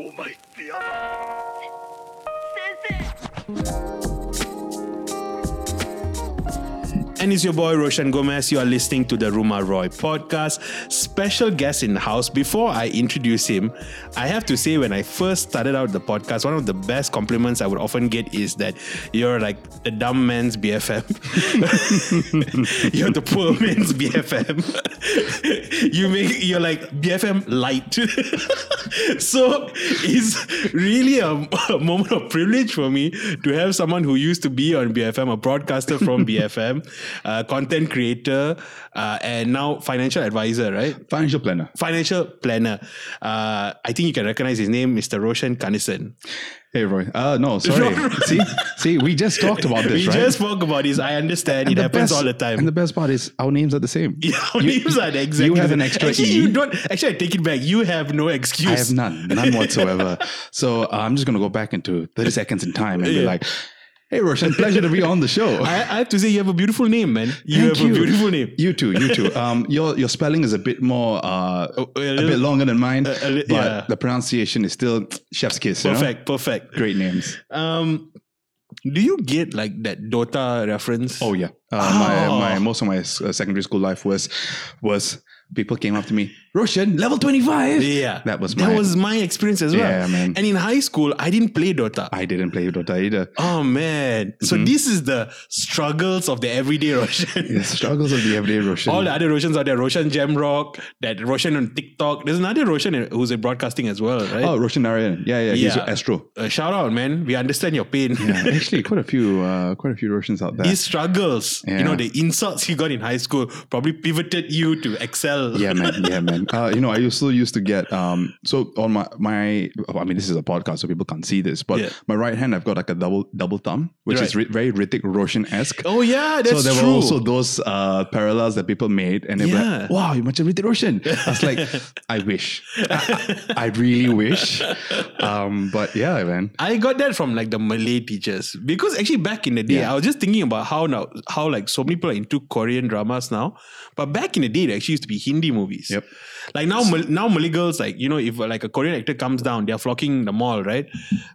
お前ってやだ。先生 And it's your boy Roshan Gomez. You are listening to the Ruma Roy podcast. Special guest in the house. Before I introduce him, I have to say when I first started out the podcast, one of the best compliments I would often get is that you're like the dumb man's BFM. you're the poor man's BFM. you make you're like BFM light. so it's really a, a moment of privilege for me to have someone who used to be on BFM, a broadcaster from BFM uh, content creator, uh, and now financial advisor, right? Financial planner. Financial planner. Uh, I think you can recognize his name, Mr. Roshan Kanesan. Hey, Roy. Uh, no, sorry. see, see, we just talked about this, We right? just spoke about this. I understand. And it happens best- all the time. And the best part is our names are the same. yeah, our You- names are the exact. You have an extra Actually, E. you don't. Actually, I take it back. You have no excuse. I have none, none whatsoever. so uh, I'm just going to go back into 30 seconds in time and be like, hey, Roshan, pleasure to be on the show. I, I have to say, you have a beautiful name, man. You Thank have a beautiful name. You too, you too. Um, your your spelling is a bit more, uh, Oh, a a, little- bit longer than mine, a- a li- but yeah. the pronunciation is still chef's kiss. you know? Perfect, perfect. Great names. Um, do you get like that Dota reference? Oh yeah. Uh, Oh. My my most of my uh, secondary school life was was people came up to me, Roshan, level 25. yeah. That was that my- was my experience as well. Yeah, man. And in high school, I didn't play Dota. I didn't play Dota either. oh man! So Mhm. this is the struggles of the everyday Roshan. The struggles of the everyday Roshan. All the other Roshans are there. Roshan Jamrock, that Roshan on TikTok. There's another Roshan who's in broadcasting as well, right? Oh, Roshan Narayan. Yeah, yeah, he's Yeah. your Astro. Uh, shout out, man. We understand your pain. Yeah, actually, quite a few, uh, quite a few Roshans out there. These struggles, you know, the insults he got in high school probably pivoted you to excel. yeah, man. Yeah, man. Uh, you know, I also used to get um. So on my my, I mean, this is a podcast, so people can't see this, but Yeah. my right hand, I've got like a double double thumb, which is Right. ri- very Hrithik Roshan esque. Oh yeah, that's so there true. were also those uh, parallels that people made, and they were like, "Wow, you much Hrithik Roshan." I was like, "I wish, I, I really wish." Um, but yeah, man. I got that from like the Malay teachers because actually back in the day, Yeah. I was just thinking about how now how like so many people are into Korean dramas now, but back in the day, it actually used to be Hindi movies. Yep. Like now, now Malay girls like you know if like a Korean actor comes down, they're flocking the mall, right?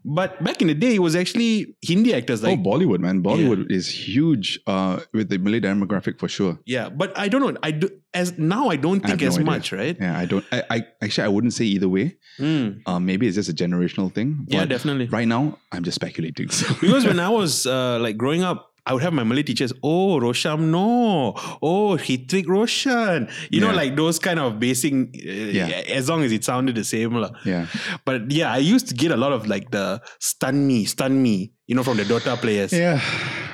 But back in the day, it was actually Hindi actors like oh, Bollywood, man. Bollywood is huge uh, with the Malay demographic for sure. yeah. But I don't know. I do as now I don't I think as no idea. much, right? Yeah, I don't. I, I actually I wouldn't say either way. Mm. Um, maybe it's just a generational thing. Yeah, definitely. Right now, I'm just speculating. So. because when I was uh, like growing up, I would have my Malay teachers. Oh, Rosham, no. Oh, Hitrik Roshan. You know, like those kind of basic. Uh, Yeah. As long as it sounded the same, lah. yeah, But yeah, I used to get a lot of like the stun me, stun me. You know, from the Dota players. yeah.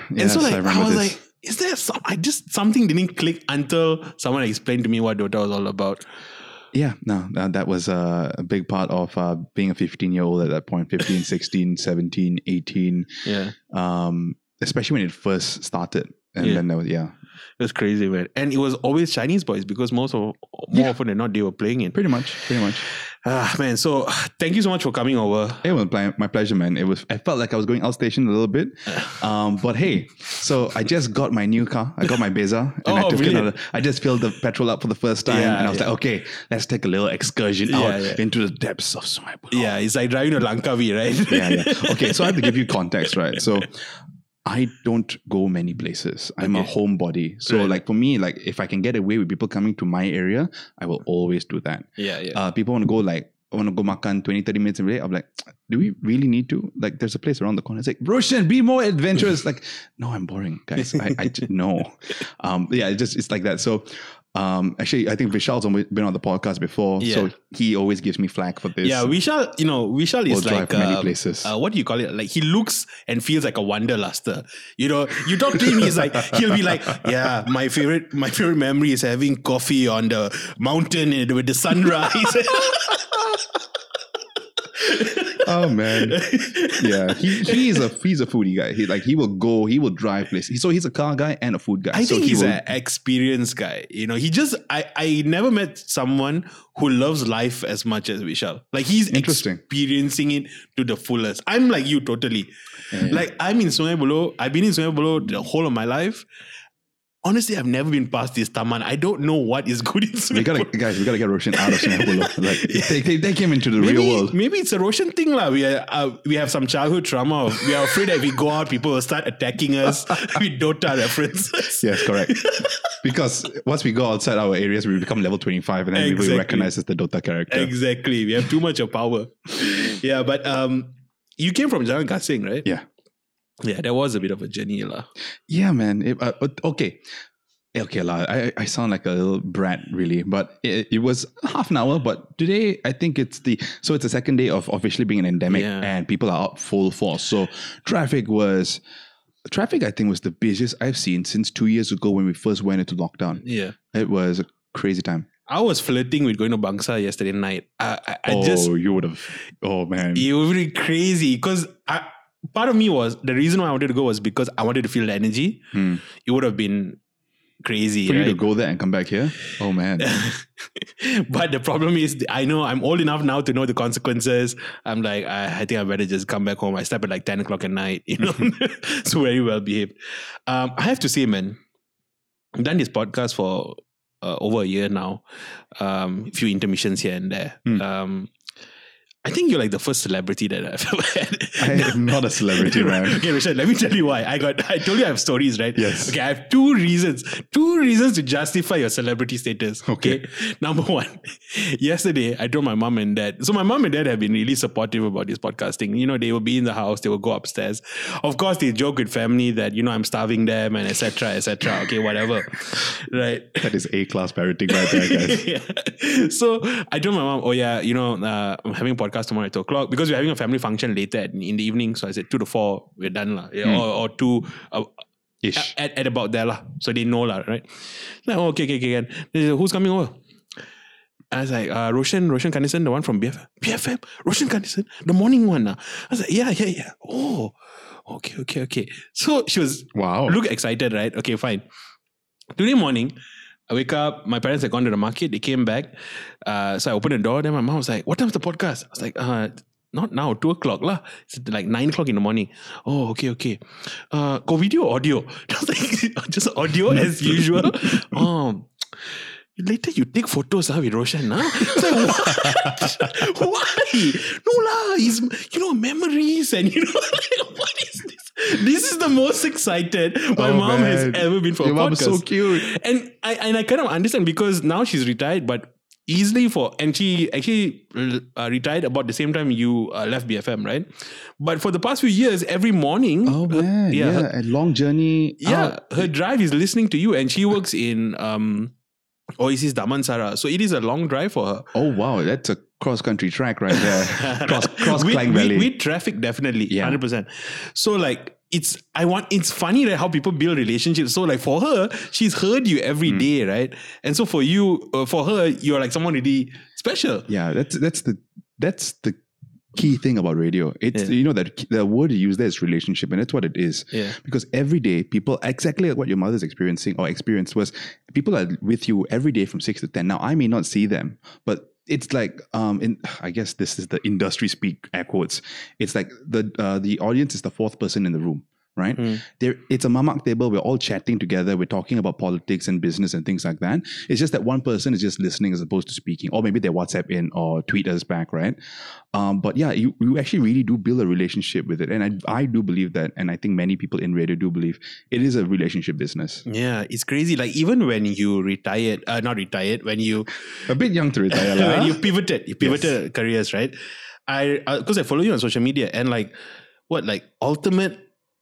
and so like I, remember was this. like, is there some? I just something didn't click until someone explained to me what Dota was all about. Yeah, no, that, that was uh, a big part of uh, being a 15 year old at that point 15, 16, 17, 18. Yeah. Um, especially when it first started. And Yeah. then there was, yeah, It was crazy, man. And it was always Chinese boys because most of more Yeah. often than not they were playing it. pretty much, pretty much. Ah, man. So thank you so much for coming over. It was my, pleasure, man. It was. I felt like I was going outstation a little bit, um, but hey. So I just got my new car. I got my Bezza, and I Oh, took really? another. I just filled the petrol up for the first time, Yeah, and I was yeah. like, okay, let's take a little excursion Yeah, out into the depths of Buloh. Yeah, it's like driving to Langkawi, right? yeah, yeah. Okay, so I have to give you context, right? So I don't go many places. I'm a homebody. So Right. like for me, like if I can get away with people coming to my area, I will always do that. yeah, yeah. Uh, people want to go like I want to go makan 20, 30 minutes away. I'm like, do we really need to? Like there's a place around the corner. It's like, Roshan, be more adventurous. like, no, I'm boring, guys. I, I no. Um, yeah, it just it's like that. So um actually I think Vishal's been on the podcast before. So he always gives me flack for this. yeah, Vishal, you know, Vishal is drive like many um, places. Uh, what do you call it? Like he looks and feels like a wanderluster. You know, you talk to him, he's like he'll be like, yeah, my favorite, my favorite memory is having coffee on the mountain with the sunrise. oh man. yeah, he he's a he's a foodie guy. He like he will go, he will drive places. So he's a car guy and a food guy. I so think he he's will, an experienced guy. You know, he just I I never met someone who loves life as much as Vishal. Like he's experiencing it to the fullest. I'm like you totally. Yeah. Like I'm in Sungai Buloh. I've been in Sungai Buloh the whole of my life. Honestly, I've never been past this Taman. I don't know what is good in We Sungai gotta, guys, we gotta get Roshan out of Singapore. Like, they, take, take him into the Maybe, real world. maybe it's a Roshan thing, lah. We are, uh, we have some childhood trauma. Of, we are afraid that if we go out, people will start attacking us with Dota references. Yes, correct. because once we go outside our areas, we become level 25 and then we Exactly. will recognize as the Dota character. Exactly. We have too much of power. yeah, but um, you came from Jalan Gasing, right? Yeah. Yeah, there was a bit of a journey, lah. Yeah, man. It- uh, okay. Okay, la. I, I sound like a little brat, really, but it, it was half an hour. But today, I think it's the so it's the second day of officially being an endemic, Yeah. and people are out full force. So traffic was traffic. I think was the busiest I've seen since two years ago when we first went into lockdown. Yeah. It was a crazy time. I was flirting with going to Bangsar yesterday night. I, I, I oh, just you would have. Oh man. it was really crazy because I part of me was the reason why I wanted to go was because I wanted to feel the energy. Hmm. It would have been crazy, For you to go there and come back here. Oh man. but the problem is, I know I'm old enough now to know the consequences. I'm like, I, I think I better just come back home. I slept at like 10 o'clock at night, you know, so very well behaved. Um, I have to say, man, I've done this podcast for uh, over a year now, um, a few intermissions here and there. Um, I think you're like the first celebrity that I've ever had. I am not a celebrity, man. Okay, Richard, let me tell you why. I got I told you I have stories, right? Yes. Okay, I have two reasons. Two reasons to justify your celebrity status. Okay. Number one, yesterday I told my mom and dad. So my mom and dad have been really supportive about this podcasting. You know, they will be in the house, they will go upstairs. Of course, they joke with family that, you know, I'm starving them and etc. etc. Okay, whatever. Right. That is A class parenting right there, guys. yeah. So I told my mom, oh yeah, you know, uh, I'm having a podcast tomorrow at two o'clock because we're having a family function later at, in the evening. So I said two to four, we're done. Yeah, Hmm. or, or two uh, Ish. at, at about there lah. So they know lah, right? Like, oh, okay, okay, okay. can. They said, Who's coming over? I was like, uh, Roshan, Roshan Kanesan, the one from BFM. BFM? Roshan Kanesan? The morning one. ah. I was like, yeah, yeah, yeah. Oh, okay, okay, okay. So she was Wow. look excited, right? Okay, fine. Today morning, I wake up. My parents had gone to the market. They came back. Uh, so I opened the door. Then my mom was like, "What time's the podcast?" I was like, "Uh, not now. Two o'clock lah. It's like nine o'clock in the morning." Oh, okay, okay. Uh, go video or audio? Was like, just audio as usual. Um. Later you take photos huh, with Roshan. Huh? It's like, what? Why? No lah, he's you know memories and you know like, what is this? This is the most excited my Oh, mom has ever been for Your a podcast. so cute. And I and I kind of understand because now she's retired, but easily for and she actually uh, retired about the same time you uh, left BFM, right? But for the past few years, every morning, Oh her- man, yeah, yeah, her- a long journey. yeah, out. her drive is listening to you, and she works in um, Oasis Damansara, so it is a long drive for her. Oh wow, that's a cross country track right there. cross cross with, Klang with- Valley. with traffic, definitely, Yeah. hundred percent. So like. It's I want it's funny right how people build relationships. So like for her, she's heard you every Hmm. day, right? And so for you, uh, for her, you're like someone really special. yeah, that's that's the that's the key thing about radio. It's Yeah. you know that the word you use there is relationship, and that's what it is. Yeah. Because every day, people exactly like what your mother's experiencing or experienced was people are with you every day from six to ten. Now I may not see them, but it's like um in I guess this is the industry speak air quotes. It's like the uh, the audience is the fourth person in the room. Right, Mm. there. It's a mamak table. We're all chatting together. We're talking about politics and business and things like that. It's just that one person is just listening as opposed to speaking, or maybe they WhatsApp in or tweet us back, right? Um, but yeah, you, you actually really do build a relationship with it. And I, I do believe that. And I think many people in radio do believe it is a relationship business. Yeah, it's crazy. Like even when you retired, uh, not retired, when you A bit young to retire. when you pivoted, you pivoted careers, right? I because I follow you on social media and like what like Altimet,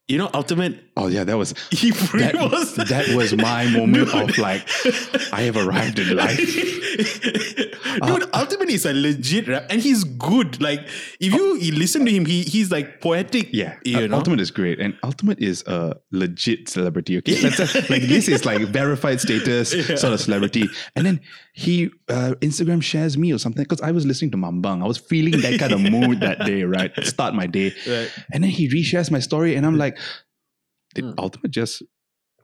you know, Altimet. oh, yeah, that was. He That, was that was my moment Dude. of like, I have arrived in life. Dude, Altimet is a legit rap, and he's good. Like, if you, you listen to him, he he's like poetic. Yeah, you uh, know. Altimet is great, and Altimet is a legit celebrity. Okay, That's a- like this is like verified status Yeah. sort of celebrity, and then he uh, Instagram shares me or something because I was listening to Mambang. I was feeling that kind of mood that day, right? Start my day, Right. and then he reshares my story, and I'm like, did Hmm. Altimet just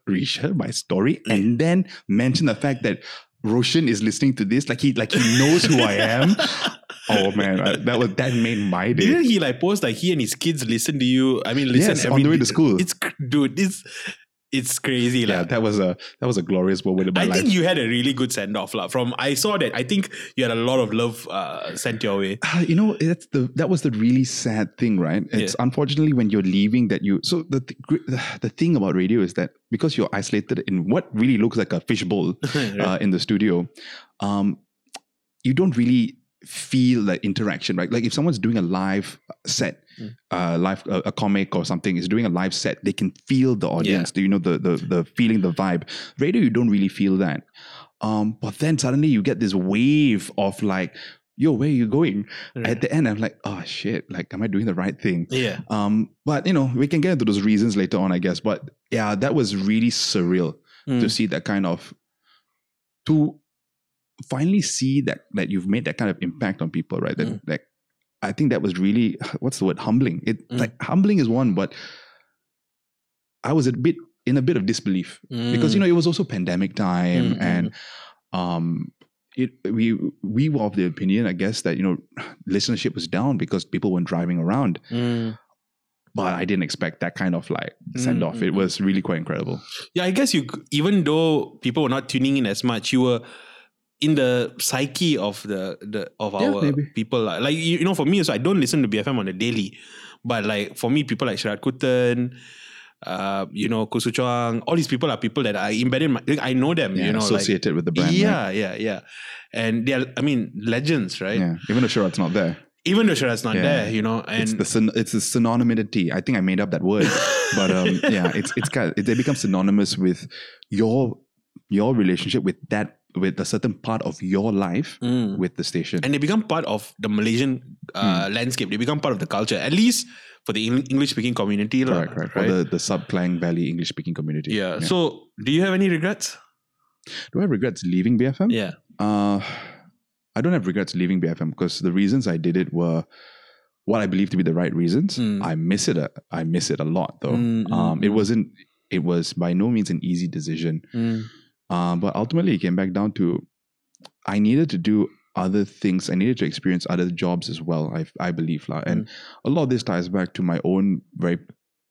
reshare my story and then mention the fact that Roshan is listening to this? Like he like he knows who I am. Oh man, I- that was that made my day. Didn't he like post like he and his kids listen to you? I mean, listen Yes, every on the way to school. It's dude, it's it's crazy. yeah, that was a that was a glorious moment in my I life. think you had a really good send off. From I saw that I think you had a lot of love uh, sent your way. Ah, you know that's the that was the really sad thing right it's unfortunately when you're leaving that you so the th- the thing about radio is that because you're isolated in what really looks like a fishbowl uh, in the studio um you don't really feel that interaction right like if someone's doing a live set Mm. uh live a, a comic or something is doing a live set they can feel the audience. Do you know the the the feeling the vibe? Radio you don't really feel that. Um but then suddenly you get this wave of like yo where are you going? At the end i'm like oh shit like am i doing the right thing? Yeah. um but you know we can get into those reasons later on i guess. But yeah that was really surreal Mm. to see that kind of to finally see that that you've made that kind of impact on people right? That Mm. like i think that was really what's the word? Humbling. It Mm. like humbling is one but i was a bit in a bit of disbelief because you know it was also pandemic time Mm, mm, and um it we we were of the opinion i guess that you know listenership was down because people weren't driving around. Mm. but i didn't expect that kind of like send off. Mm, mm, it mm. was really quite incredible. Yeah, I guess you even though people were not tuning in as much, you were in the psyche of the the of Yeah, our maybe. people. Like you, you know, for me, so I don't listen to BFM on a daily, but like for me, people like Sharaad Kuttan, uh, you know, Khoo Hsu Chuang, all these people are people that I embedded. My, like, I know them. yeah, you know, like, associated with the brand right? yeah, yeah, yeah, and they're I mean legends, right? yeah even though Sharaad's not there Even though Sharaad's not Yeah. there, you know, and it's the syn- it's the synonymity i think i made up that word but um yeah it's it's kind of, it, they become synonymous with your your relationship with that with a certain part of your life Mm. with the station and they become part of the Malaysian Hmm. uh, landscape. They become part of the culture, at least for the English speaking community. correct correct for the the sub Klang Valley English speaking community yeah. So, do you have any regrets? do I have regrets leaving BFM Yeah. Uh, I don't have regrets leaving BFM because the reasons I did it were what I believe to be the right reasons. Mm. I miss it. A, I miss it a lot though. Mm, mm, um, it mm. wasn't. It was by no means an easy decision. Mm. Um, but ultimately, it came back down to I needed to do other things. I needed to experience other jobs as well. I I believe lah. And a lot of this ties back to my own very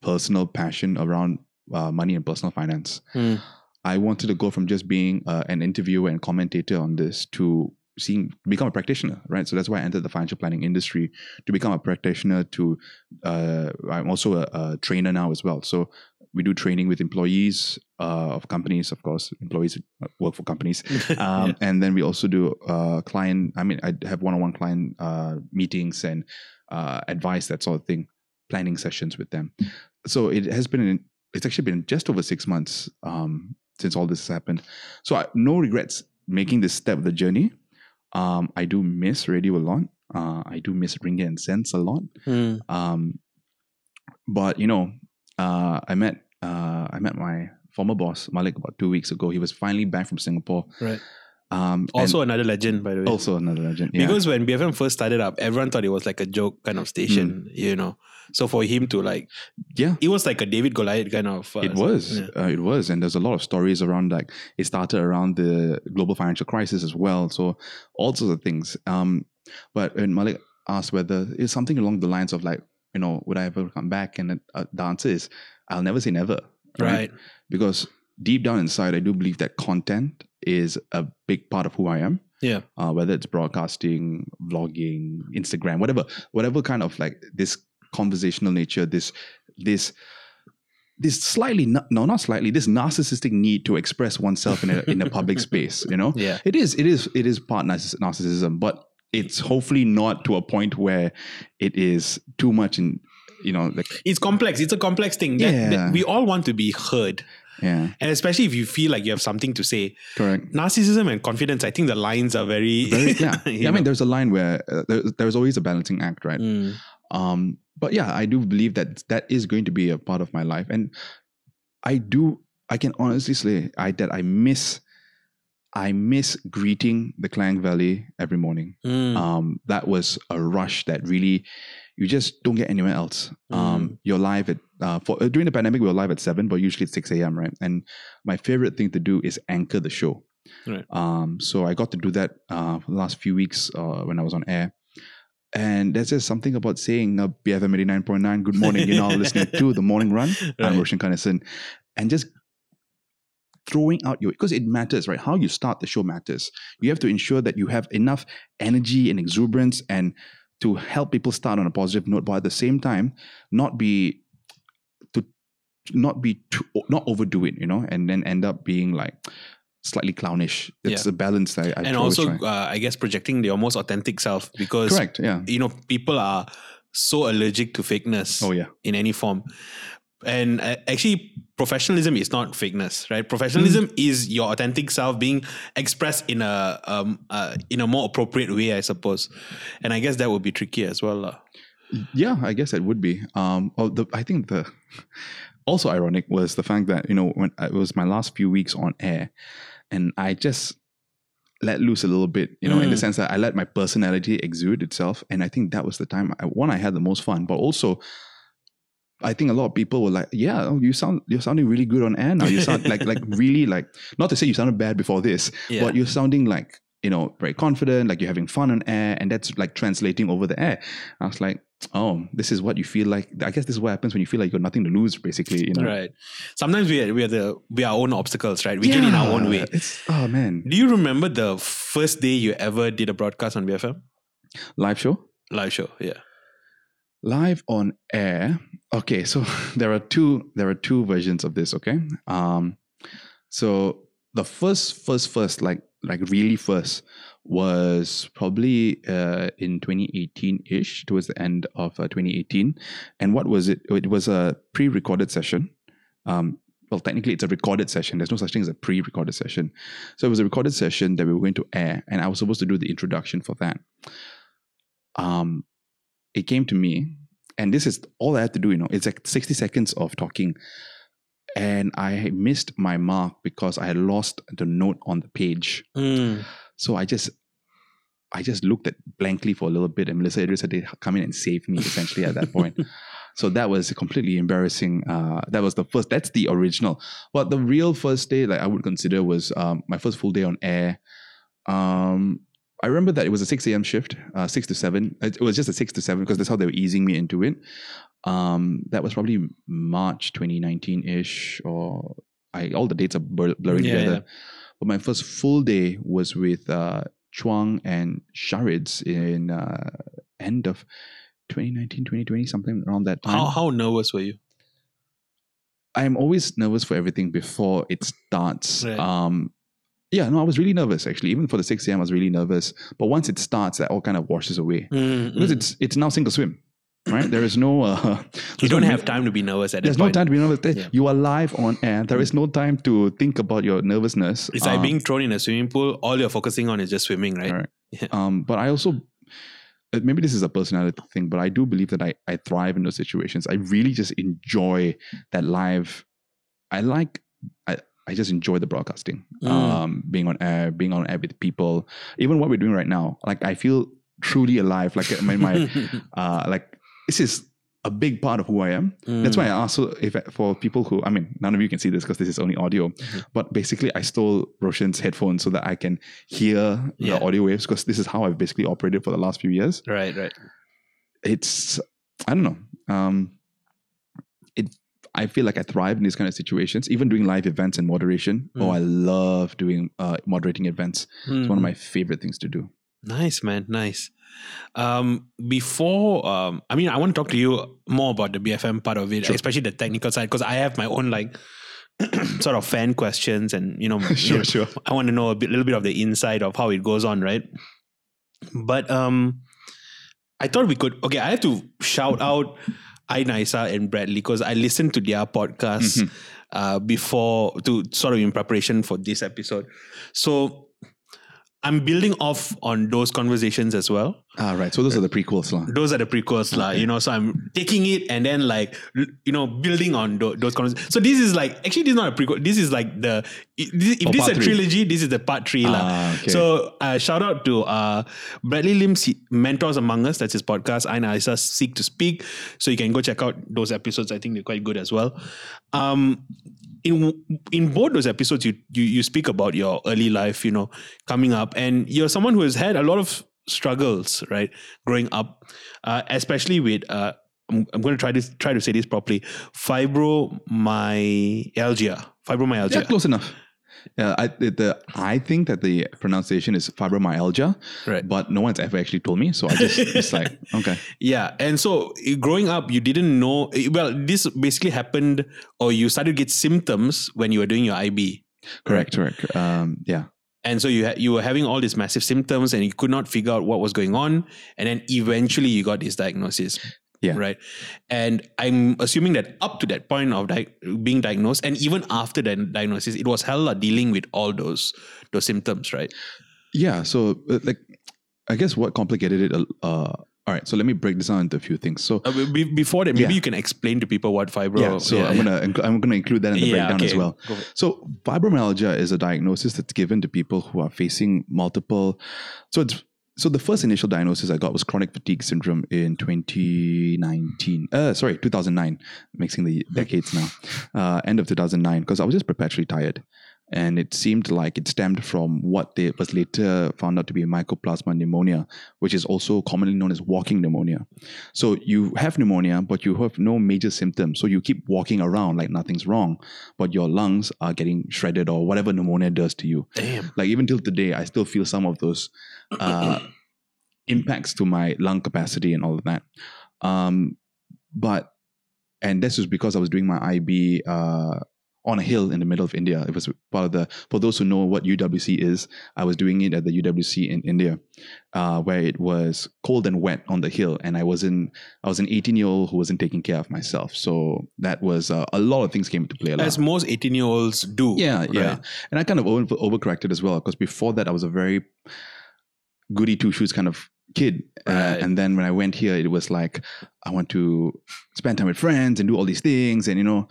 personal passion around uh, money and personal finance. Mm. I wanted to go from just being uh, an interviewer and commentator on this to seeing become a practitioner, right? So that's why I entered the financial planning industry to become a practitioner. To uh, I'm also a, a trainer now as well. So we do training with employees uh, of companies, of course. Employees work for companies, um, Yeah. and then we also do uh, client. I mean, I have one-on-one client uh, meetings and uh, advice, that sort of thing, planning sessions with them. So it has been, it's actually been just over six months um, since all this has happened. So I, no regrets making this step of the journey. Um, I do miss radio a lot. Uh, I do miss Ringgit and Sense a lot. Mm. Um, but you know, uh, I met uh, I met my former boss Malik about two weeks ago. He was finally back from Singapore. Right. Um, Also, another legend, by the way. also another legend. Yeah. Because when BFM first started up, everyone thought it was like a joke kind of station, you know. So for him to like, yeah, it was like a David Goliath kind of. Uh, it was yeah. uh, it was and there's a lot of stories around like it started around the global financial crisis as well so all sorts of things um but when malik asked whether it's something along the lines of like you know would i ever come back and uh, the answer is i'll never say never Right. because deep down inside i do believe that content is a big part of who i am Yeah. uh, whether it's broadcasting, vlogging, Instagram, whatever, whatever kind of like this conversational nature, this this this slightly no, no not slightly this narcissistic need to express oneself in a in a public space. You know, Yeah. it is it is it is part narciss- narcissism, but it's hopefully not to a point where it is too much in you know like It's complex. It's a complex thing. That, that Yeah. we all want to be heard. yeah And especially if you feel like you have something to say. correct. Narcissism and confidence, I think the lines are very. Very, yeah, yeah. I mean, there's a line where uh, there, there's always a balancing act, right? Mm. Um, but yeah, I do believe that that is going to be a part of my life, and I do. I can honestly say I that I miss. I miss greeting the Klang Valley every morning. Mm. Um, that was a rush that really you just don't get anywhere else. Mm. Um, you're live at uh, for uh, during the pandemic we were live at seven, but usually it's six a.m. Right, and my favorite thing to do is anchor the show. Right. Um, so I got to do that uh, for the last few weeks uh, when I was on air. And there's just something about saying uh, BFM 89.9, good morning, you're now listening to The Morning Run. I'm Right. Roshan Kanesan. And just throwing out your because it matters, right? How you start the show matters. You have to ensure that you have enough energy and exuberance and to help people start on a positive note, but at the same time, not be to not be too, not overdo it, you know, and then end up being like slightly clownish. It's Yeah. a balance that I and also, uh, I guess projecting your most authentic self because correct, yeah. you know people are so allergic to fakeness Oh yeah, in any form. And uh, actually, professionalism is not fakeness, right? Professionalism Hmm. is your authentic self being expressed in a um uh, in a more appropriate way, I suppose. And I guess that would be tricky as well. lah. yeah. I guess it would be. Um, the, I think the also ironic was the fact that you know when it was my last few weeks on air, and I just let loose a little bit, you know, in the Mm. sense that I let my personality exude itself, and I think that was the time I, one I had the most fun, but also. I think a lot of people were like, "Yeah, oh, you sound you're sounding really good on air now. You sound like like really like not to say you sounded bad before this, Yeah. but you're sounding like you know very confident, like you're having fun on air, and that's like translating over the air." I was like, "Oh, this is what you feel like. I guess this is what happens when you feel like you got nothing to lose, basically. You know, Right. Sometimes we are, we are the we are our own obstacles, right? We get in our own way. It's oh man, Do you remember the first day you ever did a broadcast on BFM live show." live show? Yeah. Live on air. Okay so there are two there are two versions of this okay? Um so the first first first like like really first was probably uh in 2018ish towards the end of uh, 2018 and what was it? It was a pre-recorded session. Um well technically it's a recorded session. There's no such thing as a pre-recorded session. So it was a recorded session that we were going to air and i was supposed to do the introduction for that. Um it came to me and this is all i had to do you know it's like 60 seconds of talking. And i missed my mark because i had lost the note on the page. Mm. so i just i just looked at blankly for a little bit and melissa idris had to come in and save me essentially at that point. So that was completely embarrassing uh, that was the first that's the original. But the real first day like i would consider was um, my first full day on air. Um, I remember that it was a 6 a.m. shift, uh, 6 to 7. It was just a 6 to 7 because that's how they were easing me into it. Um, that was probably March 2019 ish, or I, all the dates are blur- blurring Yeah, together. yeah. But my first full day was with uh, Chuang and Sharids in uh, end of 2019, 2020, something around that time. How how nervous were you? I'm always nervous for everything before it starts. Right. Um, yeah, no, I was really nervous actually. Even for the 6 a.m., I was really nervous. But once it starts, that all kind of washes away Mm, because mm. it's it's now single swim, right? there is no. Uh, you don't no- have time to be nervous at There's no point. time to be nervous. Yeah. You are live on air. There is no time to think about your nervousness. It's like Uh, being thrown in a swimming pool. All you're focusing on is just swimming, right? Right. Yeah. Um, but I also uh, maybe this is a personality thing, but I do believe that I I thrive in those situations. I really just enjoy that live. I like I I just enjoy the broadcasting, Mm. um, being on air, being on air with people, even what we're doing right now. Like I feel truly alive. Like my, my uh, like this is a big part of who I am. That's Mm. why I also, if for people who, I mean, none of you can see this because this is only audio, Mhm. but basically, I stole Roshan's headphones so that I can hear Yeah. the audio waves because this is how I've basically operated for the last few years. Right, right. It's, I don't know, um. I feel like I thrive in these kind of situations, even doing live events and moderation. Oh, Mm. I love doing uh, moderating events. It's one of my favorite things to do. Nice, man. Nice. Um, before, um, I mean, I want to talk to you more about the BFM part of it, Sure. especially the technical side, because I have my own like sort of fan questions, and you know, you sure, know, sure. I want to know a bit, little bit of the inside of how it goes on, right? But um, I thought we could. Okay, I have to shout out Ainaisa and Bradley because I listened to their podcast Mhm. uh, before to sort of in preparation for this episode. So I'm building off on those conversations as well. Ah, right. So those are the prequels, lah. Those are the prequels, lah. You know, so I'm taking it and then like you know building on tho- those conversations. So this is like actually this is not a prequel. This is like the if Oh, this is a three. trilogy, this is the part three, lah. Ah, okay. So uh, shout out to uh, Bradley Lim's Mentors Among Us. That's his podcast. I and Isa Seek to Speak. So you can go check out those episodes. I think they're quite good as well. Um, in in both those episodes, you, you you speak about your early life, you know, coming up, and you're someone who has had a lot of struggles, right, growing up, uh, especially with. Uh, I'm, I'm going to try to try to say this properly. Fibromyalgia. Fibromyalgia. Yeah, close enough. Yeah, I the, the I think that the pronunciation is fibromyalgia, Right. but no one's ever actually told me. So I just it's like okay, Yeah, and so growing up, you didn't know. Well, this basically happened, or you started to get symptoms when you were doing your IB, correct, correct. Um, yeah, and so you ha- you were having all these massive symptoms, and you could not figure out what was going on, and then eventually you got this diagnosis. Yeah. Right. And I'm assuming that up to that point of di- being diagnosed, and even after that diagnosis, it was hella dealing with all those those symptoms, right? yeah. So uh, like, I guess what complicated it. Uh, all right, so let me break this down into a few things. So Uh, be- before that, maybe Yeah. you can explain to people what fibro. yeah, so I'm gonna inc- I'm gonna include that in the Yeah, breakdown as well. Go for it. So fibromyalgia is a diagnosis that's given to people who are facing multiple. So it's so the first initial diagnosis I got was chronic fatigue syndrome in 2019. Uh, sorry, 2009. Mixing the decades now. Uh, end of 2009 because I was just perpetually tired. And it seemed like it stemmed from what they was later found out to be mycoplasma pneumonia, which is also commonly known as walking pneumonia. So you have pneumonia, but you have no major symptoms. So you keep walking around like nothing's wrong, but your lungs are getting shredded or whatever pneumonia does to you. Damn. Like even till today, I still feel some of those uh, impacts to my lung capacity and all of that. Um, but and this was because I was doing my IB uh, on a hill in the middle of India. It was part of the. For those who know what UWC is, I was doing it at the UWC in India, uh, where it was cold and wet on the hill, and I wasn't. I was an 18 year old who wasn't taking care of myself. So that was uh, a lot of things came into play. a lot. As most 18 year olds do. Yeah, yeah. And I kind of over, overcorrected as well because before that I was a very goody two shoes kind of kid. Uh, and then when I went here, it was like I want to spend time with friends and do all these things. And you know,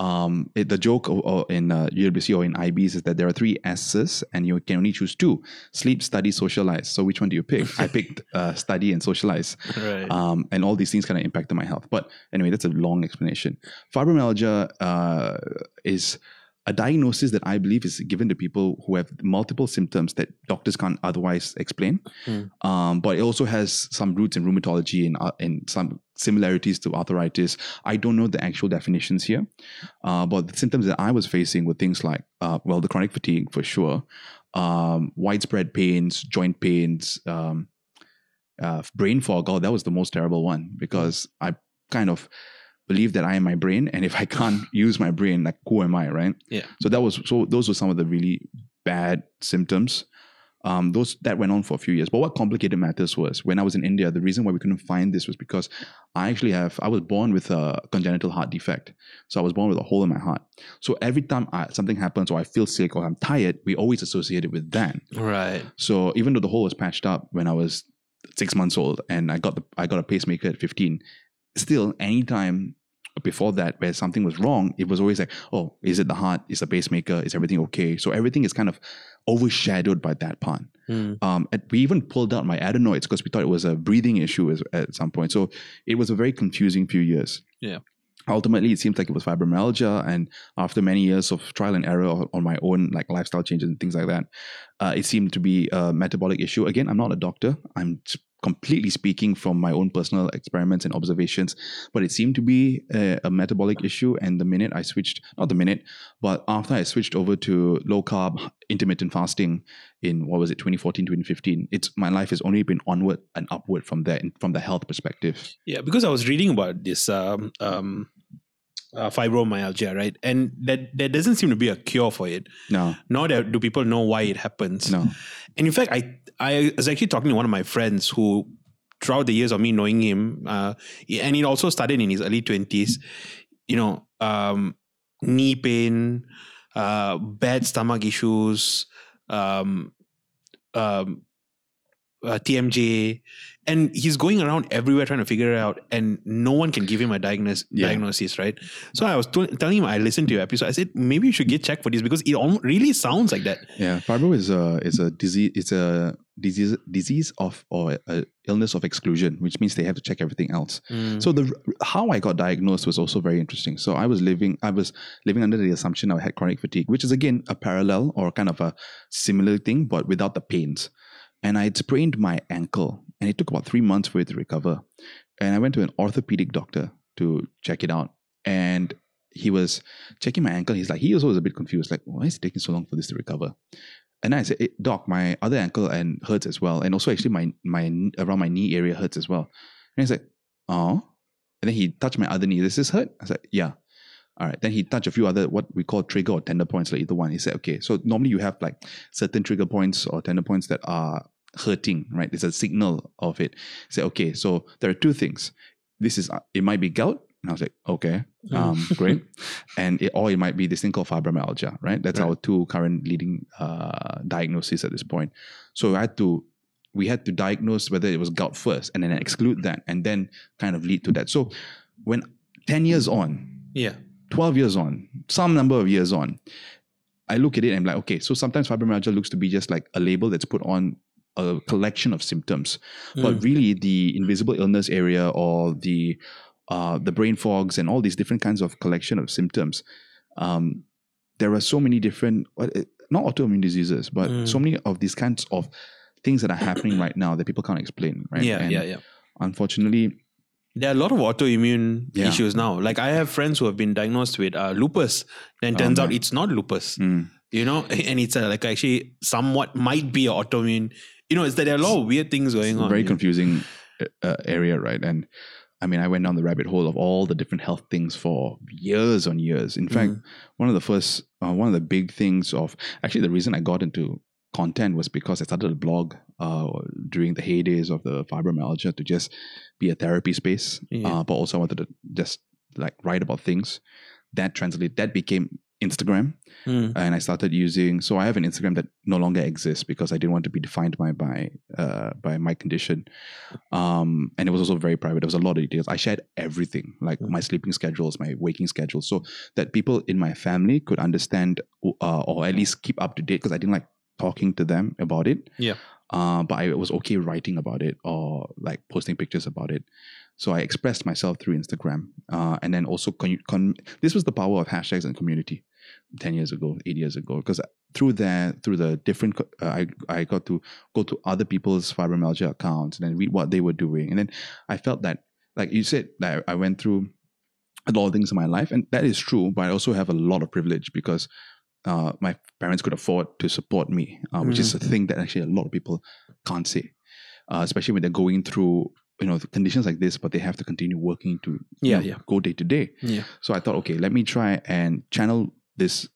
um, it, the joke o- o- in uh, UWC or in IBs is that there are three S's and you can only choose two: sleep, study, socialize. So which one do you pick? I picked uh, study and socialize Right. um, and all these things kind of impacted my health. But anyway, that's a long explanation. Fibromyalgia uh, is a diagnosis that I believe is given to people who have multiple symptoms that doctors can't otherwise explain. Hmm. Um, but it also has some roots in rheumatology and, uh, and some similarities to arthritis. I don't know the actual definitions here, uh, but the symptoms that I was facing were things like, uh, well, the chronic fatigue for sure, um, widespread pains, joint pains, um, uh, brain fog. Oh, that was the most terrible one because I kind of believe that I am my brain, and if I can't use my brain, like who am I, right? Yeah. So that was so. Those were some of the really bad symptoms. Um, those that went on for a few years. But what complicated matters was when I was in India. The reason why we couldn't find this was because I actually have. I was born with a congenital heart defect, so I was born with a hole in my heart. So every time I, something happens or I feel sick or I'm tired, we always associate it with that. right. So even though the hole was patched up when I was six months old and I got the I got a pacemaker at 15, still anytime before that where something was wrong, it was always like, oh, is it the heart? Is the pacemaker? Is everything okay? So everything is kind of overshadowed by that part. Hmm. Um, and we even pulled out my adenoids because we thought it was a breathing issue as, at some point. So it was a very confusing few years. Yeah. Ultimately, it seems like it was fibromyalgia, and after many years of trial and error on my own, like lifestyle changes and things like that, uh, it seemed to be a metabolic issue. Again, I'm not a doctor. I'm completely speaking from my own personal experiments and observations, but it seemed to be a, a metabolic issue. And the minute I switched, not the minute, but after I switched over to low carb, intermittent fasting in what was it, 2014, 2015, it's my life has only been onward and upward from there, from the health perspective. Yeah, because I was reading about this um, um, uh, fibromyalgia, right? And that there doesn't seem to be a cure for it. No, Nor do people know why it happens. no. And in fact, I I was actually talking to one of my friends who, throughout the years of me knowing him, uh, and it also started in his early twenties. You know, um, knee pain, uh, bad stomach issues, um, um, uh, TMJ, and he's going around everywhere trying to figure it out, and no one can give him a diagnosis. Yeah. Diagnosis, right? So I was t- telling him I listened to your episode. I said maybe you should get checked for this because it really sounds like that. Yeah, fibro is a is a disease. It's a disease disease of or a illness of exclusion, which means they have to check everything else. So the how I got diagnosed was also very interesting. So I was living I was living under the assumption I had chronic fatigue, which is again a parallel or kind of a similar thing, but without the pains. And I had sprained my ankle, and it took about three months for it to recover. And I went to an orthopedic doctor to check it out, and he was checking my ankle. He's like, he also was a bit confused, like, why is it taking so long for this to recover? And I said, "Eh, Doc, my other ankle and hurts as well, and also actually my my around my knee area hurts as well. And he's like, oh. And then he touched my other knee. Does this hurt? I said, like, yeah. All right. Then he touched a few other what we call trigger or tender points, like either one. He said, okay. So normally you have like certain trigger points or tender points that are hurting, right? It's a signal of it. Say, okay. So there are two things. This is it might be gout. And I was like, okay, um, great. And it, or it might be this thing called fibromyalgia, right? That's Right. our two current leading uh, diagnoses at this point. So I had to, we had to diagnose whether it was gout first, and then exclude that, and then kind of lead to that. So when ten years on, Yeah. 12 years on, some number of years on, I look at it and I'm like, okay, so sometimes fibromyalgia looks to be just like a label that's put on a collection of symptoms. But Mm. really the invisible illness area or the uh, the brain fogs and all these different kinds of collection of symptoms, um, there are so many different, eh, not autoimmune diseases, but Mm. so many of these kinds of things that are happening right now that people can't explain, right? Yeah, And yeah, yeah. Unfortunately, There are a lot of autoimmune Yeah. issues now. Like I have friends who have been diagnosed with uh, lupus, then Oh, turns out it's not lupus. mm, You know, and it's uh, like actually somewhat might be an autoimmune. You know, it's that there are a lot of weird things going It's on. very you know. confusing uh, area, right? And I mean, I went down the rabbit hole of all the different health things for years on years. In fact, Mm. one of the first, uh, one of the big things of actually the reason I got into content was because I started a blog uh, during the heydays of the fibromyalgia to just be a therapy space, Yeah. uh, but also I wanted to just like write about things. That translated, that became Instagram Mm. and I started using. So I have an Instagram that no longer exists because I didn't want to be defined by by uh, by my condition, um, and it was also very private. There was a lot of details. I shared everything, like Mm. my sleeping schedules, my waking schedules, so that people in my family could understand uh, or at least keep up to date. Because I didn't like talking to them about it. Yeah. Uh, but I was okay writing about it or like posting pictures about it. So I expressed myself through Instagram, uh, and then also con- con- this was the power of hashtags and community. 10 years ago 8 years ago because through that through the different uh, I, I got to go to other people's fibromyalgia accounts and then read what they were doing and then i felt that like you said that i went through a lot of things in my life and that is true but i also have a lot of privilege because uh, my parents could afford to support me uh, which is a thing that actually a lot of people can't say uh, especially when they're going through you know conditions like this but they have to continue working to Yeah, know, yeah. go day to day Yeah. so I thought, okay, let me try and channel this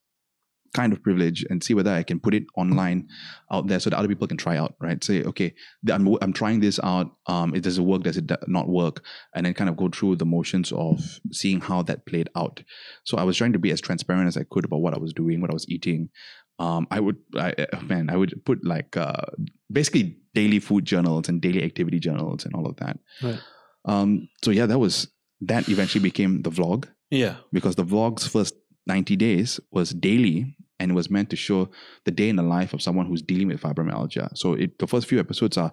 kind of privilege and see whether I can put it online out there so that other people can try out, right? Say, okay, I'm, I'm trying this out. Um, it does it work? Does it not work? And then kind of go through the motions of seeing how that played out. So I was trying to be as transparent as I could about what I was doing, what I was eating. Um, I would, I, uh, man, I would put like uh, basically daily food journals and daily activity journals and all of that. Right. Um, so yeah, that was that eventually became the vlog Yeah. because the vlog's first 90 days was daily and it was meant to show the day in the life of someone who's dealing with fibromyalgia. So it, the first few episodes are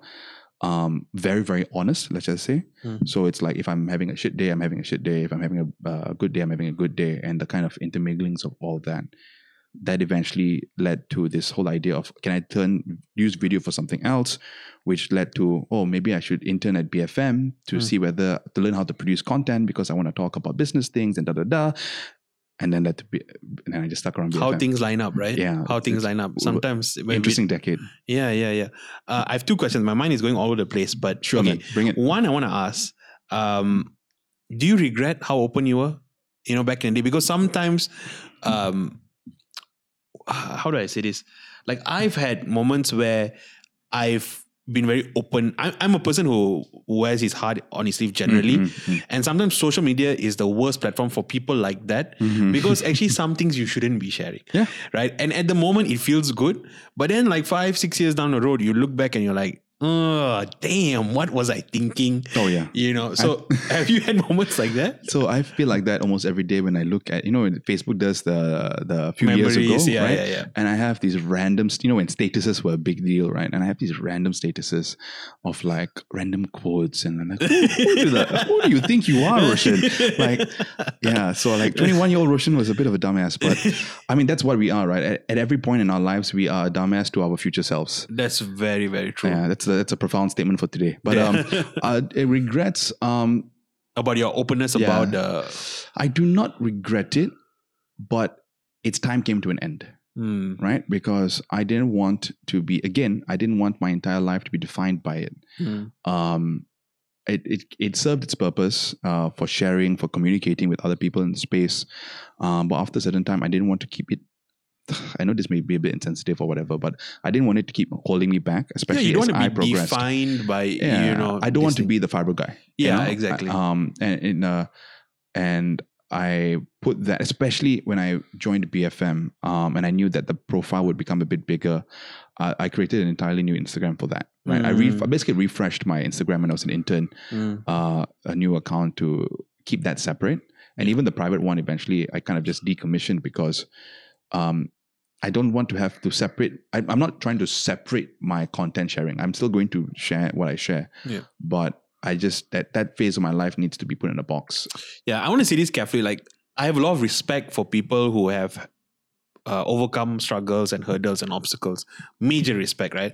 um, very, very honest, let's just say. Mm. So it's like if I'm having a shit day, I'm having a shit day. If I'm having a uh, good day, I'm having a good day. And the kind of interminglings of all that. That eventually led to this whole idea of can I turn use video for something else, which led to oh maybe I should intern at BFM to Mm. see whether to learn how to produce content because I want to talk about business things and da da da and then that be, and then I just stuck around. How things line up, right? Yeah, How things line up. Sometimes when we, Interesting decade. yeah, yeah, yeah. Uh, I have two questions. My mind is going all over the place, but Sure, okay. man. Bring it. One, I want to ask: um, Do you regret how open you were? You know, back in the day, because sometimes, um, how do I say this? Like I've had moments where I've been very open. I'm, I'm a person who wears his heart on his sleeve generally, Mhm, and sometimes social media is the worst platform for people like that mhm. because actually some things you shouldn't be sharing Yeah. right and at the moment it feels good but then like five six years down the road you look back and you're like oh damn what was i thinking oh yeah. you know so have you had moments like that So I feel like that almost every day when I look at you know when Facebook does the the few years ago, yeah, right? yeah, yeah. And I have these random, you know, when statuses were a big deal, right? And I have these random statuses of like random quotes, and I'm like, who, who, do the- who do you think you are, Roshan? Like, yeah. So like, 21 year old Roshan was a bit of a dumbass, but I mean, that's what we are, right? At, at every point in our lives, we are a dumbass to our future selves. that's very very true Yeah, that's a, that's a profound statement for today. But Yeah. um, uh, it regrets. Um, about your openness Yeah. about the I do not regret it, but its time came to an end, Hmm. right? Because I didn't want to be again. I didn't want my entire life to be defined by it. Hmm. um, it, it it served its purpose uh, for sharing, for communicating with other people in the space. Um, but after a certain time, I didn't want to keep it. I know this may be a bit insensitive or whatever, but I didn't want it to keep holding me back, yeah, especially you don't as want I to be progressed. defined by Yeah, you know. I don't want to be the fibro guy. you Yeah, know? exactly. Um, and in uh, and I put that, especially when I joined BFM, um, and I knew that the profile would become a bit bigger. Uh, I created an entirely new Instagram for that. Right, I, re- Mm. I basically refreshed my Instagram when I was an intern, Mm. uh, a new account to keep that separate. And even the private one, eventually, I kind of just decommissioned because um, I don't want to have to separate. I, I'm not trying to separate my content sharing. I'm still going to share what I share. Yeah. But I just that that phase of my life needs to be put in a box. Yeah, I want to say this carefully. Like, I have a lot of respect for people who have uh, overcome struggles and hurdles and obstacles. Major respect, right?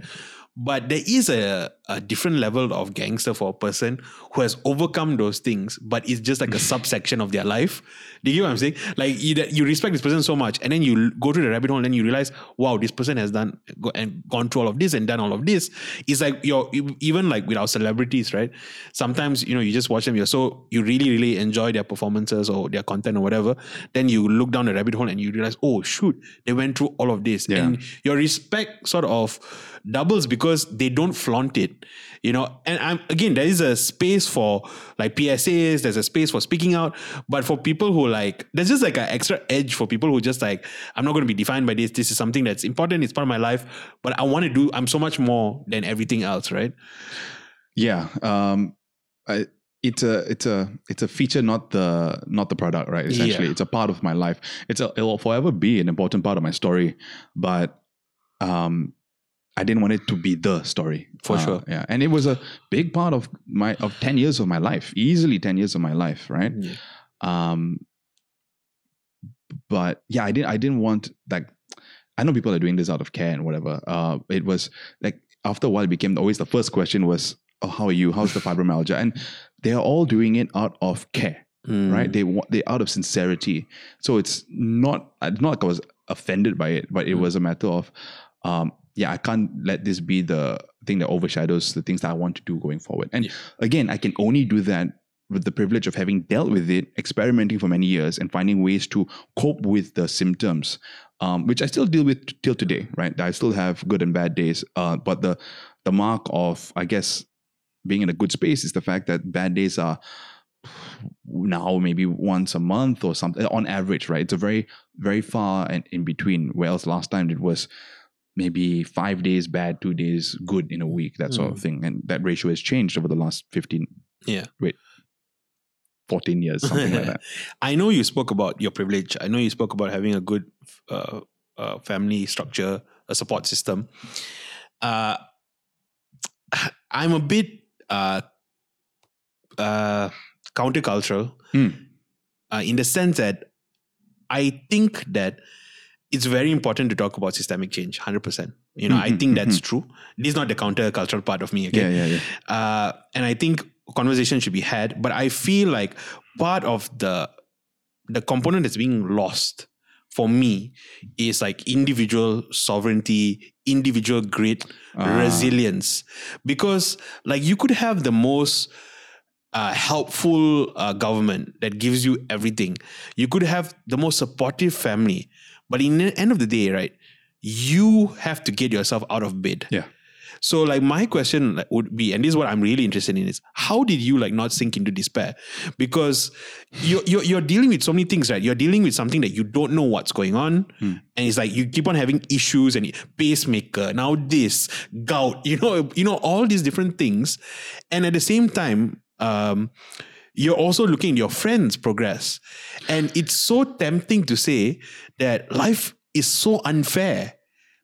But there is a, a different level of gangster for a person who has overcome those things, but it's just like a subsection of their life. Do you get what I'm saying? Like you, you respect this person so much, and then you go to the rabbit hole, and then you realize, wow, this person has done go, and gone through all of this and done all of this. It's like you're even like with our celebrities, right? Sometimes you know you just watch them, you're so you really really enjoy their performances or their content or whatever. Then you look down the rabbit hole and you realize, oh shoot, they went through all of this, Yeah. and your respect sort of doubles because they don't flaunt it you know and i'm again there is a space for like psas there's a space for speaking out but for people who like there's just like an extra edge for people who just like i'm not going to be defined by this this is something that's important it's part of my life but i want to do i'm so much more than everything else right Yeah. Um, I, it's a it's a it's a feature, not the not the product, right? Essentially, Yeah. it's a part of my life. It's a it will forever be an important part of my story, but um, I didn't want it to be the story For Uh, sure. Yeah, and it was a big part of my of ten years of my life, easily ten years of my life, right? Yeah. Um, but yeah, I didn't I didn't want like I know people are doing this out of care and whatever. Uh, it was like after a while, it became always the first question was, "Oh, how are you? How's the fibromyalgia?" And they are all doing it out of care, Mm. right? They want they out of sincerity. So it's not not like I was offended by it, but it Mm. was a matter of, um, yeah, I can't let this be the thing that overshadows the things that I want to do going forward. And Yeah. again, I can only do that with the privilege of having dealt with it, experimenting for many years, and finding ways to cope with the symptoms, um, which I still deal with t- till today. Right, I still have good and bad days, uh, but the the mark of, I guess, being in a good space is the fact that bad days are now maybe once a month or something on average. Right, it's a very very far and in between. Whereas last time it was maybe five days bad, two days good in a week, that sort of thing, and that ratio has changed over the last 15, yeah Wait. 14 years, something like that. I know you spoke about your privilege. I know you spoke about having a good uh, uh, family structure, a support system. Uh, I'm a bit uh, uh, countercultural Hmm. uh, in the sense that I think that it's very important to talk about systemic change, 100%. You know, I Mhm, think that's true. This is not the countercultural part of me, okay? Yeah, yeah, yeah. uh, and I think conversation should be had. But I feel like part of the the component that's being lost for me is like individual sovereignty, individual grit, Ah. resilience. Because like you could have the most uh, helpful uh, government that gives you everything. You could have the most supportive family, but in the end of the day, right, you have to get yourself out of bed. Yeah. So like my question would be, and this is what I'm really interested in is how did you like not sink into despair? Because you're, you're you're dealing with so many things, right? You're dealing with something that you don't know what's going on, Hmm. and it's like you keep on having issues and pacemaker now this gout, you know, you know all these different things, and at the same time, um, you're also looking at your friends' progress, and it's so tempting to say that life is so unfair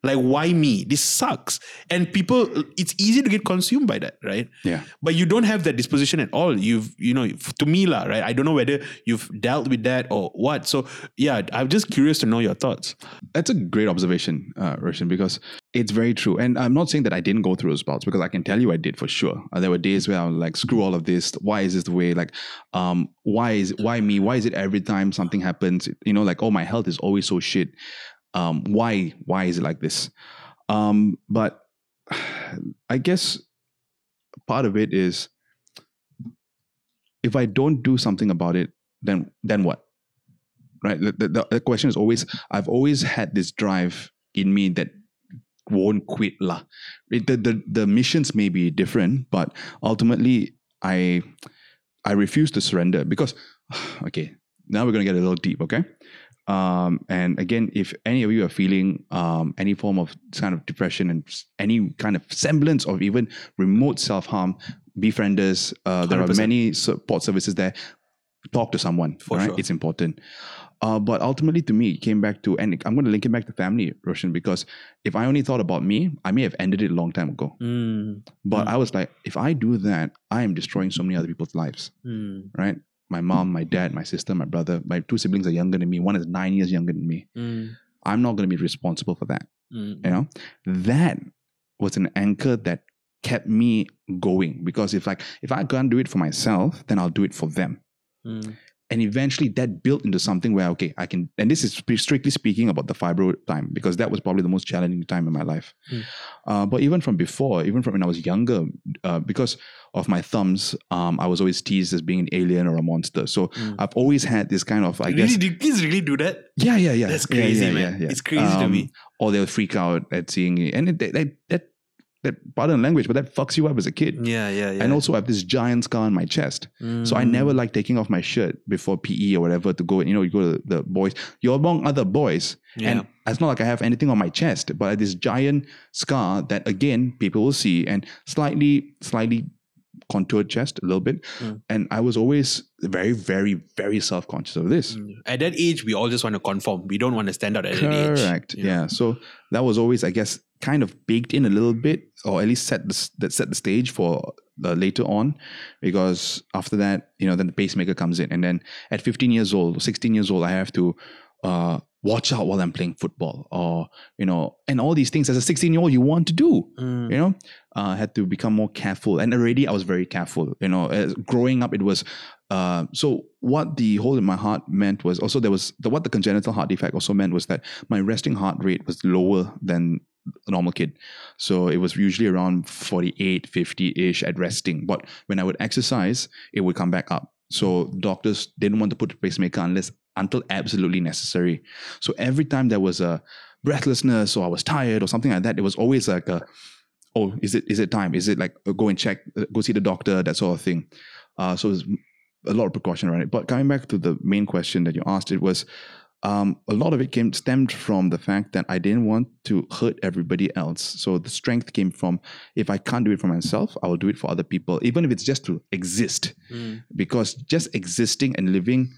Like, why me? This sucks. And people, it's easy to get consumed by that, right? Yeah. But you don't have that disposition at all. You've, you know, to me, lah, right? I don't know whether you've dealt with that or what. So, yeah, I'm just curious to know your thoughts. That's a great observation, uh, Roshan, because it's very true. And I'm not saying that I didn't go through those bouts because I can tell you I did for sure. Uh, there were days where I was like, screw all of this. Why is this the way? Like, um, why is why me? Why is it every time something happens? You know, like, oh, my health is always so shit. Um, why why is it like this? Um, but I guess part of it is if I don't do something about it, then then what? Right. The, the, the question is always I've always had this drive in me that won't quit lah. It- The, the the missions may be different, but ultimately I I refuse to surrender because okay, now we're gonna get a little deep, okay? Um, and again, if any of you are feeling um, any form of kind of depression and any kind of semblance of even remote self harm, Befrienders. Uh, there are 100%. many support services there. Talk to someone. For right? sure. It's important. Uh, but ultimately, to me, it came back to, and I'm going to link it back to family, Roshan, because if I only thought about me, I may have ended it a long time ago. Mm, But Mm. I was like, if I do that, I am destroying so many other people's lives, mm, right? My mom, my dad, my sister, my brother, my two siblings are younger than me. One is nine years younger than me. mm, I'm not going to be responsible for that. mm. You know, that was an anchor that kept me going because if like if I can't do it for myself, then I'll do it for them. Mm. And eventually that built into something where okay, I can and this is strictly speaking about the fibro time because that was probably the most challenging time in my life. Hmm. Uh, but even from before, even from when I was younger, uh, because of my thumbs, um, I was always teased as being an alien or a monster. So Mm. I've always had this kind of I really, guess did kids really do that? yeah yeah yeah That's Yeah, crazy, yeah, man. yeah, yeah. It's crazy to Um, me. or they'll freak out at seeing it. And it, that, that, that, pardon the language, but that fucks you up as a kid. Yeah, yeah, yeah. And also, I have this giant scar on my chest. So I Mm. never like taking off my shirt before PE or whatever to go, you know, you go to the boys. You're among other boys. Yeah. And it's not like I have anything on my chest, but this giant scar that, again, people will see and slightly, slightly contoured chest a little bit. Mm. And I was always very, very, very self conscious of this. Mm. At that age, we all just want to conform. We don't want to stand out at that age. Correct. you know? Yeah. So that was always, I guess, kind of baked in a little bit, or at least set the that set the stage for the later on, because after that, you know, then the pacemaker comes in, and then at 15 years old, 16 years old, I have to uh, watch out while I'm playing football, or you know, and all these things as a 16 year old you want to do. Mm. You know, uh, had to become more careful, and already I was very careful. You know, as growing up, it was. Uh, so what the hole in my heart meant was also there was the what the congenital heart defect also meant was that my resting heart rate was lower than a normal kid. So it was usually around 48, 50 ish at resting. But when I would exercise, it would come back up. So doctors didn't want to put a pacemaker unless until absolutely necessary. So every time there was a breathlessness or I was tired or something like that, it was always like a, oh, is it is it time? Is it like uh, go and check, uh, go see the doctor, that sort of thing. Uh, so it was a lot of precaution around it. But coming back to the main question that you asked, it was um, a lot of it came stemmed from the fact that I didn't want to hurt everybody else. So the strength came from if I can't do it for myself, I will do it for other people, even if it's just to exist. Mm. Because just existing and living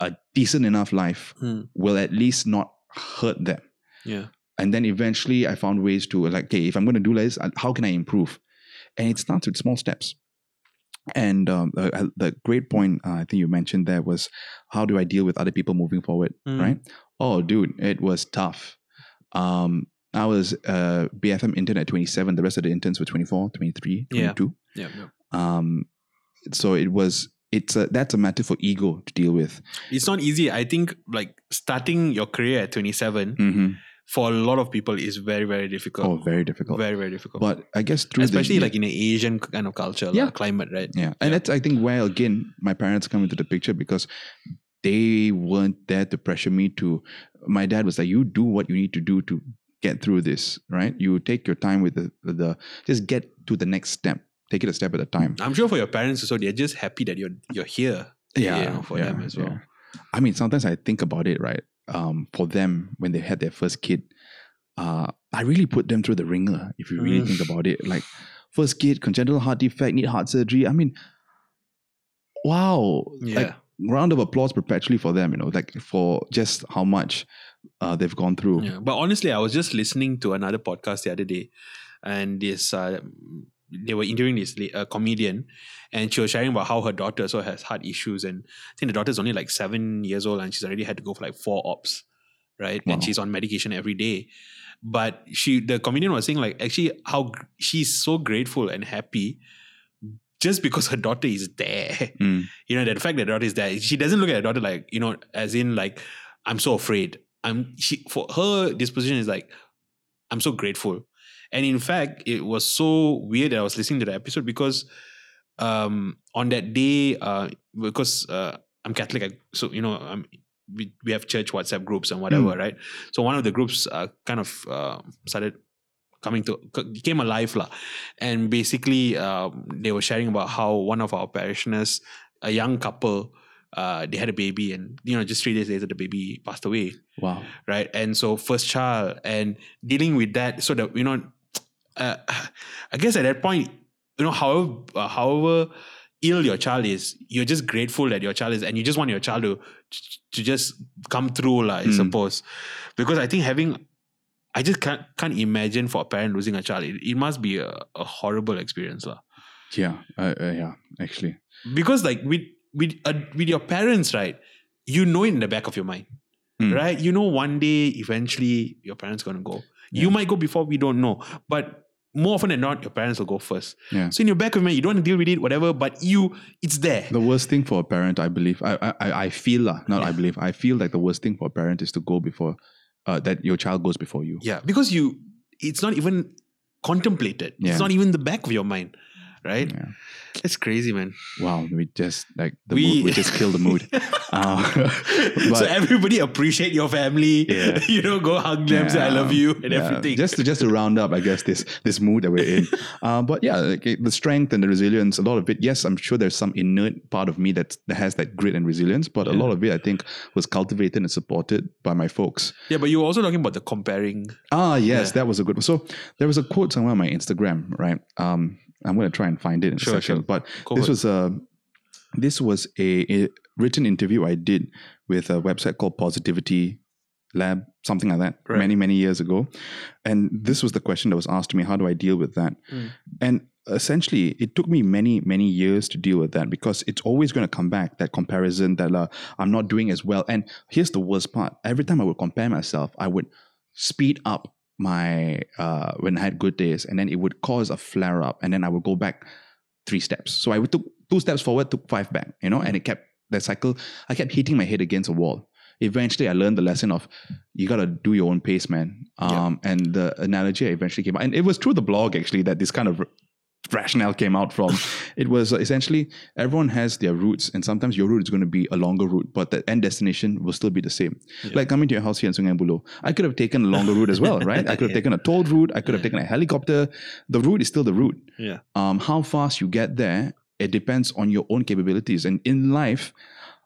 a decent enough life Mm. will at least not hurt them. Yeah. And then eventually I found ways to like, okay, if I'm going to do this, uh, how can I improve? And it starts with small steps. And um, uh, uh, the great point uh, I think you mentioned there was how do I deal with other people moving forward, Mm. right? Oh, dude, it was tough. Um, I was uh, BFM intern at 27. The rest of the interns were 24, 23, Yeah. 22. Yeah. yeah. Um, so it was, it's a, that's a matter for ego to deal with. It's not easy. I think like starting your career at 27 hmm for a lot of people is very, very difficult. Oh, very difficult. Very, very difficult. but I guess through Especially the, like in an Asian kind of culture, Yeah. like climate, right? Yeah. And Yeah. that's, I think, where again, my parents come into the picture because they weren't there to pressure me to. My dad was like, you do what you need to do to get through this, right? You take your time with the, with the just get to the next step. Take it a step at a time. I'm sure for your parents so they're just happy that you're you're here. you know, for them as well. I mean, sometimes I think about it, right? Um, for them, when they had their first kid, uh, I really put them through the ringer. If you really Mm. think about it, like first kid, congenital heart defect, need heart surgery. I mean, wow! Yeah. Like round of applause perpetually for them. You know, like for just how much uh, they've gone through. Yeah, but honestly, I was just listening to another podcast the other day, and this uh, they were interviewing this uh, comedian, and she was sharing about how her daughter also has heart issues, and I think the daughter's only like seven years old, and she's already had to go for like four ops, right? Wow. And she's on medication every day. But she, the comedian was saying like actually how she's so grateful and happy just because her daughter is there Mm. you know the fact that her daughter is there she doesn't look at her daughter like you know as in like i'm so afraid i'm she for her disposition is like i'm so grateful and in fact it was so weird that i was listening to the episode because um on that day uh because uh i'm catholic I, so you know i'm we, we have church whatsapp groups and whatever right so one of the groups uh, kind of uh, started coming to came alive lah. and basically um, they were sharing about how one of our parishioners a young couple uh, they had a baby and you know just three days later the baby passed away Wow. right and so first child and dealing with that so that you know uh, i guess at that point you know however uh, however ill your child is you're just grateful that your child is and you just want your child to to just come through lah, i Mm. suppose because i think having i just can't can't imagine for a parent losing a child it, it must be a, a horrible experience lah. Yeah. Uh, uh, yeah. Actually. because like with with uh, with your parents right you know it in the back of your mind Mm. right you know one day eventually your parents going to go you might go before we don't know but more often than not your parents will go first Yeah. so in your back of your mind you don't want to deal with it whatever but you it's there The worst thing for a parent, I believe, I I, I- feel not I believe, I feel like the worst thing for a parent is to go before, uh, that your child goes before you. yeah because you it's not even contemplated Yeah. it's not even the back of your mind right Yeah. it's crazy man Wow, we just like the We- mood, we just killed the mood. Uh, so everybody appreciate your family Yeah. you know go hug them say i love you and yeah. everything Just to just to round up, I guess this this mood that we're in. uh, but yeah, like, eh, the strength and the resilience, a lot of it. Yes, I'm sure there's some inert part of me that that has that grit and resilience, but a lot of it, I think, was cultivated and supported by my folks. yeah but you were also talking about the comparing Ah, yes, Yeah. that was a good one. So there was a quote somewhere on my Instagram, right? Um, I'm going to try and find it in Sure, a second. sure. But Go this ahead. was a this was a, a written interview I did with a website called Positivity Lab, something like that, Right. many many years ago. And this was the question that was asked to me: How do I deal with that? Mm. And essentially, it took me many many years to deal with that because it's always going to come back that comparison that uh, I'm not doing as well. And here's the worst part: every time I would compare myself, I would speed up my uh, when I had good days, and then it would cause a flare up, and then I would go back three steps. So I would took two steps forward, took five back, you know, and it kept that cycle. I kept hitting my head against a wall. Eventually, I learned the lesson of you gotta do your own pace, man. Um, Yeah. And the analogy eventually came out, and it was through the blog actually that this kind of rationale came out from. it was essentially everyone has their routes, and sometimes your route is going to be a longer route, but the end destination will still be the same. Yeah. Like coming to your house here in Sungai Buloh, I could have taken a longer route as well, right? I could have Yeah. taken a tolled route. I could have taken a helicopter. The route is still the route. yeah Um, how fast you get there, it depends on your own capabilities. And in life,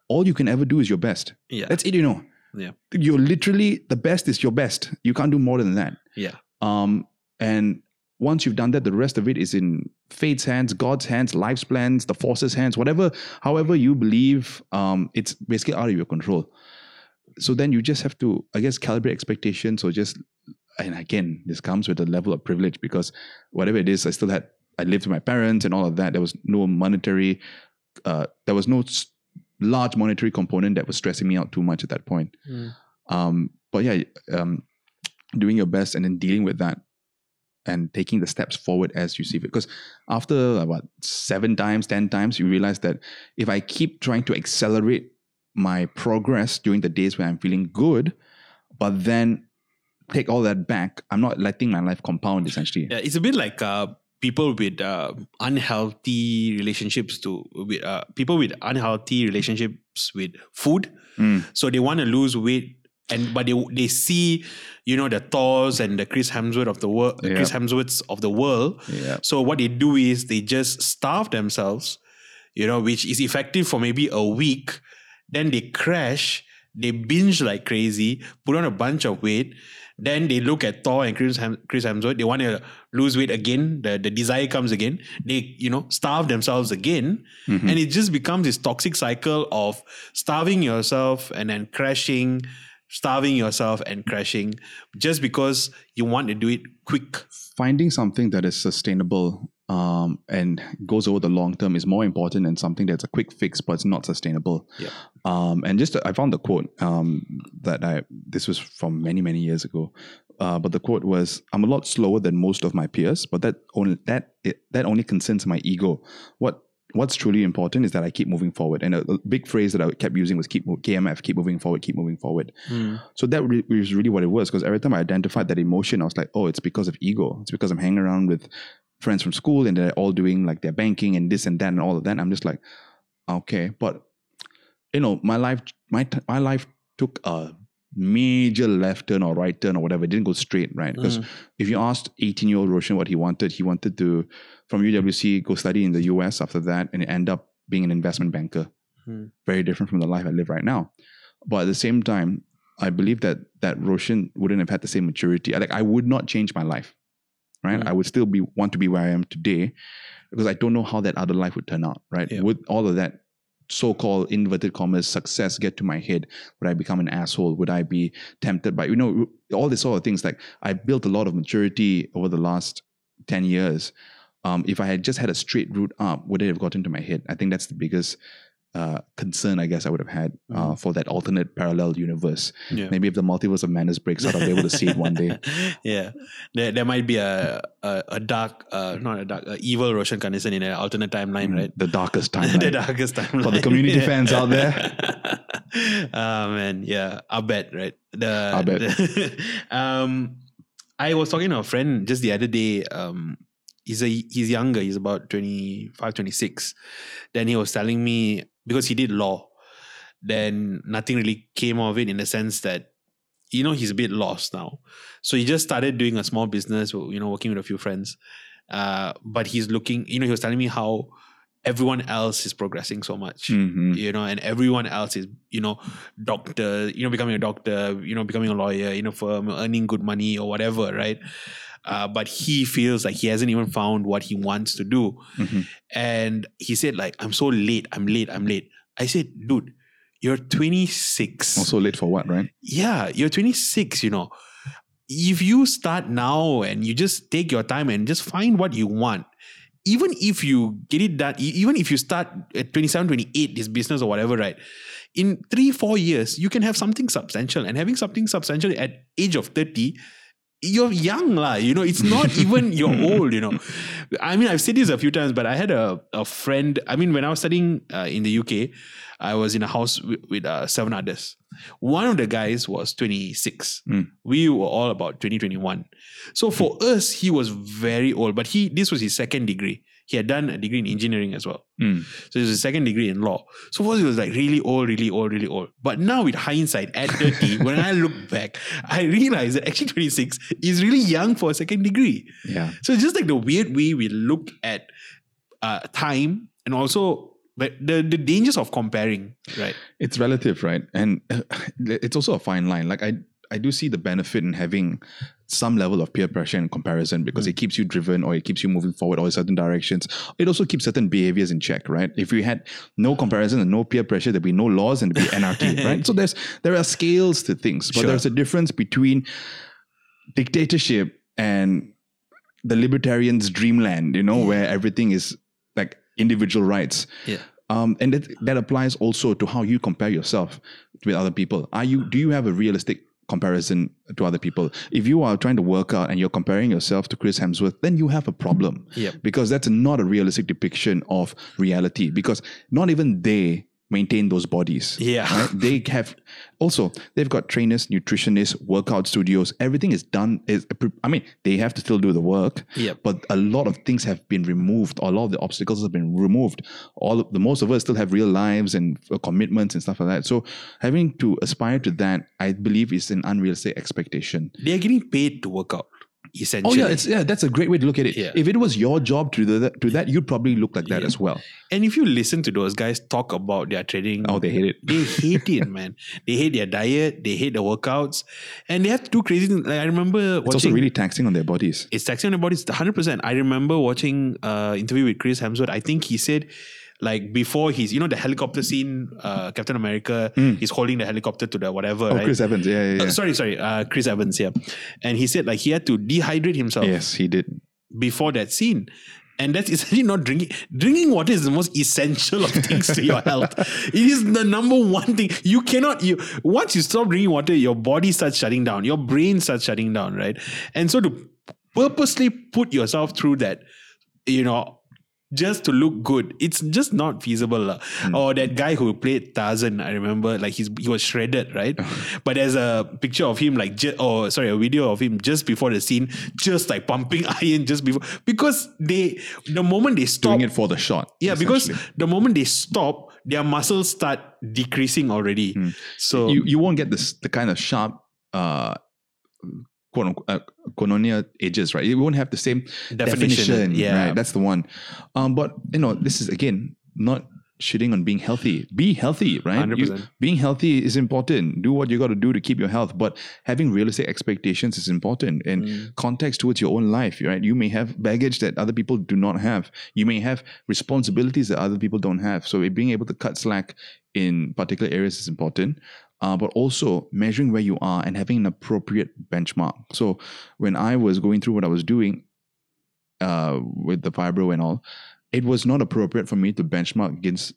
all you can ever do is your best. yeah That's it, you know. Yeah. You're literally the best is your best. You can't do more than that. yeah Um, and once you've done that, the rest of it is in fate's hands, God's hands, life's plans, the forces' hands, whatever, however you believe, um, it's basically out of your control. So then you just have to, I guess, calibrate expectations or just, and again, this comes with a level of privilege because whatever it is, I still had, I lived with my parents and all of that. There was no monetary, uh, there was no large monetary component that was stressing me out too much at that point. Mm. Um, but yeah, um, doing your best and then dealing with that and taking the steps forward as you see fit. Because after what seven times, ten times, you realize that if I keep trying to accelerate my progress during the days when I'm feeling good, but then take all that back, I'm not letting my life compound essentially. Yeah, it's a bit like uh, people with uh, unhealthy relationships to with uh, people with unhealthy relationships with food. Mm. So they want to lose weight, and but they they see, you know, the Thors and the Chris Hemsworth of the world, the Chris Yeah. Hemsworths of the world. Yeah. So what they do is they just starve themselves, you know, which is effective for maybe a week. Then they crash, they binge like crazy, put on a bunch of weight. Then they look at Thor and Chris, Hem- Chris Hemsworth. They want to lose weight again. The, the desire comes again. They, you know, starve themselves again. Mhm. And it just becomes this toxic cycle of starving yourself and then crashing, starving yourself and crashing just because you want to do it quick. Finding something that is sustainable um, and goes over the long term is more important than something that's a quick fix but it's not sustainable. Yeah. Um, and just I found the quote um, that I this was from many many years ago. Uh, but the quote was, "I'm a lot slower than most of my peers, but that only that it, that only concerns my ego. What what's truly important is that I keep moving forward." And a, a big phrase that I kept using was "keep KMF, keep moving forward, keep moving forward." Hmm. So that re- was really what it was. Because every time I identified that emotion, I was like, "Oh, it's because of ego. It's because I'm hanging around with friends from school and they're all doing like their banking and this and that and all of that." I'm just like, "Okay," but you know, my life, my t- my life took a major left turn or right turn or whatever. It didn't go straight, right? Because Mm. if you asked 18 year old Roshan what he wanted, he wanted to, from UWC, go study in the US after that and end up being an investment banker. Hmm. Very different from the life I live right now. But at the same time, I believe that that Roshan wouldn't have had the same maturity. Like I would not change my life, right? Hmm. I would still be want to be where I am today because I don't know how that other life would turn out, right? Yeah. Would all of that so-called inverted commas success get to my head? Would I become an asshole? Would I be tempted by you know all these sort of things? Like I built a lot of maturity over the last ten years. Um, if I had just had a straight route up, would it have gotten to my head? I think that's the biggest uh, concern I guess I would have had uh, for that alternate parallel universe. Yeah. Maybe if the multiverse of madness breaks out, I'll be able to see it one day. yeah, there, there might be a a, a dark, uh, not a dark, a evil Roshan Kanesan in an alternate timeline, right? The darkest timeline. the darkest timeline For the community fans out there. oh man, yeah, I bet, right? The I bet. the- um, I was talking to a friend just the other day. Um, he's a he's younger. He's about 25, 26. Then he was telling me because he did law, then nothing really came of it in the sense that you know he's a bit lost now. So he just started doing a small business. You know, working with a few friends. Uh, but he's looking. You know, he was telling me how everyone else is progressing so much Mhm. you know, and everyone else is, you know, doctor, you know, becoming a doctor, you know, becoming a lawyer, in a firm, earning good money or whatever, right? Uh, but he feels like he hasn't even found what he wants to do. Mhm. And he said, like, I'm so late, I'm late, I'm late. I said, dude, you're 26. Also late for what, right? yeah, you're 26, you know. If you start now and you just take your time and just find what you want, even if you get it done, even if you start at 27, 28, this business or whatever, right? In three, four years, you can have something substantial. And having something substantial at age of 30, you're young, lah. You know, it's not even you're old, you know. I mean, I've said this a few times, but I had a, a friend. I mean, when I was studying uh, in the UK, I was in a house with, with uh, seven others. One of the guys was 26. Mm. We were all about 20, 21. So for us, he was very old, but he this was his second degree. He had done a degree in engineering as well. Mm. So it was his second degree in law. So first he was like really old, really old, really old. But now with hindsight, at 30, when I look back, I realize that actually 26 is really young for a second degree. Yeah. So it's just like the weird way we look at uh, time and also but the, the dangers of comparing, right? It's relative, right? And uh, it's also a fine line. Like I, I do see the benefit in having some level of peer pressure and comparison because it keeps you driven or it keeps you moving forward or in certain directions. It also keeps certain behaviors in check, right? If we had no comparison and no peer pressure, there'd be no laws and there'd be anarchy, right? So there's there are scales to things, but Sure. there's a difference between dictatorship and the libertarian's dreamland, you know, where everything is like individual rights. Yeah. Um, and that, that applies also to how you compare yourself with other people. Are you do you have a realistic comparison to other people? If you are trying to work out and you're comparing yourself to Chris Hemsworth, then you have a problem. Yep. Because that's not a realistic depiction of reality. Because not even they maintain those bodies. Yeah. Right? They have also they've got trainers, nutritionists, workout studios. Everything is done. Is I mean, they have to still do the work. Yeah. But a lot of things have been removed. A lot of the obstacles have been removed. All of, the most of us still have real lives and uh, commitments and stuff like that. So having to aspire to that, I believe, is an unrealistic expectation. They're getting paid to work out, Oh yeah, it's yeah. That's a great way to look at it. Yeah. If it was your job to do that, to that, you'd probably look like that Yeah. as well. and if you listen to those guys talk about their training, Oh, they hate it. they hate it, man. They hate their diet, they hate the workouts, and they have to do crazy things. Like I remember It's watching also really taxing on their bodies. it's taxing on the body 100%. I remember watching uh interview with Chris Hemsworth. I think he said like before he's you know the helicopter scene, uh, Captain America, Mm. he's holding the helicopter to the whatever, Oh, right? Chris Evans. Yeah, yeah, Uh, sorry, sorry, uh, Chris Evans, yeah. And he said like he had to dehydrate himself yes, he did. before that scene. And that's essentially not drinking. Drinking water is the most essential of things to your health. It is the number one thing. You cannot, you once you stop drinking water, your body starts shutting down, your brain starts shutting down, right? And so to purposely put yourself through that, you know, just to look good, it's just not feasible. lah. Or that guy who played Tarzan, I remember, like he's he was shredded, right? but there's a picture of him, like, ju- or sorry, a video of him just before the scene, just like pumping iron just before, because they, the moment they stop, Doing it for the shot. yeah, because the moment they stop, their muscles start decreasing already. So you you won't get this the kind of sharp uh quote unquote, uh, colonial edges, right? You won't have the same Definition, definition. yeah. right. That's the one. Um, but you know, this is again not shitting on being healthy. Be healthy, right? You- 100%. being healthy is important. Do what you got to do to keep your health, but having realistic expectations is important and Mm. context towards your own life, right? You may have baggage that other people do not have. You may have responsibilities that other people don't have. So being able to cut slack in particular areas is important. Uh, but also measuring where you are and having an appropriate benchmark. So when I was going through what I was doing uh, with the fibro and all, it was not appropriate for me to benchmark against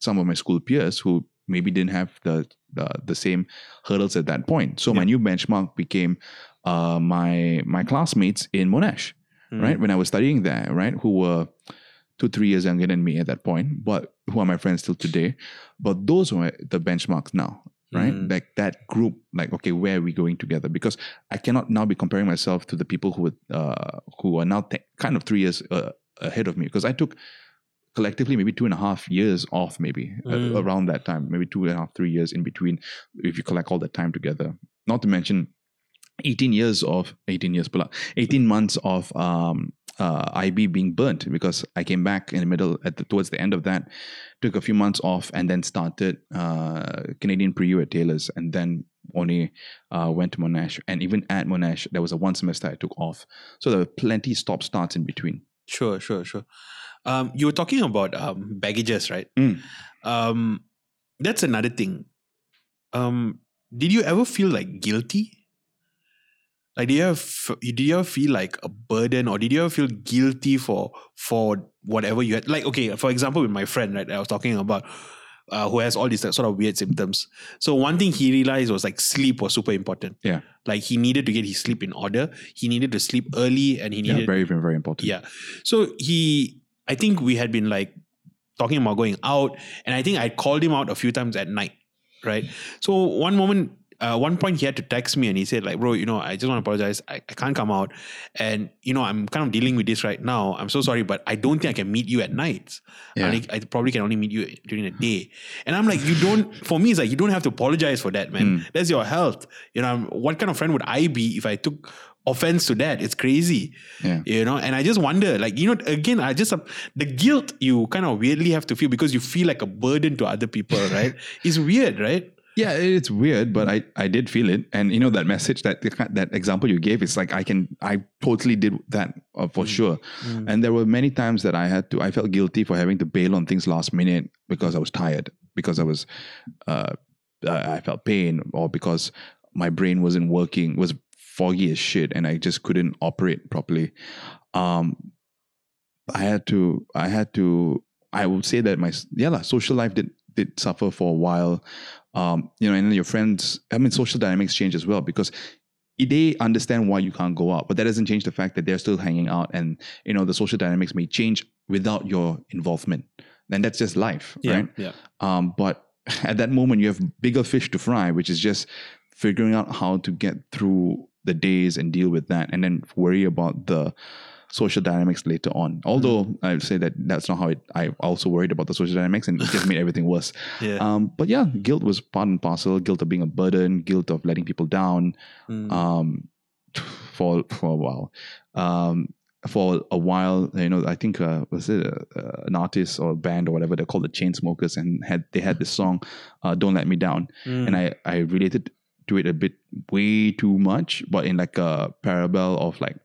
some of my school peers who maybe didn't have the the, the same hurdles at that point. So my new benchmark became uh, my my classmates in Monash, Mm. right? When I was studying there, right, who were two three years younger than me at that point, but who are my friends still today. But those were the benchmarks now. Right, Mm. like that group, like okay, where are we going together? Because I cannot now be comparing myself to the people who would, uh, who are now te- kind of three years uh, ahead of me. Because I took collectively maybe two and a half years off, maybe uh, Mm. around that time, maybe two and a half, three years in between, if you collect all that time together. Not to mention 18 years of 18 years, pula, 18 months of um, uh, IB being burnt because I came back in the middle at the, towards the end of that, took a few months off, and then started uh, Canadian pre-U at Taylor's, and then only uh, went to Monash. And even at Monash, there was a one semester I took off, so there were plenty stop starts in between. Sure, sure, sure. Um, you were talking about um, baggages, right? Mm. Um, that's another thing. Um, did you ever feel like guilty? Like, did you ever, f- did you ever feel like a burden, or did you ever feel guilty for for whatever you had? Like, okay, for example, with my friend, right, I was talking about, uh, who has all these like, sort of weird symptoms. So one thing he realized was like sleep was super important. Yeah. Like he needed to get his sleep in order. He needed to sleep early, and he Yeah, needed very, very, very important. yeah. So he, I think we had been like talking about going out, and I think I called him out a few times at night, right? So one moment, uh, one point he had to text me and he said like, bro, you know, I just want to apologize. I, I can't come out, and you know, I'm kind of dealing with this right now. I'm so sorry, but I don't think I can meet you at nights. Yeah. I, I probably can only meet you during the day. And I'm like, you don't. For me, it's like you don't have to apologize for that, man. Mm. That's your health. You know, I'm- what kind of friend would I be if I took offense to that? It's crazy Yeah. you know and i just wonder like you know again i just the guilt you kind of weirdly have to feel because you feel like a burden to other people right it's weird right Yeah, it's weird, but I, I did feel it, and you know that message that that example you gave. It's like I can I totally did that uh, for sure. And there were many times that I had to I felt guilty for having to bail on things last minute because I was tired, because I was uh, I felt pain, or because my brain wasn't working, was foggy as shit, and I just couldn't operate properly. Um, I had to I had to I would say that my yeah lah, social life did did suffer for a while. Um, you know, and then your friends. I mean, social dynamics change as well because they understand why you can't go out, but that doesn't change the fact that they're still hanging out, and you know the social dynamics may change without your involvement. And that's just life, right? yeah Um, but at that moment, you have bigger fish to fry, which is just figuring out how to get through the days and deal with that, and then worry about the social dynamics later on. Although I would say that that's not how it. I also worried about the social dynamics, and it just made everything worse. yeah Um, but yeah, guilt was part and parcel. Guilt of being a burden. Guilt of letting people down. Mm. Um, for for a while. Um, for a while, you know, I think uh, was it a, uh, an artist or a band or whatever they're called the Chainsmokers, and had they had this song, uh, "Don't Let Me Down," Mm. and I I related to it a bit way too much, but in like a parable of like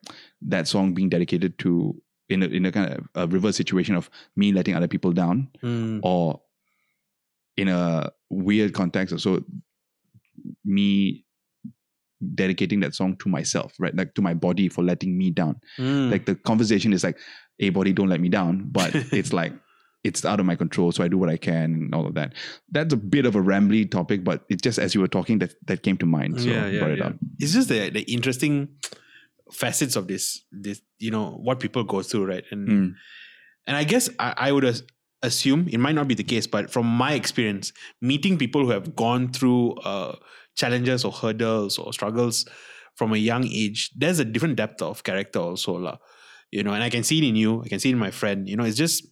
that song being dedicated to in a, in a kind of a reverse situation of me letting other people down, Mm. or in a weird context, so me dedicating that song to myself, right? Like to my body for letting me down. Mm. Like the conversation is like, "Hey, body, don't let me down," but it's like it's out of my control, so I do what I can and all of that. That's a bit of a rambly topic, but it just as you were talking that that came to mind, so yeah, yeah, brought it yeah. up. It's just the the interesting facets of this this you know what people go through, right? And Mm. and I guess I, I would as- assume it might not be the case, but from my experience, meeting people who have gone through uh, challenges or hurdles or struggles from a young age, there's a different depth of character also, lah. You know, and I can see it in you. I can see it in my friend. You know, it's just,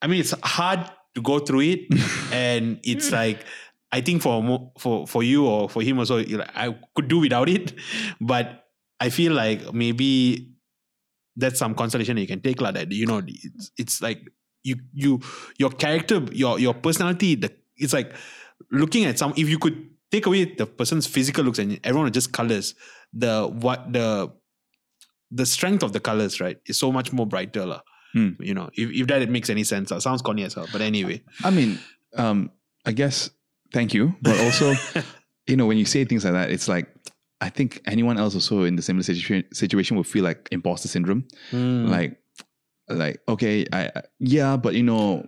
I mean, it's hard to go through it, and it's like. I think for mo- for for you or for him also, you're like, I could do without it, but I feel like maybe that's some consolation that you can take, like that. You know, it's, it's like you you your character, your your personality. The it's like looking at some. If you could take away the person's physical looks and everyone just colors, the what the the strength of the colors, right, is so much more brighter, lah. Hmm. You know, if if that makes any sense, uh, sounds corny as hell. But anyway, I mean, um, I guess thank you, but also, you know, when you say things like that, it's like I think anyone else also in the similar situation situation will feel like imposter syndrome. Mm. Like, like okay, I I- yeah, but you know,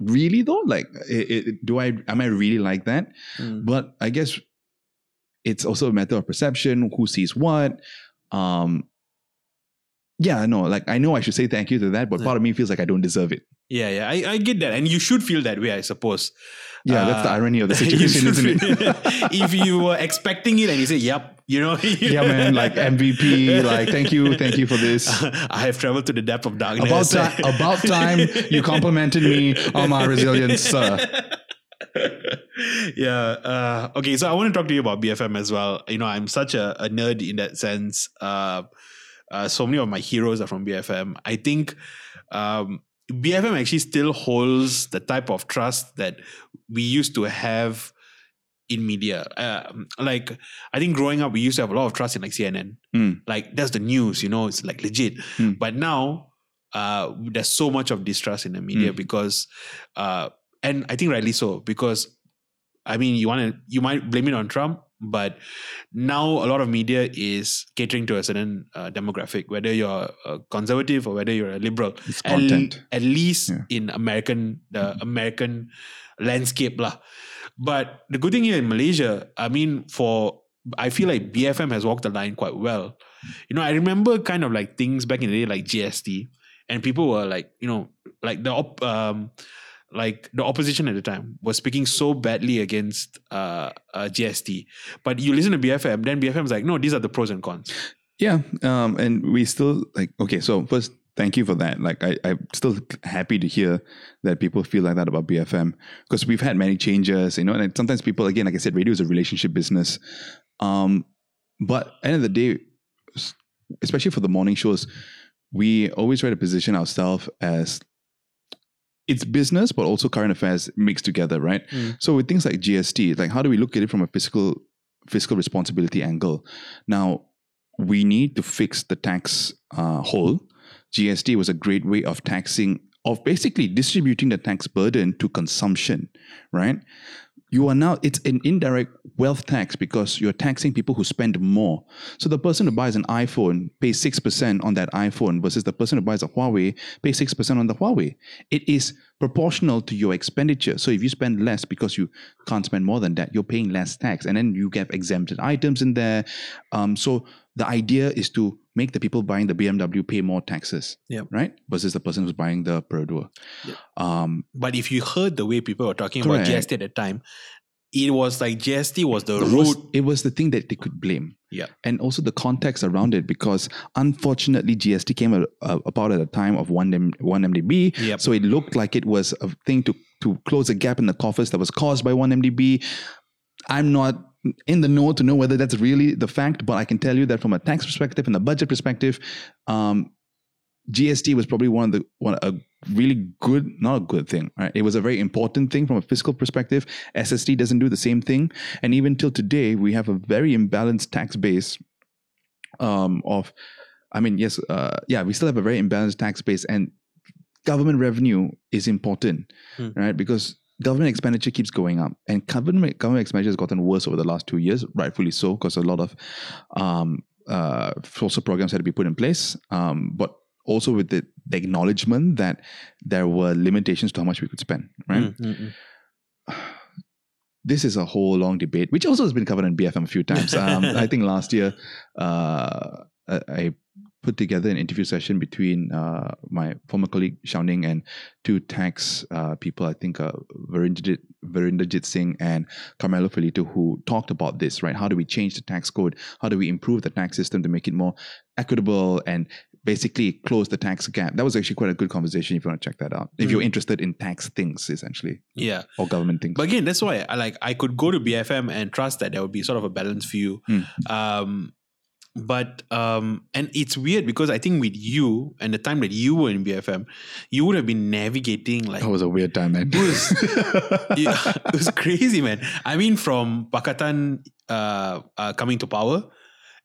really though, like, it, it, do I am I really like that? Mm. But I guess it's also a matter of perception. Who sees what? Um, yeah, no, like I know I should say thank you to that, but Yeah. part of me feels like I don't deserve it. Yeah, yeah, I, I get that, and you should feel that way, I suppose. Yeah, that's the Uh, irony of the situation, isn't it? if you were expecting it and you say, "Yep," you know, yeah, man, like MVP, like thank you, thank you for this. I have traveled to the depth of About darkness. about time you complimented me on my resilience, sir. yeah. Uh, okay, so I want to talk to you about BFM as well. You know, I'm such a, a nerd in that sense. Uh, uh, so many of my heroes are from BFM. I think um, BFM actually still holds the type of trust that we used to have in media. Um, like, I think growing up, we used to have a lot of trust in like CNN. Mm. Like, that's the news, you know, it's like legit. Mm. But now, uh, there's so much of distrust in the media Mm. because, uh, and I think rightly so, because I mean, you want to, you might blame it on Trump, but now a lot of media is catering to a certain uh, demographic, whether you're a conservative or whether you're a liberal. It's At, content. at least Yeah. in American, the American landscape, lah. But the good thing here in Malaysia, I mean, for I feel like BFM has walked the line quite well. You know, I remember kind of like things back in the day, like GST, and people were like, you know, like the op, um, like the opposition at the time was speaking so badly against uh, uh GST. But you listen to BFM, then BFM is like, no, these are the pros and cons. Yeah, um, and we still like okay. So first, thank you for that. Like, I, I'm still happy to hear that people feel like that about BFM because we've had many changes, you know. And sometimes people, again, like I said, radio is a relationship business. Um, but end of the day, especially for the morning shows, we always try to position ourselves as it's business, but also current affairs mixed together, right? Mm. So with things like GST, like how do we look at it from a fiscal fiscal responsibility angle? Now, we need to fix the tax uh, hole. GST was a great way of taxing, of basically distributing the tax burden to consumption, right? You are now, it's an indirect wealth tax because you're taxing people who spend more. So the person who buys an iPhone pays 6% on that iPhone versus the person who buys a Huawei pays 6% on the Huawei. It is proportional to your expenditure. So if you spend less because you can't spend more than that, you're paying less tax. And then you get exempted items in there. Um, so the idea is to make the people buying the BMW pay more taxes, Yep. right? Versus the person who's buying the Perodua. Yep. Um, But if you heard the way people were talking Correct. about GST at the time, it was like GST was the root. it was the thing that they could blame. Yeah. And also the context around it, because unfortunately GST came a, a- about at a time of one M, one MDB. Yep. So it looked like it was a thing to to close a gap in the coffers that was caused by one MDB. I'm not in the know to know whether that's really the fact, but I can tell you that from a tax perspective and a budget perspective, um, GST was probably one of the one a really good, not a good thing. Right? It was a very important thing from a fiscal perspective. SST doesn't do the same thing, and even till today, we have a very imbalanced tax base um, of I mean, yes, uh, yeah, we still have a very imbalanced tax base, and government revenue is important, Hmm. right? Because government expenditure keeps going up, and government government expenditure has gotten worse over the last two years, rightfully so, because a lot of um, uh, social programs had to be put in place, um, but also with the, the acknowledgement that there were limitations to how much we could spend, right? Mm, mm, mm. this is a whole long debate, which also has been covered on BFM a few times. Um, I think last year uh, I put together an interview session between uh, my former colleague Xiaoning and two tax uh, people, I think uh, Singh and Carmelo Felito, who talked about this, right? How do we change the tax code? How do we improve the tax system to make it more equitable and basically close the tax gap? That was actually quite a good conversation if you want to check that out. If you're Mm. interested in tax things, essentially, Yeah. or government things. But again, that's why I like I could go to BFM and trust that there would be sort of a balanced view. Hmm. Um, but um, and it's weird because I think with you and the time that you were in BFM, you would have been navigating like That was a weird time, man. yeah, it was crazy, man. I mean, from Pakatan uh, uh, coming to power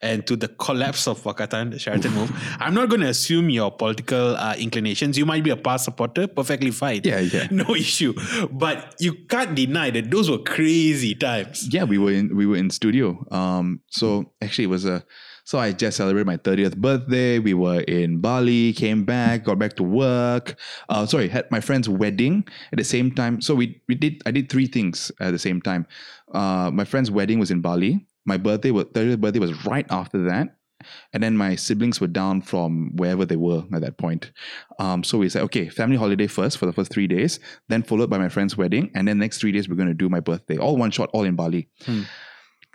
and to the collapse of Pakatan, the Sheraton move. I'm not going to assume your political uh, inclinations. You might be a past supporter, perfectly fine. yeah, yeah. No issue. But you can't deny that those were crazy times. Yeah, we were in we were in studio. Um, so actually, it was a. So I just celebrated my thirtieth birthday. We were in Bali, came back, got back to work. Uh, sorry, had my friend's wedding at the same time. So we we did. I did three things at the same time. Uh, my friend's wedding was in Bali. My birthday was thirtieth birthday was right after that. And then my siblings were down from wherever they were at that point. Um, so we said, okay, family holiday first for the first three days, then followed by my friend's wedding, and then next three days we're going to do my birthday, all one shot, all in Bali. Hmm.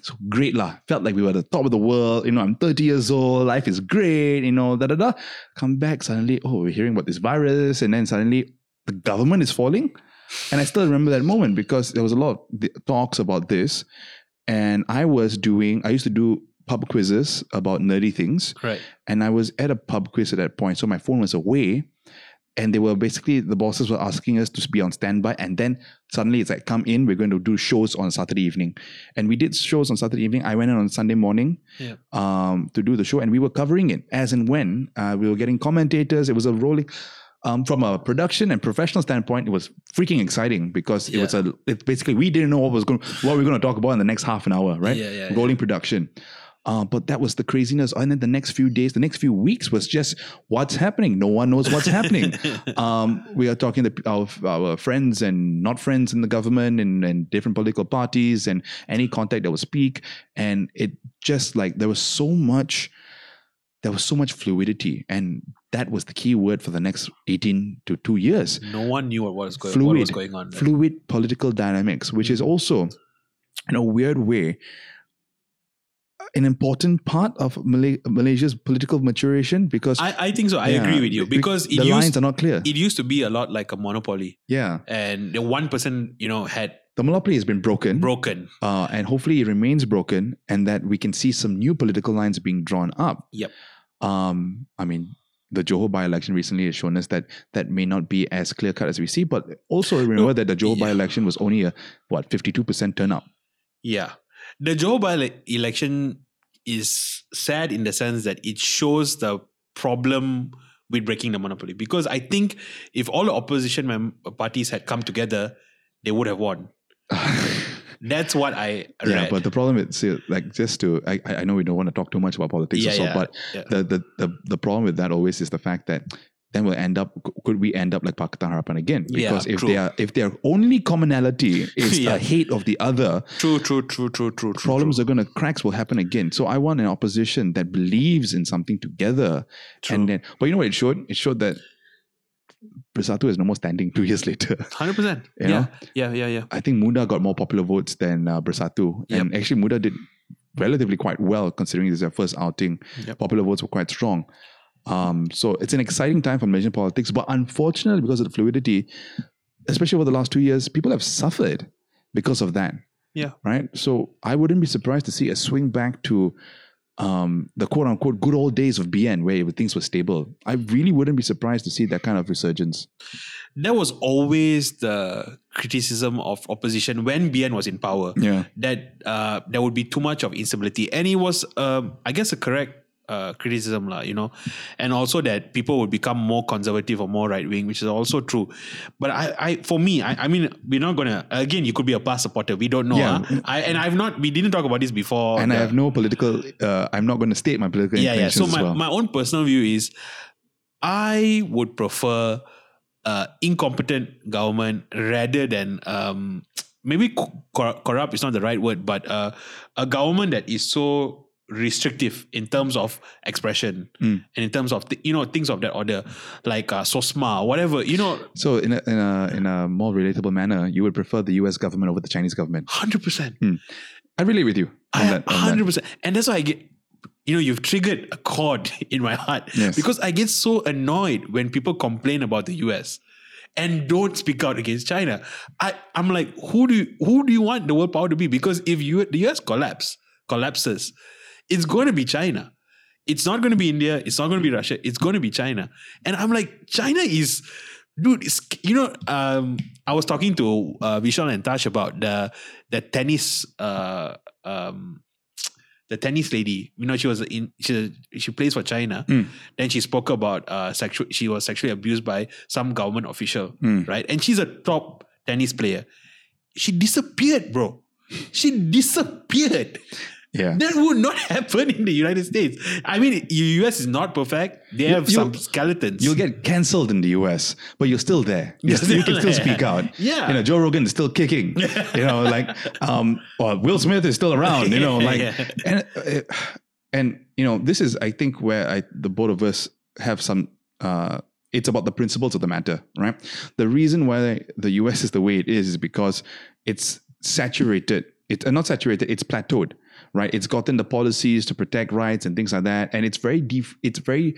So great lah. Felt like we were at the top of the world. You know, I'm 30 years old. Life is great. You know, da da da. Come back suddenly. Oh, we're hearing about this virus, and then suddenly the government is falling. And I still remember that moment because there was a lot of talks about this, and I was doing. I used to do pub quizzes about nerdy things Right. and I was at a pub quiz at that point, so my phone was away, and they were basically the bosses were asking us to be on standby, and then suddenly it's like, come in, we're going to do shows on Saturday evening, and we did shows on Saturday evening. I went in on Sunday morning, Yeah. um, to do the show, and we were covering it as and when uh, we were getting commentators. It was a rolling. Um, from a production and professional standpoint, it was freaking exciting because it was a. It basically we didn't know what was going, what we were going to talk about in the next half an hour, right? Yeah, yeah, yeah. Rolling production. Uh, but that was the craziness. And then the next few days, the next few weeks was just what's happening. No one knows what's happening. Um, we are talking to our, our friends and not friends in the government and, and different political parties and any contact that will speak. And it just like there was so much, there was so much fluidity. And that was the key word for the next 18 to two years No one knew what was going, Fluid. what was going on. right? fluid political dynamics, which is also, in a weird way, an important part of Malay- Malaysia's political maturation because I, I think so. I Yeah, agree with you be- because it the lines used, are not clear. it used to be a lot like a monopoly, yeah, and the one person you know had the monopoly has been broken, broken. uh, and hopefully it remains broken, and that we can see some new political lines being drawn up. Yep. Um, I mean, the Johor by-election recently has shown us that that may not be as clear cut as we see, but also remember that the Johor yeah. by-election was only a what fifty-two percent turnout. Yeah. The Joe Biden election is sad in the sense that it shows the problem with breaking the monopoly. Because I think if all the opposition parties had come together, they would have won. That's what I read. Yeah, but the problem is like just to I, I I know we don't want to talk too much about politics Yeah, or so, yeah, but yeah. the, the the the problem with that always is the fact that then we'll end up could we end up like Pakatan Harapan again? Yeah, Because if true. they are if their only commonality is Yeah. the hate of the other, true, true, true, true, true, problems true. are gonna cracks will happen again. So I want an opposition that believes in something together. True. And then but you know what it showed? It showed that Bersatu is no more standing two years later. 100%. You yeah. know? yeah, yeah, yeah. I think Muda got more popular votes than uh, Bersatu. And actually, Muda did relatively quite well considering this is their first outing. Yep. Popular votes were quite strong. Um, so it's an exciting time for Malaysian politics. But unfortunately, because of the fluidity, especially over the last two years, people have suffered because of that. Yeah. Right. So I wouldn't be surprised to see a swing back to um, the quote unquote good old days of BN where things were stable. I really wouldn't be surprised to see that kind of resurgence. There was always the criticism of opposition when BN was in power. Yeah. that uh, there would be too much of instability. And it was, um, I guess, a correct uh, criticism, lah, you know, and also that people would become more conservative or more right wing, which is also true. But I, I for me, I, I mean, we're not gonna again. You could be a past supporter. We don't know. Yeah. huh? I and I've not. We didn't talk about this before. and I have no political. Uh, I'm not going to state my political yeah, yeah. So my, well. my own personal view is, I would prefer uh, incompetent government rather than um, maybe cor- corrupt is not the right word, but uh, a government that is so restrictive in terms of expression Mm. and in terms of th- you know things of that order, like uh, SOSMA, whatever. You know, so in a, in a in a more relatable manner, you would prefer the U.S. government over the Chinese government. hundred percent. I relate with you. on I that- on hundred percent, and that's why I get. You know, you've triggered a chord in my heart Yes. because I get so annoyed when people complain about the US and don't speak out against China. I, I'm like, who do you, who do you want the world power to be? Because if you, the US collapse collapses, it's going to be China. It's not going to be India. It's not going to be Russia. It's going to be China. And I'm like, China is, dude. You know, um, I was talking to uh, Vishal and Tash about the the tennis. Uh, um, the tennis lady, you know, she was in she she plays for China. Mm. Then she spoke about uh sexual. She was sexually abused by some government official, Mm. right? And she's a top tennis player. She disappeared, bro. She disappeared. Yeah. That would not happen in the United States. I mean, the US is not perfect. They have you- some skeletons. You'll get cancelled in the US, but you're still there. You're still- you can still speak out. Yeah. You know, Joe Rogan is still kicking. you know, like, um, or Will Smith is still around, you know, like, Yeah. and, uh, and, you know, this is, I think, where I, the both of us have some, uh, it's about the principles of the matter, right? The reason why the US is the way it is is because it's saturated. It's uh, not saturated. It's plateaued, right? It's gotten the policies to protect rights and things like that, and it's very def- It's very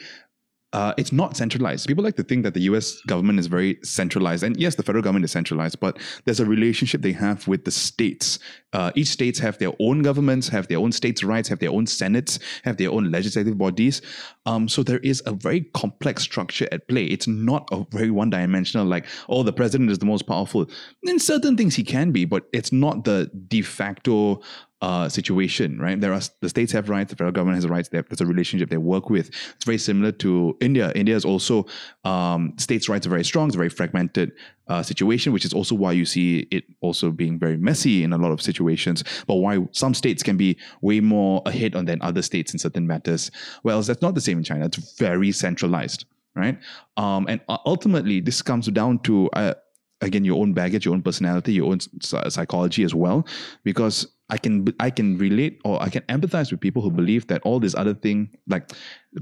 uh, it's not centralized. People like to think that the US government is very centralized. And yes, the federal government is centralized, but there's a relationship they have with the states. Uh, each states have their own governments, have their own states' rights, have their own senates, have their own legislative bodies. Um, so there is a very complex structure at play. It's not a very one dimensional, like, oh, the president is the most powerful. In certain things, he can be, but it's not the de facto uh, situation, right? There are the states have rights, the federal government has rights. Have, there's a relationship they work with. It's very similar to India. India is also um, states' rights are very strong. It's very fragmented uh, situation, which is also why you see it also being very messy in a lot of situations. But why some states can be way more ahead on than other states in certain matters. Well, that's not the same in China. It's very centralized, right? Um, and ultimately, this comes down to. Uh, again your own baggage your own personality your own psychology as well because i can i can relate or i can empathize with people who believe that all this other thing like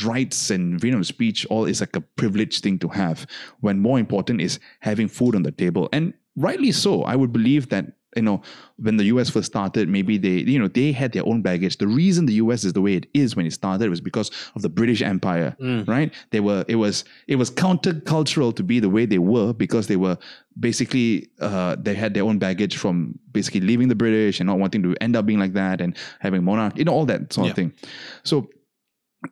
rights and freedom of speech all is like a privileged thing to have when more important is having food on the table. And rightly so i would believe that you know when the us first started maybe they you know they had their own baggage. The reason the us is the way it is when it started was because of the british empire right? They were it was it was countercultural to be the way they were because they were basically uh, they had their own baggage from basically leaving the british and not wanting to end up being like that and having monarch you know all that sort Yeah. of thing. So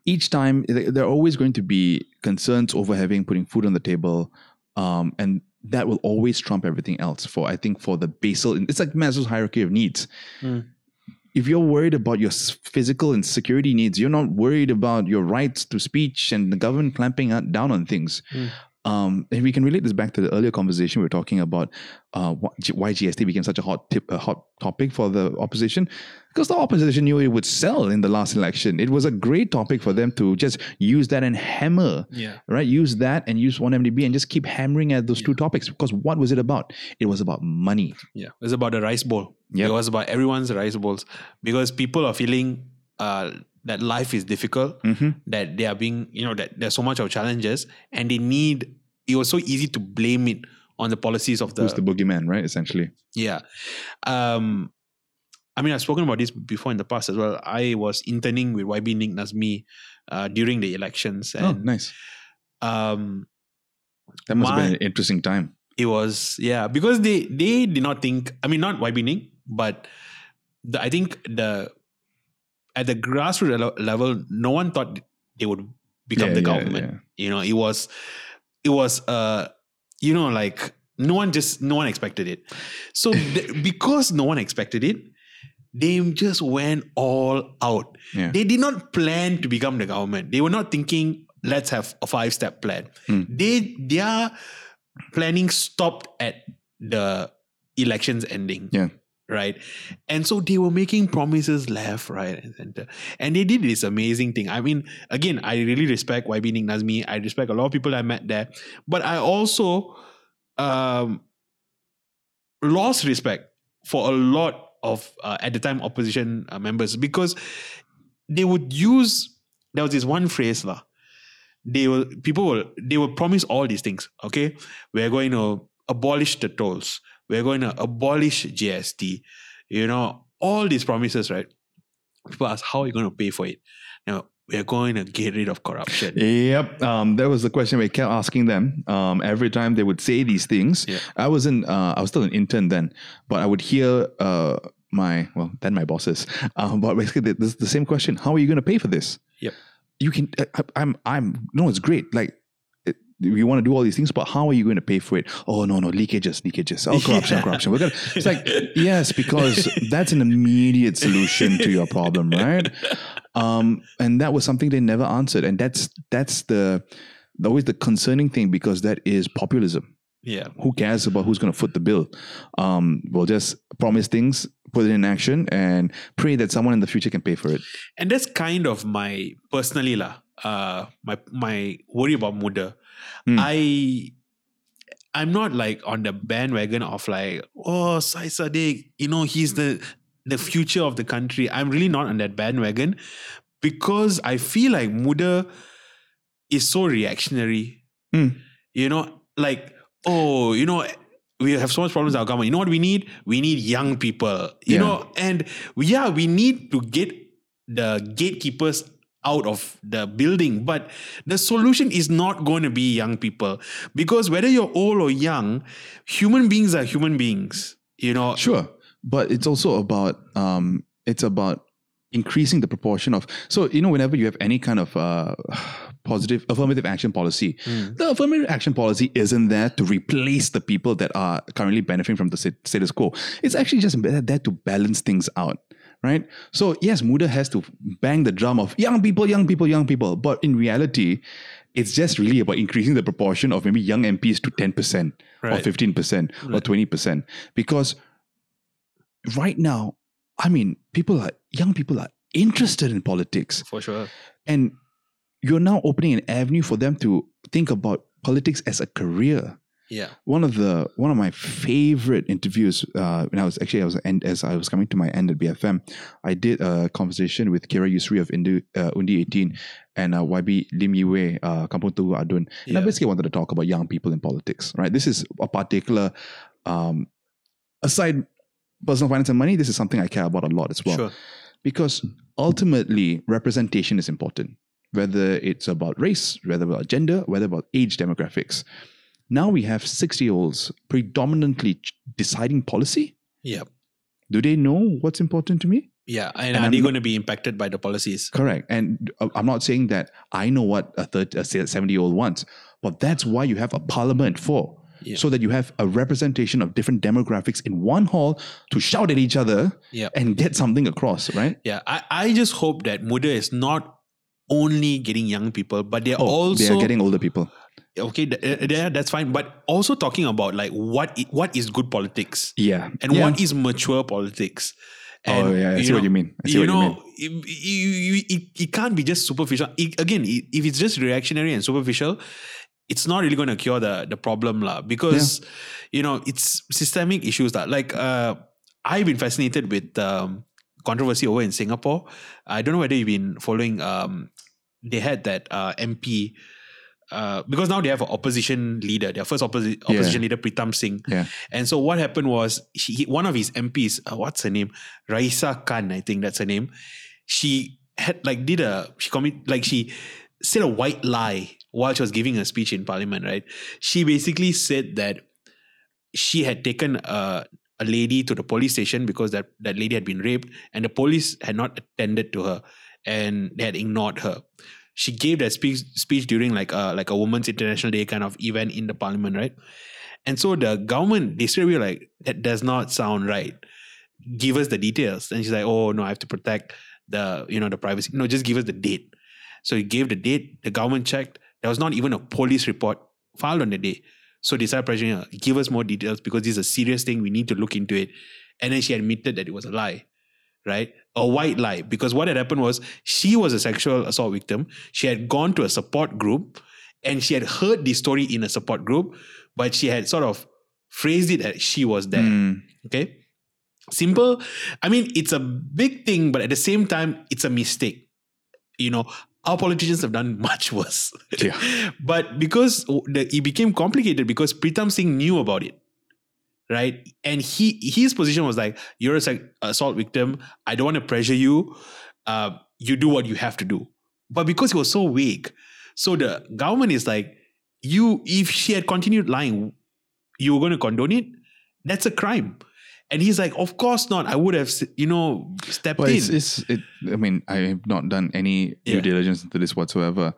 each time th- there are always going to be concerns over having putting food on the table um, and that will always trump everything else for i think for the basal it's like maslow's hierarchy of needs Mm. if you're worried about your physical and security needs you're not worried about your rights to speech and the government clamping down on things Mm. Um, and we can relate this back to the earlier conversation we were talking about uh, why GST became such a hot tip, a hot topic for the opposition, because the opposition knew it would sell in the last election. It was a great topic for them to just use that and hammer, Yeah. right? Use that and use one MDB and just keep hammering at those two topics. Because what was it about? It was about money. Yeah, it was about the rice bowl. Yep. It was about everyone's rice bowls because people are feeling uh, that life is difficult, Mm-hmm. that they are being, you know, that there's so much of challenges, and they need. It was so easy to blame it on the policies of the, Who's the boogeyman, right? Essentially. yeah. Um, I mean, I've spoken about this before in the past as well. I was interning with YB Nik Nazmi uh, during the elections, oh, and nice. um, That must have been an interesting time. it was yeah because they they did not think i mean not YB Nik, but the, i think the at the grassroots level no one thought they would become Yeah, the government yeah. you know it was it was uh you know like no one just no one expected it so th- because no one expected it they just went all out. Yeah. They did not plan to become the government. They were not thinking, let's have a five step plan. Hmm. They their planning stopped at the elections ending. Yeah. Right. And so they were making promises left, right, and center. And they did this amazing thing. I mean, again, I really respect YB Nik Nazmi. I respect a lot of people I met there. But I also um, lost respect for a lot of uh, at the time opposition uh, members because they would use there was this one phrase lah. They will people will they will promise all these things. Okay, we're going to abolish the tolls. We're going to abolish GST. You know all these promises, right? People ask how are you going to pay for it. Now we're going to get rid of corruption. Yep, um, that was the question we kept asking them. Um, every time they would say these things, Yeah. I was in, uh, I was still an intern then, but I would hear uh, my, well, then my bosses, um, but basically the, the, the same question: How are you going to pay for this? Yep. You can, I, I'm, I'm, no, it's great. Like. We want to do all these things, but how are you going to pay for it? Oh no, no leakages, leakages. Oh corruption, Yeah. corruption. We're gonna. It's like yes, because that's an immediate solution to your problem, right? um, and that was something they never answered, and that's that's the, the always the concerning thing because that is populism. Yeah. Who cares about who's going to foot the bill? Um, we'll just promise things, put it in action, and pray that someone in the future can pay for it. and that's kind of my personally lah uh my my worry about muda Hmm. i i'm not like on the bandwagon of like oh Syed Saddiq, you know he's the the future of the country i'm really not on that bandwagon because i feel like muda is so reactionary Hmm. you know like oh you know we have so much problems with our government. You know what we need? We need young people. You Yeah. know, and yeah, we need to get the gatekeepers out of the building. But the solution is not going to be young people because whether you're old or young, human beings are human beings. You know, Sure, but it's also about um, it's about increasing the proportion of. So you know, whenever you have any kind of uh, positive affirmative action policy, Mm. the affirmative action policy isn't there to replace the people that are currently benefiting from the status quo. It's actually just there to balance things out. Right? So, yes, Muda has to bang the drum of young people, young people, young people. But in reality, it's just really about increasing the proportion of maybe young MPs to 10% or 15% or 20%. Because right now, I mean, people are, young people are interested in politics. for sure. And you're now opening an avenue for them to think about politics as a career. Yeah. One of the one of my favorite interviews uh, when I was actually I was end as I was coming to my end at BFM, I did a conversation with Qyira Yusri of Indu, uh, Undi 18 and uh, YB Lim Yue, uh, Kampung Tunku Adun. And I basically wanted to talk about young people in politics, right? This is a particular, um, aside personal finance and money, this is something I care about a lot as well Sure. because ultimately representation is important whether it's about race whether about gender whether about age demographics now we have 60 year olds predominantly deciding policy Yeah. do they know what's important to me Yeah. And, And are I'm they not- going to be impacted by the policies? correct and uh, i'm not saying that i know what a 30, a 70 year old wants but that's why you have a parliament for Yeah. so that you have a representation of different demographics in one hall to shout at each other Yeah. and get something across right Yeah. I, I just hope that Muda is not only getting young people, but they're oh, also they are getting older people okay. th- there, that's fine. But also talking about like what i- what is good politics yeah and Yeah. what is mature politics. Oh, yeah, I see what you mean. I see you what you know, you you, you, it, it can't be just superficial. It- again, it, if it's just reactionary and superficial, it's not really going to cure the the problem lah. Because you know it's systemic issues that like uh, I've been fascinated with um, controversy over in Singapore. I don't know whether you've been following. Um, they had that uh, MP. Uh, because now they have an opposition leader, their first opposi- Yeah. opposition leader, Pritam Singh. Yeah. And so what happened was she, he- one of his MPs, uh, what's her name? Raeesah Khan, I think that's her name. She had like did a she commit like she said a white lie while she was giving a speech in parliament, right? She basically said that she had taken a, a lady to the police station because that, that lady had been raped and the police had not attended to her and they had ignored her. She gave that speech speech during like a like a Women's International Day kind of event in the parliament, right? And so the government, they straight away were like, that does not sound right. give us the details. And she's like, oh no, I have to protect the you know the privacy. No, just give us the date. So he gave the date. The government checked. There was not even a police report filed on the day. So they started pressuring her, give us more details because this is a serious thing. We need to look into it. And then she admitted that it was a lie, right? A white lie. Because what had happened was she was a sexual assault victim. She had gone to a support group and she had heard the story in a support group, but she had sort of phrased it as she was there. Mm. Okay. Simple. I mean, it's a big thing, but at the same time, it's a mistake. You know, our politicians have done much worse. Yeah. but because the, it became complicated because Pritam Singh knew about it. Right. And he his position was like, you're a sex- assault victim. I don't want to pressure you. Uh, you do what you have to do. But because he was so weak, so the government is like, you, if she had continued lying, you were going to condone it. That's a crime. And he's like, of course not. I would have, you know, stepped But in. it's, it's it. I mean, I have not done any due diligence into this whatsoever,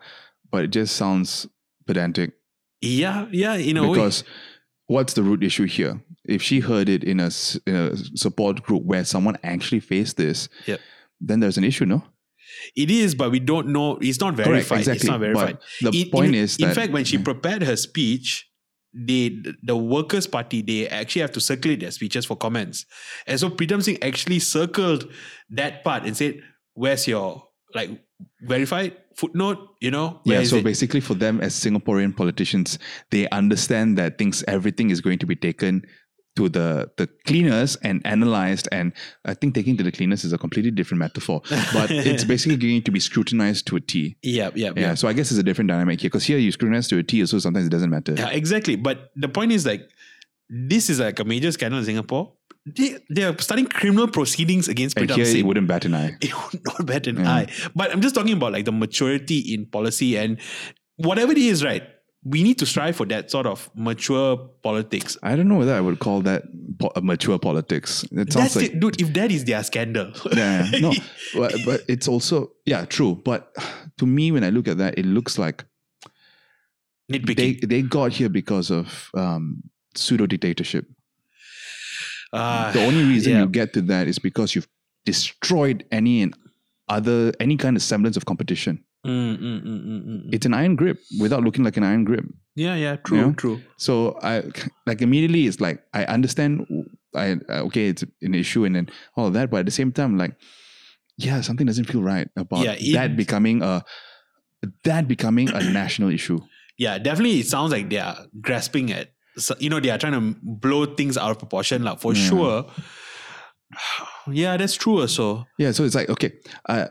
but it just sounds pedantic yeah, yeah, in a way. because what's the root issue here? If she heard it in a in a support group where someone actually faced this, Yep. then there's an issue, no? It is, but we don't know. It's not verified. It's not verified. But the In- point in, is in fact, when she prepared her speech, they the Workers' Party they actually have to circulate their speeches for comments, and so Pritam Singh actually circled that part and said, "Where's your like verified footnote? You know, yeah, so it?" basically for them as Singaporean politicians, they understand that things everything is going to be taken to the the cleaners and analyzed and I think taking to the cleaners is a completely different metaphor. But it's basically going to be scrutinized to a T. yeah, yeah, Yeah, yeah. so I guess it's a different dynamic here because here you scrutinize to a T, so sometimes it doesn't matter. Yeah, exactly. But the point is like, this is like a major scandal in Singapore. They they are starting criminal proceedings against Pritam here Singh. it wouldn't bat an eye. it would not bat an Yeah. eye. But I'm just talking about like the maturity in policy and whatever it is, right? We need to strive for that sort of mature politics. I don't know whether I would call that po- mature politics. It sounds That's like it, dude. If that is their scandal, yeah, no, but, but it's also yeah true. But to me, when I look at that, it looks like they they got here because of um, pseudo dictatorship. Ah, the only reason yeah. you get to that is because you've destroyed any and other any kind of semblance of competition. Mm, mm, mm, mm, mm. It's an iron grip without looking like an iron grip. yeah, yeah, true, Yeah. true. So I like immediately it's like I understand I uh, okay it's an issue and then all that, but at the same time like yeah something doesn't feel right about Yeah, it- that becoming a that becoming a national issue. Yeah, definitely. It sounds like they are grasping at, so- you know, they are trying to blow things out of proportion, like for Yeah. sure. Yeah, that's true. Also, Yeah, so it's like okay, uh,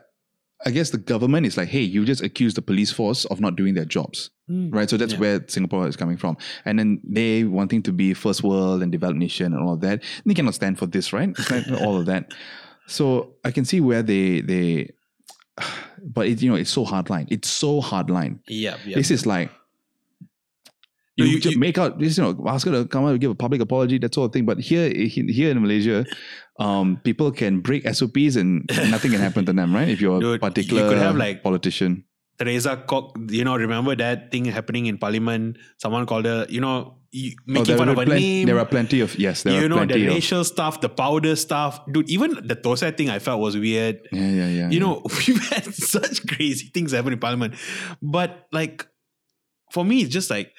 I guess the government is like, hey, you just accuse the police force of not doing their jobs, Mm. right? So that's Yeah. where Singapore is coming from, and then they wanting to be first world and developed nation and all of that. They cannot stand for this, right? All of that. So I can see where they they, but it, you know, it's so hardline. It's so hardline. yeah, yeah. This is like. No, You, you- make out this, you know, ask her to come out and give a public apology, that sort of thing. But here, here in Malaysia, um, people can break SOPs and nothing can happen to them, right? If you're a you could have, like- politician. Teresa Kok, you know, remember that thing happening in Parliament? Someone called her, you know, you- Oh, making there fun of her plen- name. There are plenty of yes, there you are know, the plenty of stuff, the powder stuff. Dude, even the Tosa thing I felt was weird. yeah, yeah, yeah. You know, we've had such crazy things happen in Parliament. But like, for me, it's just like,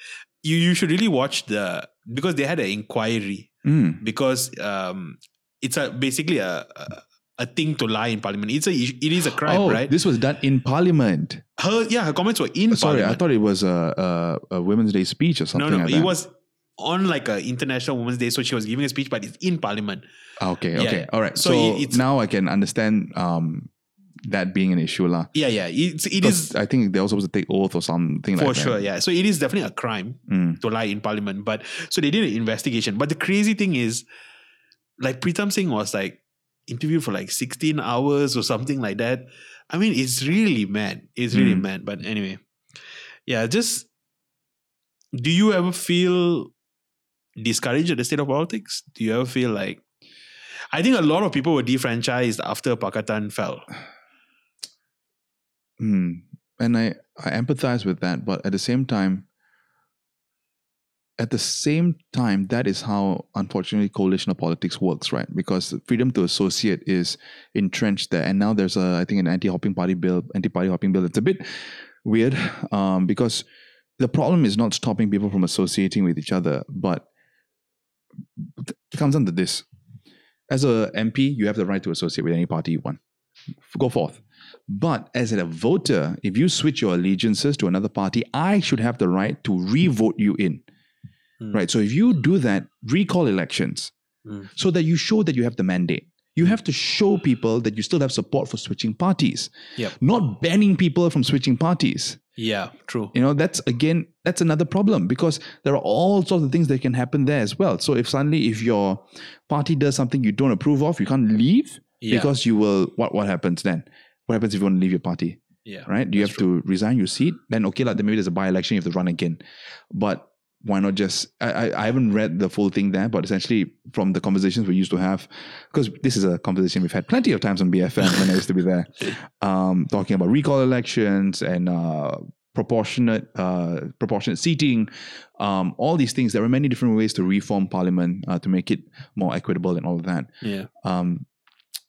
you, you should really watch the, because they had an inquiry. Mm. Because um, it's a basically a, a a thing to lie in Parliament. It's a it is a crime, oh, right? this was done in Parliament. her yeah, her comments were in Sorry, I thought it was a, a, a Women's Day speech or something no, no, like it that. was on like a International Women's Day, so she was giving a speech, but it's in Parliament. Ah, okay, Yeah, okay, all right. So So, it- it's- now I can understand um, that being an issue, lah. Yeah, yeah, it's it is I think they're also supposed to take oath or something like that. for sure. Yeah, so it is definitely a crime Mm. to lie in Parliament. But so they did an investigation. But the crazy thing is, like Pritam Singh was like interviewed for like sixteen hours or something like that. I mean, it's really mad. It's really Mm. mad. But anyway, yeah, just do you ever feel discouraged at the state of politics? Do you ever feel like I think a lot of people were defranchised after Pakatan fell. Mm. And I, I empathize with that, but at the same time, at the same time, that is how, unfortunately, coalitional politics works, right? Because freedom to associate is entrenched there, and now there's a, I think, an anti-hopping party bill, anti-party hopping bill. It's a bit weird um, because the problem is not stopping people from associating with each other, but it comes under this: as a MP, you have the right to associate with any party you want. Go forth. But as a voter, if you switch your allegiances to another party, I should have the right to re-vote you in. Mm. Right. So if you do that, recall elections Mm. so that you show that you have the mandate. You have to show people that you still have support for switching parties, Yep. not banning people from switching parties. Yeah, true. You know, that's again, that's another problem because there are all sorts of things that can happen there as well. So if suddenly if your party does something you don't approve of, you can't leave Yeah. because you will what what happens then? What happens if you want to leave your party? yeah. right? Do you have to resign your seat? Then okay, like then maybe there's a by-election, you have to run again. But why not just? I, I I haven't read the full thing there, but essentially from the conversations we used to have, because this is a conversation we've had plenty of times on BFM when I used to be there, um, talking about recall elections and uh, proportionate uh, proportionate seating, um, all these things. There are many different ways to reform Parliament uh, to make it more equitable and all of that. Yeah. Um,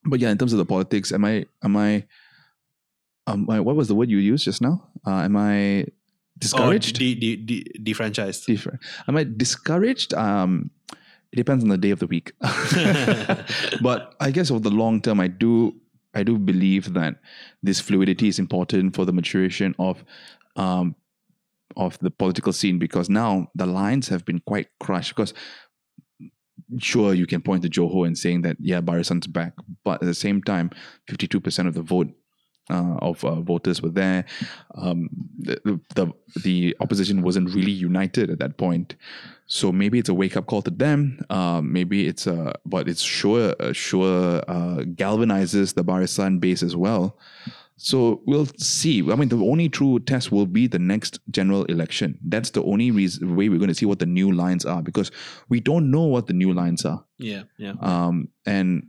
but yeah, in terms of the politics, am I am I um what was the word you used just now? Uh, am I discouraged? Oh, de- de- de- defranchised. Different. Am I discouraged? Um, it depends on the day of the week. but I guess over the long term, I do I do believe that this fluidity is important for the maturation of um, of the political scene because now the lines have been quite crushed. Because sure, you can point to Johor and saying that yeah, Barisan's back, but at the same time, fifty two percent of the vote uh, of uh, voters were there. Um, the, the the opposition wasn't really united at that point. So maybe it's a wake up call to them. Um, maybe it's a, but it's sure uh, sure uh, galvanizes the Barisan base as well. So we'll see. I mean, the only true test will be the next general election. That's the only reason, way we're going to see what the new lines are because we don't know what the new lines are. yeah, yeah. Um, and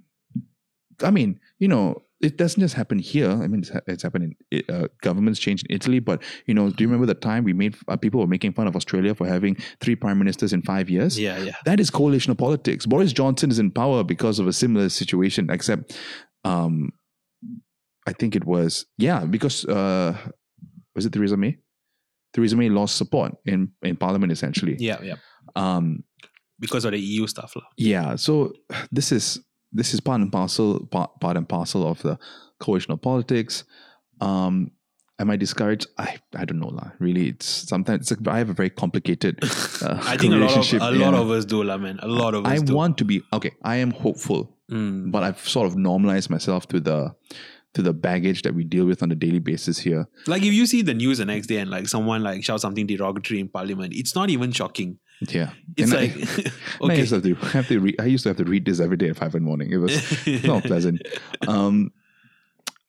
I mean, you know, it doesn't just happen here. I mean, it's, ha- it's happened in uh, governments change in Italy. But you know, do you remember the time we made uh, people were making fun of Australia for having three prime ministers in five years? yeah, yeah. That is coalitional politics. Boris Johnson is in power because of a similar situation, except um, I think it was yeah because uh, was it Theresa May? Theresa May lost support in in Parliament essentially. Yeah, yeah. Um, Because of the EU stuff. yeah so this is this is part and parcel part, part and parcel of the coalitional politics um am i discouraged i i don't know lah really it's sometimes it's, i have a very complicated uh, I think a lot of relationship, a lot yeah. of us do, lah, man. A lot of us i do. want to be okay i am hopeful Mm. but i've sort of normalized myself to the to the baggage that we deal with on a daily basis here Like if you see the news the next day and like someone like shouts something derogatory in parliament, it's not even shocking. Yeah It's And I- like I okay. used to have to, have to read, I used to have to read this every day at five in the morning. It was not pleasant. Um,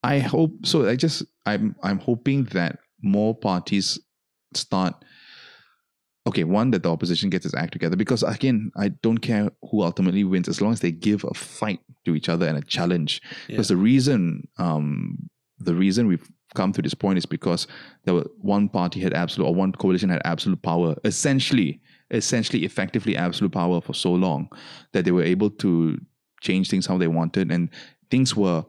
I hope so. I just I'm I'm hoping that more parties start. Okay, one that the opposition gets its act together because again, I don't care who ultimately wins as long as they give a fight to each other and a challenge. Because the reason, um, the reason we've come to this point is because there were one party had absolute or one coalition had absolute power, essentially, essentially, effectively absolute power for so long that they were able to change things how they wanted, and things were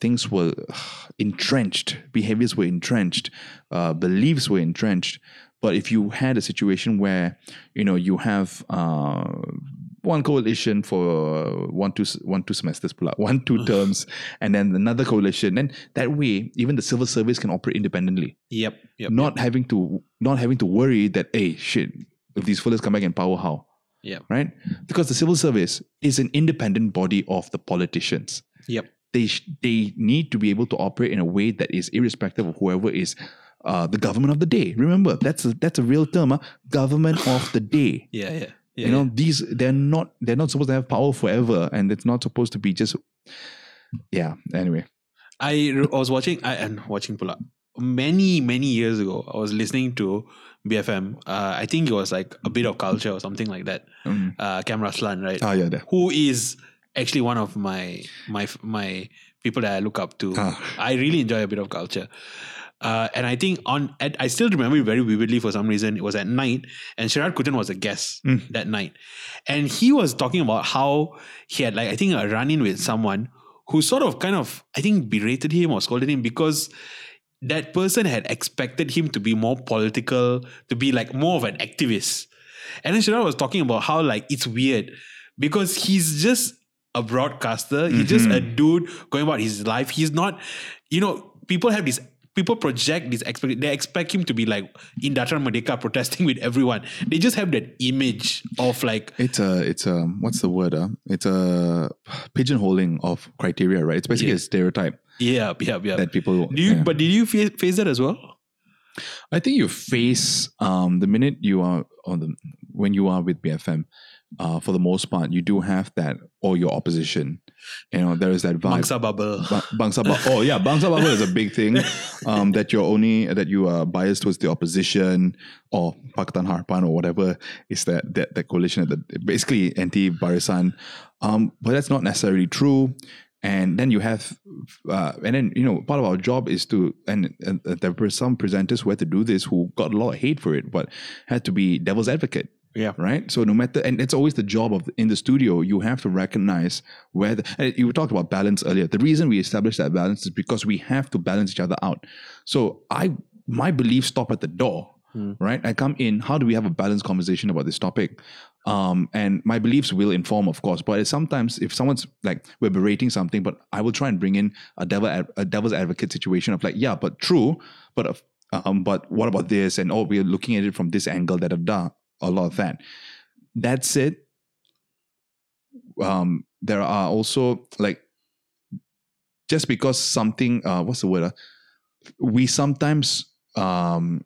things were entrenched, behaviors were entrenched, uh, beliefs were entrenched. But if you had a situation where you know you have uh, one coalition for one two one two semesters, one two terms, and then another coalition, then that way even the civil service can operate independently, Yep. Yep. not having to not having to worry that hey shit if these fellas come back in power how Yeah. right because the civil service is an independent body of the politicians Yep. they sh- they need to be able to operate in a way that is irrespective of whoever is uh, the government of the day. Remember, that's a, that's a real term, huh? government of the day. Yeah. Yeah. Yeah. you know, these they're not they're not supposed to have power forever, and it's not supposed to be just. Yeah. Anyway. i, I was watching I and watching Pula many many years ago. I was listening to BFM. Uh, I think it was like a bit of culture or something like that. Mm. Uh, Cam Raslan, right? Ah, yeah. Who is actually one of my my my people that I look up to. Ah. I really enjoy a bit of culture. Uh, and I think on at, I still remember it very vividly for some reason. It was at night, and Sharaad Kuttan was a guest Mm. that night, and he was talking about how he had like I think a run in with someone who sort of kind of I think berated him or scolded him because that person had expected him to be more political, to be like more of an activist. And then Sharaad was talking about how like it's weird because he's just a broadcaster. He's just a dude going about his life. He's not, you know, people have this people project this expect they expect him to be like in Dataran Merdeka protesting with everyone. They just have that image of like It's a, it's a, what's the word? Uh? It's a pigeonholing of criteria, right? It's basically Yeah. a stereotype yeah, yeah, yeah. that people. Do you yeah. but did you face, face that as well? I think you face um, the minute you are on the when you are with BFM, uh, for the most part, you do have that or your opposition. You know, there is that vibe. Bangsar bubble. Ba- Bangsar ba- oh yeah, Bangsar Bubble is a big thing. Um, that you're only that you are biased towards the opposition or Pakatan Harapan or whatever is that that, that coalition that basically anti Barisan. Um, but that's not necessarily true. And then you have, uh, and then you know, part of our job is to, and, and there were some presenters who had to do this who got a lot of hate for it, but had to be devil's advocate Yeah. right? So no matter, and it's always the job of in the studio, you have to recognize where the, you talked about balance earlier. The reason we established that balance is because we have to balance each other out. So I, my beliefs stop at the door, Hmm. right? I come in. How do we have a balanced conversation about this topic? Um, and my beliefs will inform, of course, but sometimes if someone's like we're berating something, but I will try and bring in a devil a devil's advocate situation of like, yeah, but true, but um, but what about this? And oh, we're looking at it from this angle. That I've done a lot of that. That said, um, there are also like just because something uh, what's the word? Uh, we sometimes um,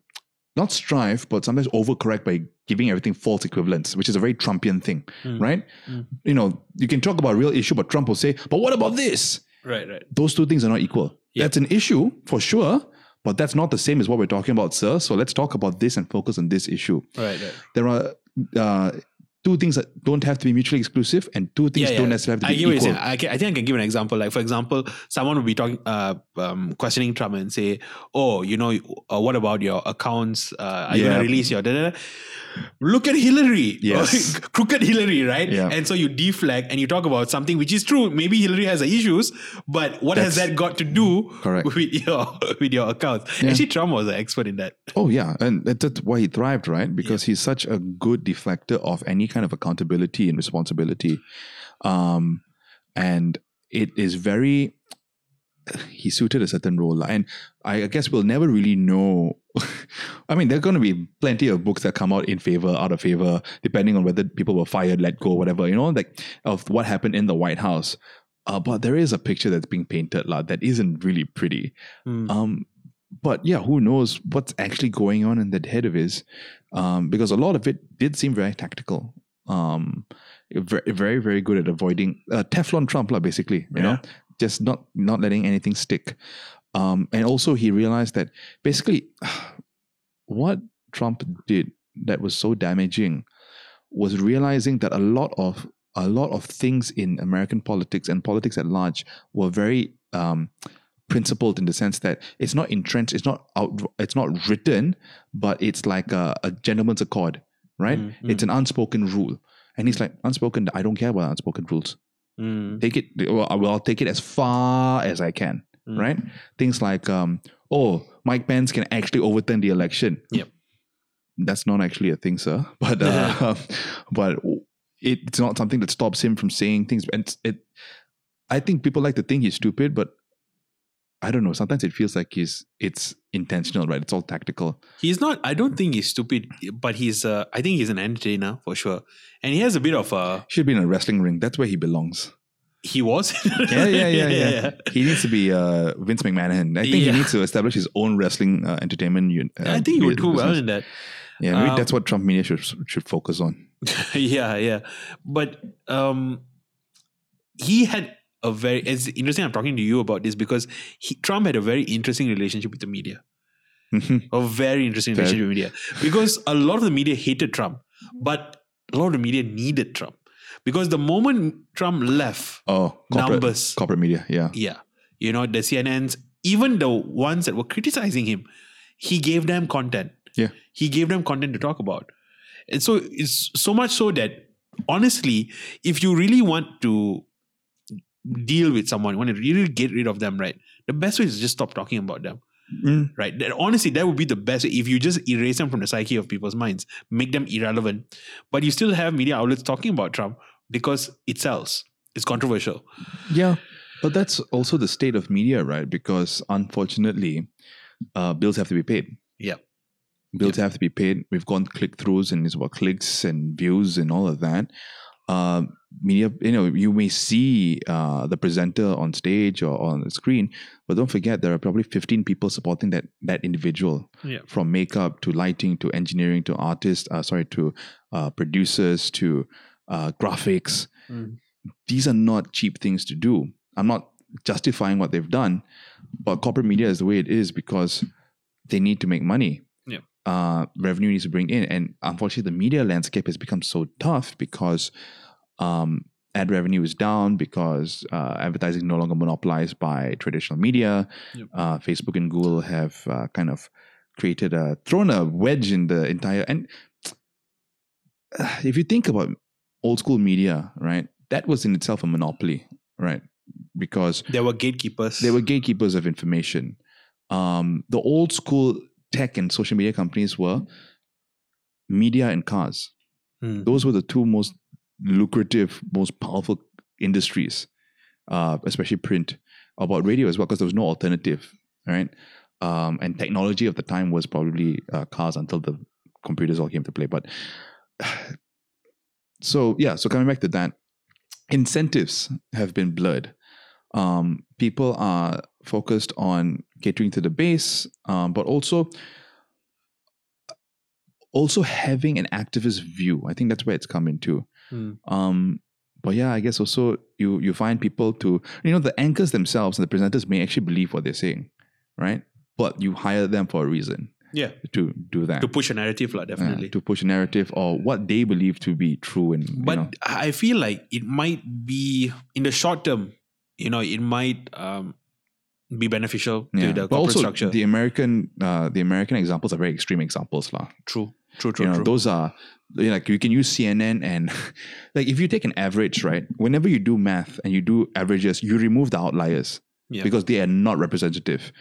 not strive, but sometimes overcorrect by giving everything false equivalence, which is a very Trumpian thing, Mm. right? Mm. You know, you can talk about a real issue, but Trump will say, "But what about this?" Right, right. Those two things are not equal. Yeah. That's an issue for sure, but that's not the same as what we're talking about, sir. So let's talk about this and focus on this issue Right, right. there are uh, two things that don't have to be mutually exclusive and two things don't necessarily have to I be equal. I, can, I think I can give an example. Like, for example, someone would be talking, uh, um, questioning Trump and say, "Oh, you know, uh, what about your accounts? Uh, are you going to release your?" Da, da, da? Look at Hillary, Yes. crooked Hillary, right? Yeah. And so you deflect and you talk about something which is true. Maybe Hillary has issues, but what has that got to do Correct. with your with your accounts? Yeah. Actually, Trump was an expert in that. Oh yeah, and that's why he thrived, right? Because he's such a good deflector of any kind of accountability and responsibility, um, and it is very. He suited a certain role, and I guess we'll never really know. I mean, there are going to be plenty of books that come out in favor, out of favor, depending on whether people were fired, let go, whatever. You know, like of what happened in the White House. Uh, but there is a picture that's being painted, lah, that isn't really pretty. Mm. Um, but yeah, who knows what's actually going on in that head of his? Um, because a lot of it did seem very tactical. Um, very, very, good at avoiding uh, Teflon Trump, basically. You know, just not not letting anything stick. Um, and also he realized that basically, what Trump did that was so damaging was realizing that a lot of a lot of things in American politics and politics at large were very um, principled in the sense that it's not entrenched, it's not out, it's not written, but it's like a, a gentleman's accord, right? Mm, It's an unspoken rule, and he's like unspoken. I don't care about unspoken rules. Mm, Take it. Well, I'll take it as far as I can, Mm. right? Things like, um, oh, Mike Pence can actually overturn the election. Yep. That's not actually a thing, sir. But uh, but it's not something that stops him from saying things. And it, I think people like to think he's stupid, but I don't know. Sometimes it feels like he's it's intentional, right? It's all tactical. He's not. I don't think he's stupid, but he's. Uh, I think he's an entertainer for sure, and he has a bit of a. Should be in a wrestling ring. That's where he belongs. He was. Yeah, yeah, yeah, yeah. He needs to be uh, Vince McMahon. I think he needs to establish his own wrestling uh, entertainment unit. I think he would do well in that. Yeah, maybe Um, that's what Trump media should should focus on. yeah, yeah. But um, he had a very. It's interesting. I'm talking to you about this because he, Trump had a very interesting relationship with the media. Mhm. A very interesting Fair. relationship with the media because a lot of the media hated Trump, but a lot of the media needed Trump because the moment Trump left, oh, corporate, numbers. corporate media. Yeah, Yeah. You know, the CNNs even the ones that were criticizing him, he gave them content. Yeah. He gave them content to talk about. And so it's so much so that honestly, if you really want to deal with someone, you want to really get rid of them, right? The best way is just stop talking about them. Mm. Right. That, honestly, that would be the best if you just erase them from the psyche of people's minds, make them irrelevant. But you still have media outlets talking about Trump because it sells. It's controversial. Yeah, but that's also the state of media, right? Because unfortunately, uh, bills have to be paid. Yeah. Bills have to be paid. We've gone click throughs and it's about clicks and views and all of that. Uh, media, you know, you may see uh, the presenter on stage or on the screen, but don't forget there are probably 15 people supporting that that individual, Yeah. from makeup to lighting to engineering to artists, uh, sorry, to uh, producers to uh, graphics Mm. these are not cheap things to do. I'm not justifying what they've done, but corporate media is the way it is because they need to make money. Yeah. Uh, revenue needs to bring in, and unfortunately, the media landscape has become so tough because um, ad revenue is down because uh, advertising no longer monopolized by traditional media. Yep. Uh, Facebook and Google have uh, kind of created a thrown a wedge in the entire and if you think about old school media, right, that was in itself a monopoly, right? Because There were gatekeepers. they were gatekeepers of information. Um, the old school tech and social media companies were media and cars. Hmm. Those were the two most lucrative, most powerful industries, uh, especially print. About radio as well, because there was no alternative, right? Um, and technology of the time was probably uh, cars until the computers all came to play. But so yeah, so coming back to that, incentives have been blurred. Um, people are focused on catering to the base, um, but also also having an activist view. I think that's where it's come into. Hmm. Um, but yeah, I guess also you you find people to you know the anchors themselves and the presenters may actually believe what they're saying, right? But you hire them for a reason Yeah. to do that, To push a narrative, like, Yeah, definitely. to push a narrative or what they believe to be true. And you but know, I feel like it might be in the short term, you know, it might um, be beneficial to the but corporate also structure. the American uh, the American examples are very extreme examples, lah. true, true, true, you know, true. those are you know, like you can use CNN and like if you take an average, right? Whenever you do math and you do averages, you remove the outliers Yeah. because they are not representative.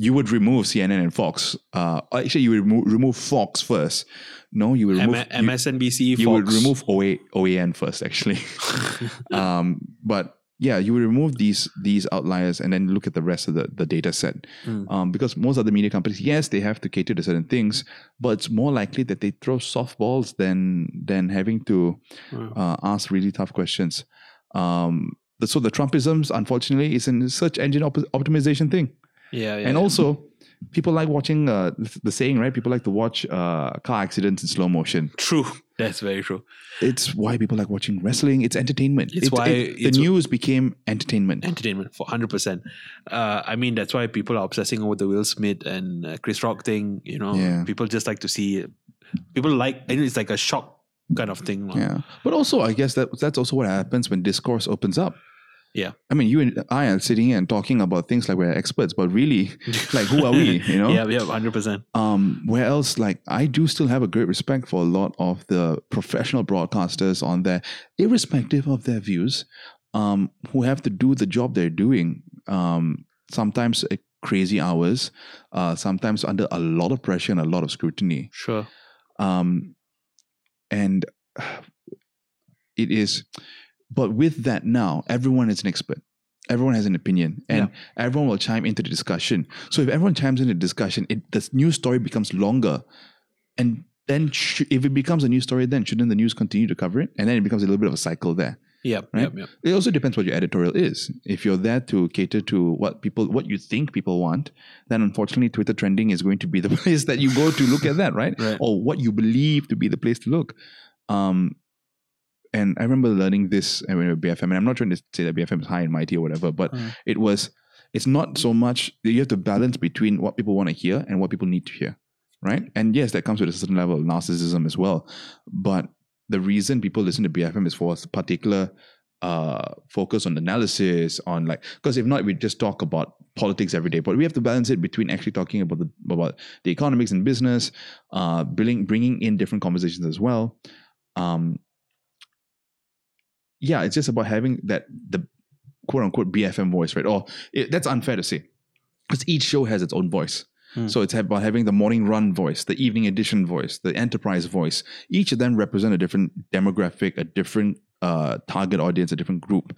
You would remove CNN and Fox. Uh, actually, you would remo- remove Fox first. No, you would remove you- MSNBC, you, Fox. would remove OA, OAN first, actually. um, but yeah, you would remove these these outliers and then look at the rest of the, the data set. Mm. Um, because most other media companies, yes, they have to cater to certain things, but it's more likely that they throw softballs than than having to Mm. uh, ask really tough questions. Um, the- so the Trumpisms, unfortunately, is a search engine op- optimization thing, yeah, yeah. and yeah. also people like watching uh, the saying, right? People like to watch uh, car accidents in slow motion. true. That's very true. It's why people like watching wrestling. It's entertainment. It's why the it's- news became entertainment. Entertainment for hundred percent. Uh, I mean, that's why people are obsessing over the Will Smith and uh, Chris Rock thing. You know, Yeah. people just like to see. People like. It's like a shock kind of thing. lah. Yeah, but also I guess that that's also what happens when discourse opens up. Yeah. I mean, you and I are sitting here and talking about things like we're experts, but really, like, who are we? You know. Yeah, yeah, hundred percent. Um, where else? Like, I do still have a great respect for a lot of the professional broadcasters on there, irrespective of their views, um, who have to do the job they're doing. Um, sometimes at crazy hours, uh, sometimes under a lot of pressure and a lot of scrutiny. Sure. Um, and it is, but with that now, everyone is an expert. Everyone has an opinion, and everyone will chime into the discussion. So if everyone chimes into the discussion, it the news story becomes longer, and then sh- if it becomes a news story, then shouldn't the news continue to cover it? And then it becomes a little bit of a cycle there. Yep. Right? Yep. Yep. It also depends what your editorial is. If you're there to cater to what people, what you think people want, then unfortunately, Twitter trending is going to be the place that you go to look at that, right? Right. Or what you believe to be the place to look. Um, and I remember learning this uh, when we were BFM, and I'm not trying to say that BFM is high and mighty or whatever, but Mm. it was. It's not so much you have to balance between what people want to hear and what people need to hear, right? And yes, that comes with a certain level of narcissism as well. But the reason people listen to BFM is for a particular uh, focus on analysis, on like because if not, we just talk about politics every day. But we have to balance it between actually talking about the about the economics and business, uh, bringing bringing in different conversations as well. Um, yeah, it's just about having that the quote unquote BFM voice, right? Or it, that's unfair to say because each show has its own voice. Hmm. So it's about having the morning run voice, the evening edition voice, the enterprise voice. Each of them represent a different demographic, a different uh, target audience, a different group.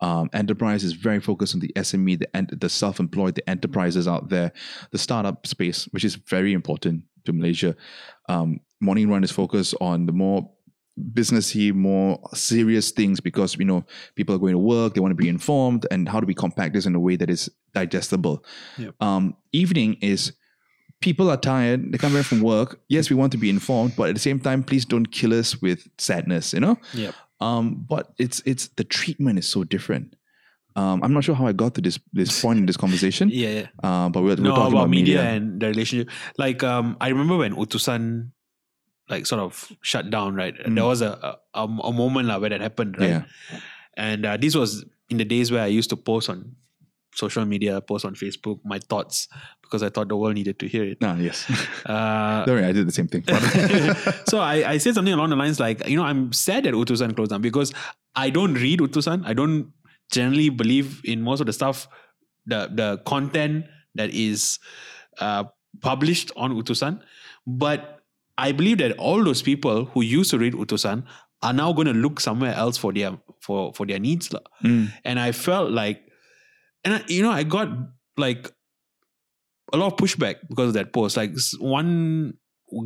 Um, enterprise is very focused on the SME, the en- the self-employed, the enterprises out there, the startup space, which is very important to Malaysia. Um, morning run is focused on the more businessy, more serious things because you know people are going to work, they want to be informed, and how do we compact this in a way that is digestible? Yep. Um, evening is people are tired, they come back from work. Yes, we want to be informed, but at the same time, please don't kill us with sadness. You know. Yep. Um, but it's it's the treatment is so different. Um, I'm not sure how I got to this this point in this conversation. Yeah, yeah. Uh, but we're, we're talking about, media, and the relationship. Like, um, I remember when Utusan, like, sort of shut down. Right, Mm. there was a a, a moment lah where that happened. Right, Yeah. and uh, this was in the days where I used to post on social media, post on Facebook my thoughts because I thought the world needed to hear it. Ah, yes. Uh, Don't worry, I did the same thing. so I, I said something along the lines like, you know, I'm sad that Utusan closed down because I don't read Utusan. I don't generally believe in most of the stuff, the the content that is uh, published on Utusan. But I believe that all those people who used to read Utusan are now going to look somewhere else for their for for their needs. Mm. And I felt like, and I, you know, I got like a lot of pushback because of that post. Like one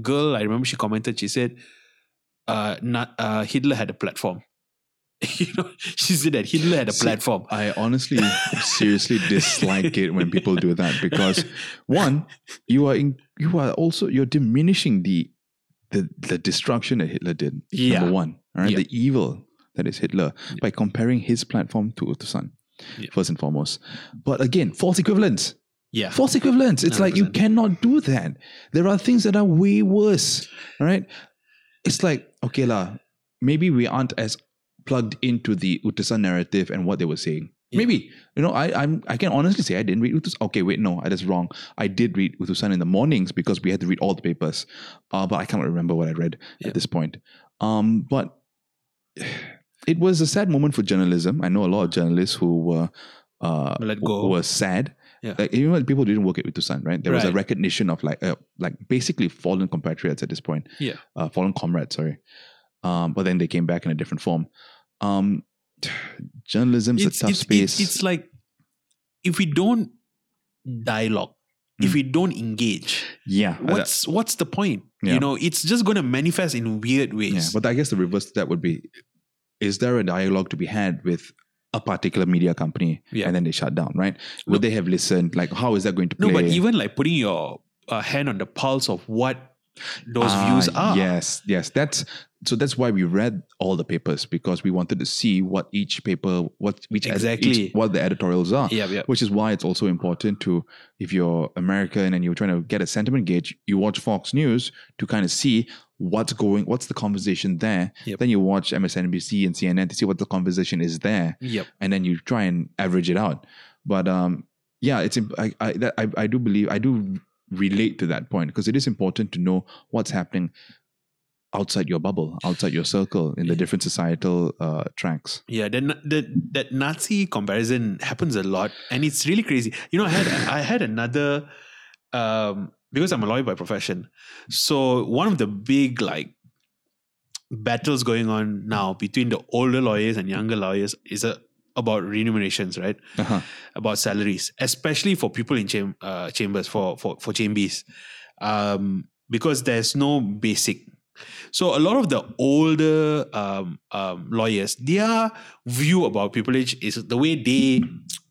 girl, I remember she commented, she said, uh, not, uh, Hitler had a platform. you know, she said that Hitler had a See, platform. I honestly, seriously dislike it when people do that because one, you are in, you are also you're diminishing the the the destruction that Hitler did. Yeah. Number one, all right, Yeah. the evil that is Hitler Yeah. by comparing his platform to Utusan. Yeah. First and foremost, but again, false equivalence. Yeah. False equivalence. It's like you cannot do that. There are things that are way worse. All right. It's like, okay, lah, maybe we aren't as plugged into the Utusan narrative and what they were saying. Yeah. Maybe. You know, I I'm I can honestly say I didn't read Utusan. Okay, wait, no, that's wrong. I did read Utusan in the mornings because we had to read all the papers. Uh, but I can't remember what I read Yeah. at this point. Um, but it was a sad moment for journalism. I know a lot of journalists who were uh Let go. were sad. Yeah. Like even when people didn't work at Utusan, right? There was a recognition of like uh, like basically fallen compatriots at this point. Yeah. Uh, fallen comrades, sorry. Um, but then they came back in a different form. Um, journalism's It's, a tough it's, space. it's, it's like if we don't dialogue, if Mm. we don't engage, yeah. what's what's the point? Yeah. You know, it's just going to manifest in weird ways. Yeah, but I guess the reverse that would be: is there a dialogue to be had with a particular media company, Yeah. and then they shut down? Right? Would No. they have listened? Like, how is that going to play? No, but even like putting your uh, hand on the pulse of what those Ah, views are. Yes, yes. That's so. That's why we read all the papers because we wanted to see what each paper, what which ed- Exactly. each- what the editorials are. Yeah, yeah. Which is why it's also important to, if you're American and you're trying to get a sentiment gauge, you watch Fox News to kind of see what's going, what's the conversation there. Yep. Then you watch MSNBC and CNN to see what the conversation is there, Yep. and then you try and average it out. But um, yeah, it's I I, I I do believe I do relate to that point because it is important to know what's happening outside your bubble, outside your circle, in the different societal uh, tracks. Yeah, the, the that Nazi comparison happens a lot, and it's really crazy. You know, I had I had another um, because I'm a lawyer by profession. So one of the big like battles going on now between the older lawyers and younger lawyers is a, about remunerations, right? Uh-huh. About salaries, especially for people in cham- uh, chambers for for for chambers, um, because there's no basic. So a lot of the older um, um, lawyers, their view about pupillage is the way they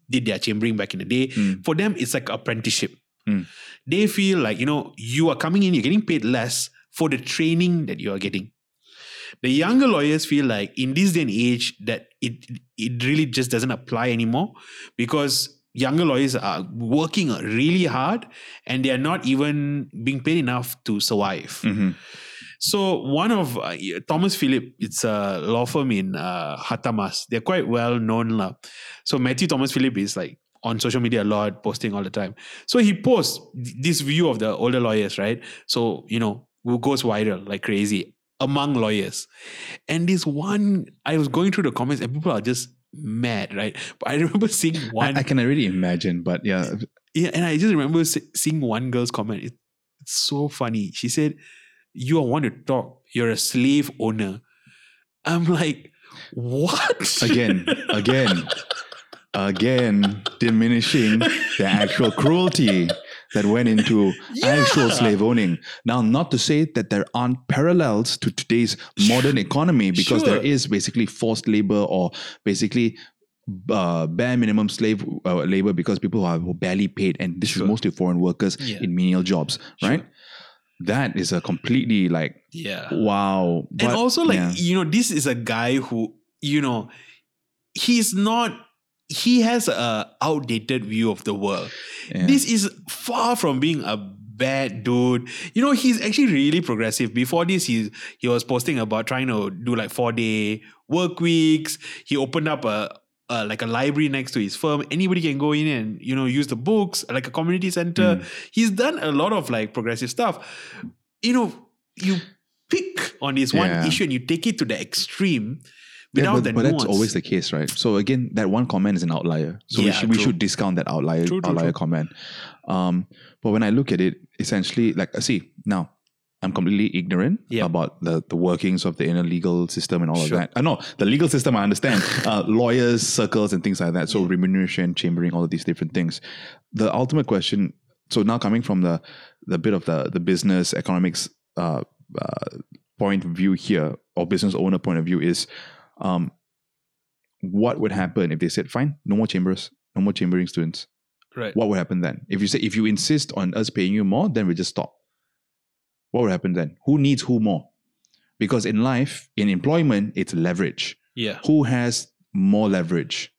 did their chambering back in the day. Mm. For them, it's like apprenticeship. Mm. They feel like you know you are coming in, you're getting paid less for the training that you are getting. The younger lawyers feel like in this day and age that it it really just doesn't apply anymore because younger lawyers are working really hard and they are not even being paid enough to survive. Mhm. So one of uh, Thomas Philip, it's a law firm in uh, Hartamas. They're quite well known lah. So Matthew Thomas Philip is like on social media a lot, posting all the time. So he posts this view of the older lawyers, right? So you know who goes viral like crazy among lawyers. And this one, I was going through the comments and people are just mad, right? But I remember seeing one. I, I can already imagine, but yeah, yeah, and I just remember seeing one girl's comment. It, it's so funny. She said, "You want to talk? You're a slave owner." I'm like, what? again, again, again, diminishing the actual cruelty that went into actual slave owning. Now, not to say that there aren't parallels to today's modern economy, because there Sure. is basically forced labor or basically uh, bare minimum slave uh, labor because people are barely paid, and this Sure. is mostly foreign workers Yeah. in menial jobs, right? That is a completely like yeah. wow. and also like yeah. you know this is a guy who you know he's not he has a outdated view of the world. Yeah. this is far from being a bad dude. You know he's actually really progressive. Before this he he was posting about trying to do like four day work weeks. He opened up a uh, like a library next to his firm. Anybody can go in and you know use the books like a community center. Mm. he's done a lot of like progressive stuff. You know you pick on this one Yeah. issue and you take it to the extreme Yeah, but, but that's always the case, right? So again, that one comment is an outlier. So we should we should discount that outlier True, true, outlier true. comment. Um, but when I look at it, essentially, like I see now, I'm completely ignorant Yeah. about the, the workings of the inner legal system and all Sure. of that. I know the legal system, I understand, uh, lawyers, circles, and things like that. So remuneration, chambering, all of these different things. The ultimate question. So now coming from the the bit of the the business economics uh, uh, point of view here, or business owner point of view is, um, what would happen if they said, fine, no more chambers, no more chambering students? right. What would happen then? If you say, if you insist on us paying you more, then we just stop. What would happen then? Who needs who more? Because in life, in employment, it's leverage. Yeah, Who has more leverage?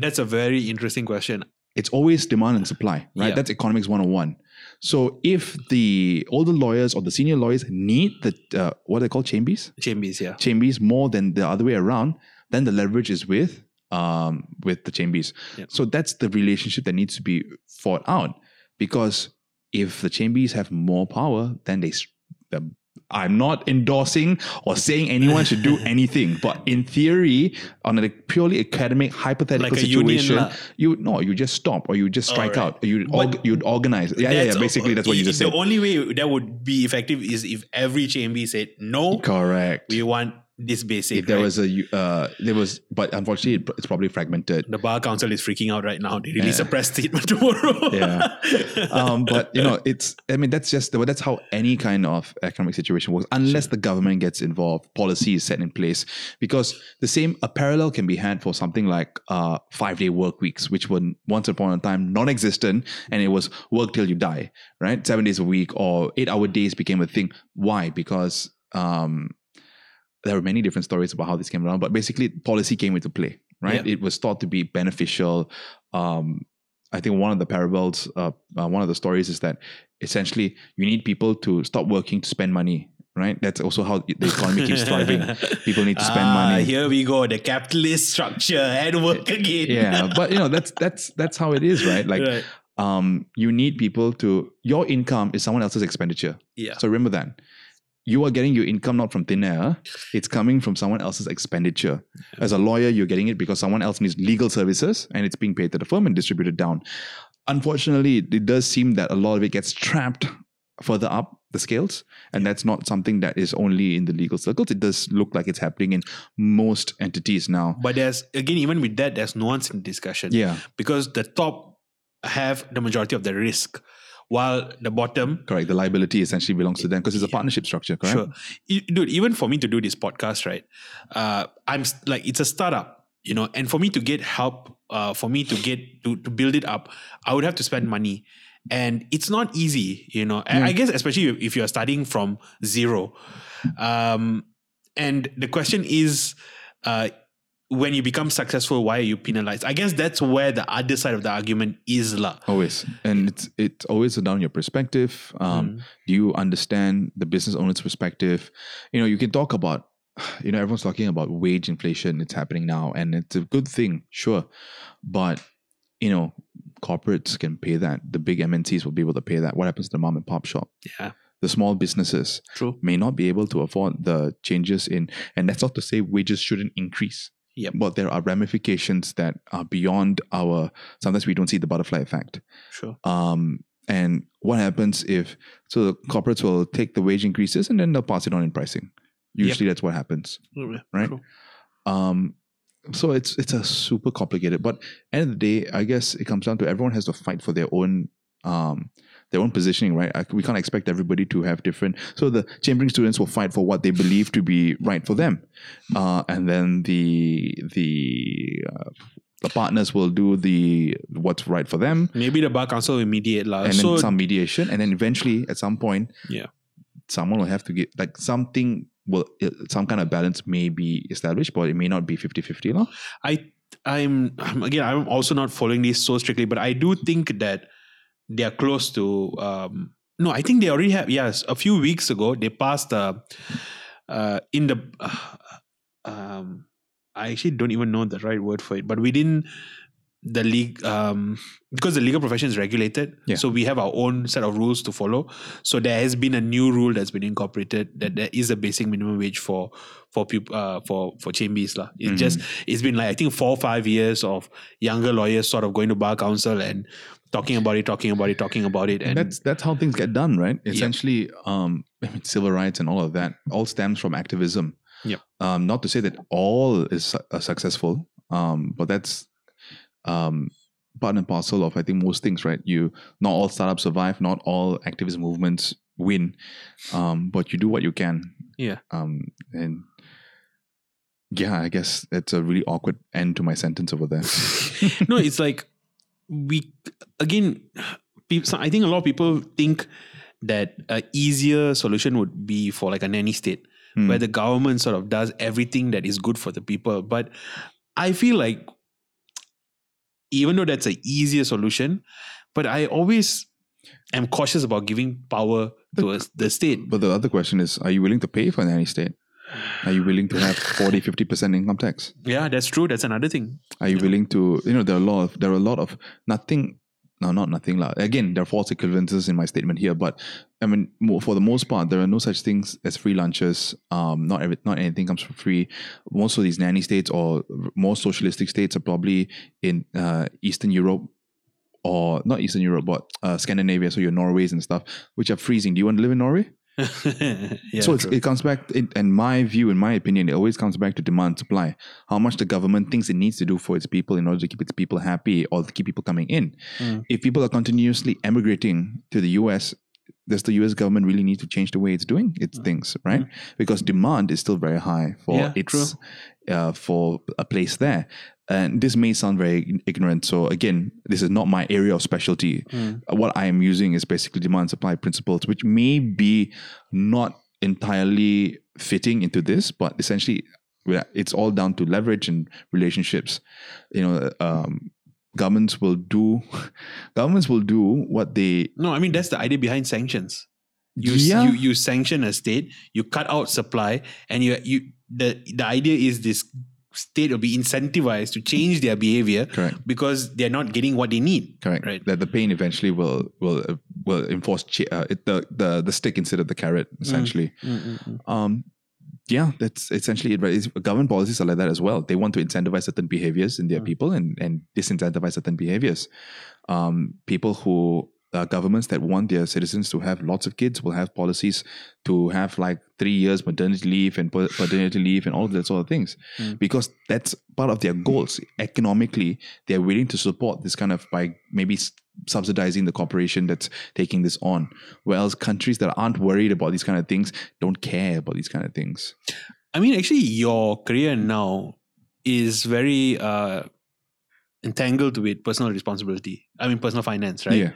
that's a very interesting question. It's always demand and supply, right? Yeah. That's economics 101. So if the older lawyers or the senior lawyers need the, uh, what they call chambies, Chambers, yeah. chambies more than the other way around, then the leverage is with um with the chambies. Yeah. So that's the relationship that needs to be fought out because if the chambies have more power, then they. The, I'm not endorsing or saying anyone should do anything, but in theory, on a purely academic hypothetical Like union situation, you no, you just stop or you just strike Alright. out. Or you org, you'd organize. Yeah, yeah, yeah. Basically, that's what you just the said. only way that would be effective is if every chamber said no, Correct. we want this basic. If there right? was a uh, there was, but unfortunately, it- it's probably fragmented. the bar council is freaking out right now. They release Yeah. a press statement tomorrow. Yeah. um, but you know, it's I mean that's just that's how any kind of economic situation works, unless the government gets involved, policy is set in place. Because the same a parallel can be had for something like uh, five day work weeks, which were once upon a time non-existent, and it was work till you die, right? Seven days a week or eight hour days became a thing. Why? Because um, there were many different stories about how this came around, but basically policy came into play, right? Yeah. It was thought to be beneficial. Um, I think one of the parables, uh, uh, one of the stories is that essentially you need people to stop working to spend money, right? That's also how the economy keeps thriving. People need to spend Ah, money. Here we go, the capitalist structure at work again. Yeah, but you know that's that's that's how it is, right? Like, Right. um, you need people to. Your income is someone else's expenditure. yeah. So remember that. You are getting your income not from thin air. It's coming from someone else's expenditure. As a lawyer, you're getting it because someone else needs legal services and it's being paid to the firm and distributed down. Unfortunately, it does seem that a lot of it gets trapped further up the scales. And that's not something that is only in the legal circles. It does look like it's happening in most entities now. But there's again, even with that, there's nuance in discussion. Yeah, Because the top have the majority of the risk, while the bottom correct. The liability essentially belongs to them because it's a partnership structure, correct? Sure. Dude, even for me to do this podcast, right? Uh, I'm like, it's a startup, you know, and for me to get help, uh, for me to get to, to build it up, I would have to spend money. And it's not easy, you know. I- I guess, especially if- if you're starting from zero. Um, and the question is, uh, when you become successful, why are you penalized? I guess that's where the other side of the argument is, lah. Always, and it's it's always down your perspective. Um, Mm. Do you understand the business owner's perspective? You know, you can talk about, you know, everyone's talking about wage inflation. It's happening now, and it's a good thing, sure, but you know, corporates can pay that. The big MNCs will be able to pay that. What happens to the mom and pop shop? Yeah, The small businesses true. may not be able to afford the changes in, and that's not to say wages shouldn't increase. Yep. But there are ramifications that are beyond our. Sometimes we don't see the butterfly effect. Sure. Um, and what happens if so the corporates will take the wage increases and then they'll pass it on in pricing. Usually that's what happens. Right. True. Um, so it's it's a super complicated. But end of the day, I guess it comes down to everyone has to fight for their own um their own positioning, right? I, we can't expect everybody to have different. So the chambering students will fight for what they believe to be right for them, uh, and then the the uh, the partners will do the what's right for them, Maybe the bar council will mediate, lah. and So then some mediation, and then eventually at some point, Yeah. someone will have to get like something will uh, some kind of balance may be established, but it may not be 50-50 lah. I I'm I'm- again I'm also not following this so strictly, but I do think that they are close to um no, I think they already have yes, a few weeks ago they passed uh uh in the uh, um I actually don't even know the right word for it, but within the league um because the legal profession is regulated Yeah. so we have our own set of rules to follow so there has been a new rule that's been incorporated that there is a basic minimum wage for for people uh, for for chambies lah. It Mhm. just it's been like I think four or five years of younger lawyers sort of going to bar council and talking about it, talking about it, talking about it, and that's that's how things get done, right? Essentially, um, I mean, civil rights and all of that all stems from activism. Yeah. Um, not to say that all is su- successful, um, but that's um, part and parcel of I think most things, right? You not all startups survive, not all activist movements win, um, but you do what you can. Yeah. Um, and yeah, I guess that's a really awkward end to my sentence over there. no, it's like we again. I think a lot of people think that a easier solution would be for like a nanny state Hmm. where the government sort of does everything that is good for the people. But I feel like even though that's an easier solution, but I always am cautious about giving power to a, the state. But the other question is, are you willing to pay for a nanny state? Are you willing to have 40, 50% income tax? Yeah, that's true. That's another thing. Are you willing to, you know, there are a lot of, there are a lot of nothing, no, not nothing. lah. Again, there are false equivalences in my statement here, but I mean, for the most part, there are no such things as free lunches. Um, not every, not anything comes for free. Most of these nanny states or more socialistic states are probably in uh, Eastern Europe or not Eastern Europe, but uh, Scandinavia. So your Norways and stuff, which are freezing. Do you want to live in Norway? Yeah, so it's, it comes back, in, in my view, in my opinion, it always comes back to demand supply. How much the government thinks it needs to do for its people in order to keep its people happy or to keep people coming in. Mm. If people are continuously emigrating to the US, does the US government really need to change the way it's doing its things, right? Because demand is still very high for Yeah, its uh, for a place there. And this may sound very ignorant. So again, this is not my area of specialty Mm. what I am using is basically demand supply principles, which may be not entirely fitting into this, but essentially it's all down to leverage and relationships. You know, um, governments will do governments will do what they No, I mean that's the idea behind sanctions. You Yeah. you you sanction a state, you cut out supply, and you you the the idea is this state will be incentivized to change their behavior correct because they're not getting what they need. correct Right. that the pain eventually will will uh, will enforce uh, it, the the the stick instead of the carrot essentially. Um, yeah, that's essentially it. Right? It's, government policies are like that as well. They want to incentivize certain behaviors in their Mm. people and and disincentivize certain behaviors. Um, people who uh, governments that want their citizens to have lots of kids will have policies to have like three years maternity leave and paternity leave and all of that sort of things Mm. because that's part of their goals economically they're willing to support this kind of by maybe subsidizing the corporation that's taking this on whereas countries that aren't worried about these kind of things don't care about these kind of things I mean, actually, your career now is very uh, entangled with personal responsibility. I mean, personal finance, right? yeah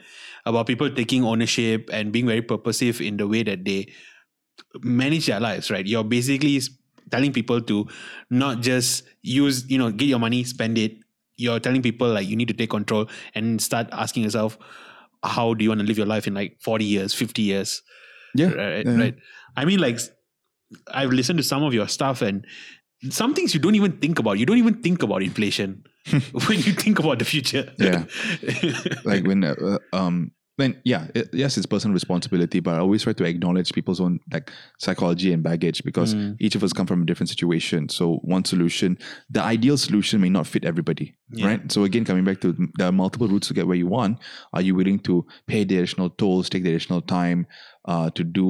About people taking ownership and being very purposive in the way that they manage their lives, right? You're basically telling people to not just use, you know, get your money, spend it. You're telling people like you need to take control and start asking yourself, how do you want to live your life in like 40 years, 50 years? Yeah. Right. Yeah. Right. I mean, like, I've listened to some of your stuff and some things you don't even think about. You don't even think about inflation when you think about the future. Yeah. like when uh, uh, um when yeah it, yes it's personal responsibility but i always try to acknowledge people's own like psychology and baggage because Mm. each of us come from a different situation so one solution the ideal solution may not fit everybody Yeah. right so again coming back to there are multiple routes to get where you want are you willing to pay the additional tolls take the additional time uh, to do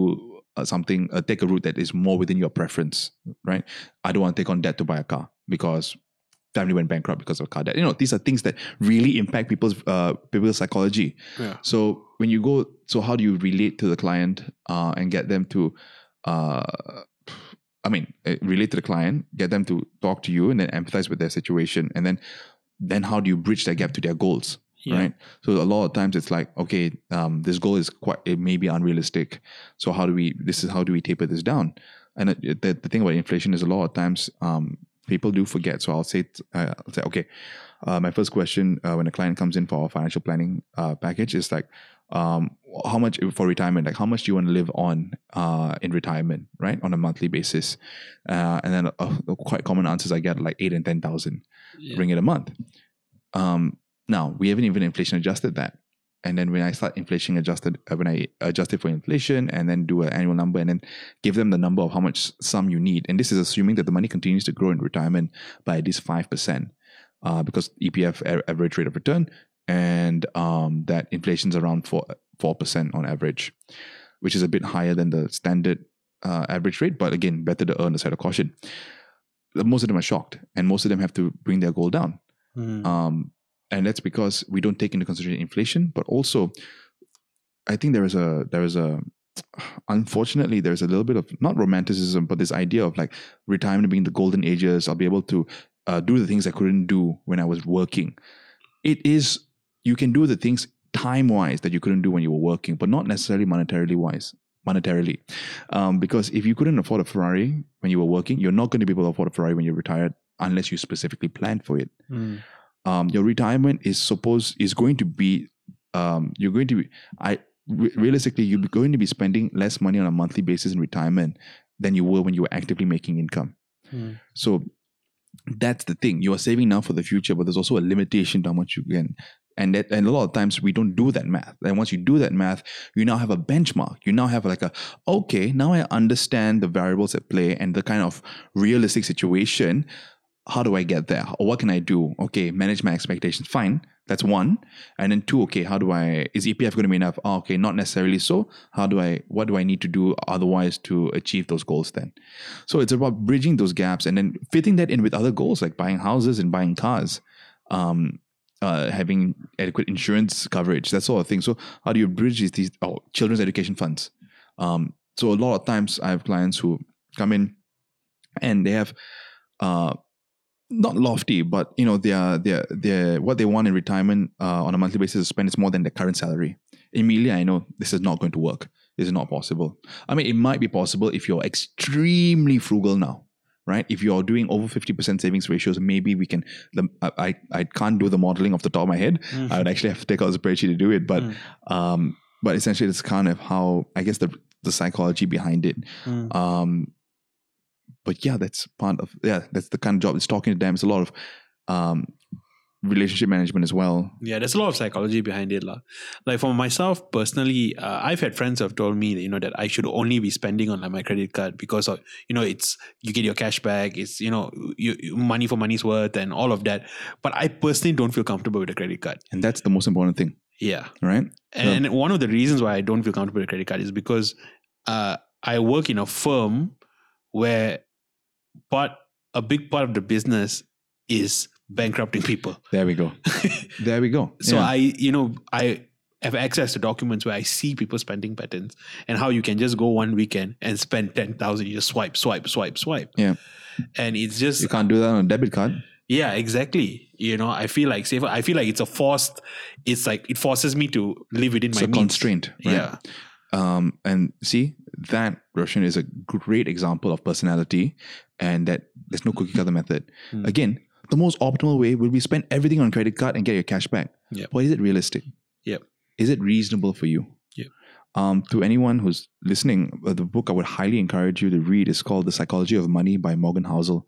uh, something uh, take a route that is more within your preference right i don't want to take on debt to buy a car because family went bankrupt because of car debt you know these are things that really impact people's uh, people's psychology yeah. so when you go, so how do you relate to the client uh, and get them to, uh, I mean, uh, relate to the client, get them to talk to you, and then empathize with their situation, and then then how do you bridge that gap to their goals, Yeah. right? So a lot of times it's like, okay, um, this goal is quite, it may be unrealistic. So how do we? This is how do we taper this down? And it, the, the thing about inflation is a lot of times um, people do forget. So I'll say, uh, I'll say, okay, uh, my first question uh, when a client comes in for our financial planning uh, package is like, um, how much for retirement? Like, how much do you want to live on uh, in retirement, right, on a monthly basis? Uh, and then quite common answers I get like eight and ten thousand Yeah. ringgit a month. Um, now we haven't even inflation adjusted that. And then when I start inflation adjusted, uh, when I adjust it for inflation and then do an annual number and then give them the number of how much sum you need, and this is assuming that the money continues to grow in retirement by at least five percent, uh, because EPF average rate of return and um, that inflation's around four four percent on average, which is a bit higher than the standard uh, average rate, but again, better to earn a side of caution. Most of them are shocked, and most of them have to bring their goal down. Mm. Um, and that's because we don't take into consideration inflation, but also, I think there is a there is a unfortunately there's a little bit of not romanticism, but this idea of like retirement being the golden ages. I'll be able to uh, do the things I couldn't do when I was working. It is you can do the things time wise that you couldn't do when you were working, but not necessarily monetarily wise. Monetarily, um, because if you couldn't afford a Ferrari when you were working, you're not going to be able to afford a Ferrari when you're retired unless you specifically plan for it Mm. Um, your retirement is supposed is going to be um, you're going to be I re- realistically you're going to be spending less money on a monthly basis in retirement than you were when you were actively making income. Mm. So that's the thing. You are saving now for the future, but there's also a limitation to how much you can. And that, and a lot of times we don't do that math. And once you do that math, you now have a benchmark. You now have like a okay, now I understand the variables at play and the kind of realistic situation. How do I get there? Or what can I do? Okay, manage my expectations. Fine. That's one. And then two, okay, how do I is EPF going to be enough? Oh, okay, not necessarily so. How do I what do I need to do otherwise to achieve those goals then? So it's about bridging those gaps and then fitting that in with other goals like buying houses and buying cars, um, uh, having adequate insurance coverage, that sort of thing. So how do you bridge these, these oh, children's education funds? Um, so a lot of times I have clients who come in and they have uh, not lofty, but you know, they are they are they what they want in retirement uh, on a monthly basis to spend is more than their current salary. Immediately, I know this is not going to work. This is not possible. I mean, it might be possible if you're extremely frugal now, right? If you're doing over fifty percent savings ratios, maybe we can. The, I, I can't do the modeling off the top of my head. Mm. I would actually have to take out a spreadsheet to do it, but Mm. um, but essentially, it's kind of how I guess the the psychology behind it. Mm. Um, but yeah, that's part of yeah, that's the kind of job. It's talking to them. It's a lot of um, relationship management as well. Yeah, there's a lot of psychology behind it. lah. Like for myself personally, uh, I've had friends who have told me, you know, that I should only be spending on like, my credit card because of, you know, it's, you get your cash back, it's, you know, you, you- money for money's worth and all of that. But I personally don't feel comfortable with a credit card. And that's the most important thing, Yeah. right? And one of the reasons why I don't feel comfortable with a credit card is because uh, I work in a firm where part, a big part of the business is bankrupting people. There we go. There we go. So Yeah. I, you know, I have access to documents where I see people spending patterns and how you can just go one weekend and spend ten thousand. You just swipe, swipe, swipe, swipe. Yeah. And it's just you can't do that on a debit card. yeah, exactly. You know, I feel like safer. I feel like it's a forced. It's like it forces me to live within It's my a means. constraint. Right? Yeah. Um, and see, that Roshan is a great example of personality and that there's no cookie cutter method. Hmm. Again, the most optimal way would be spend everything on credit card and get your cash back. Yep. But is it realistic? Yep. Is it reasonable for you? Yep. Um, to anyone who's listening, uh, the book I would highly encourage you to read is called The Psychology of Money by Morgan Housel.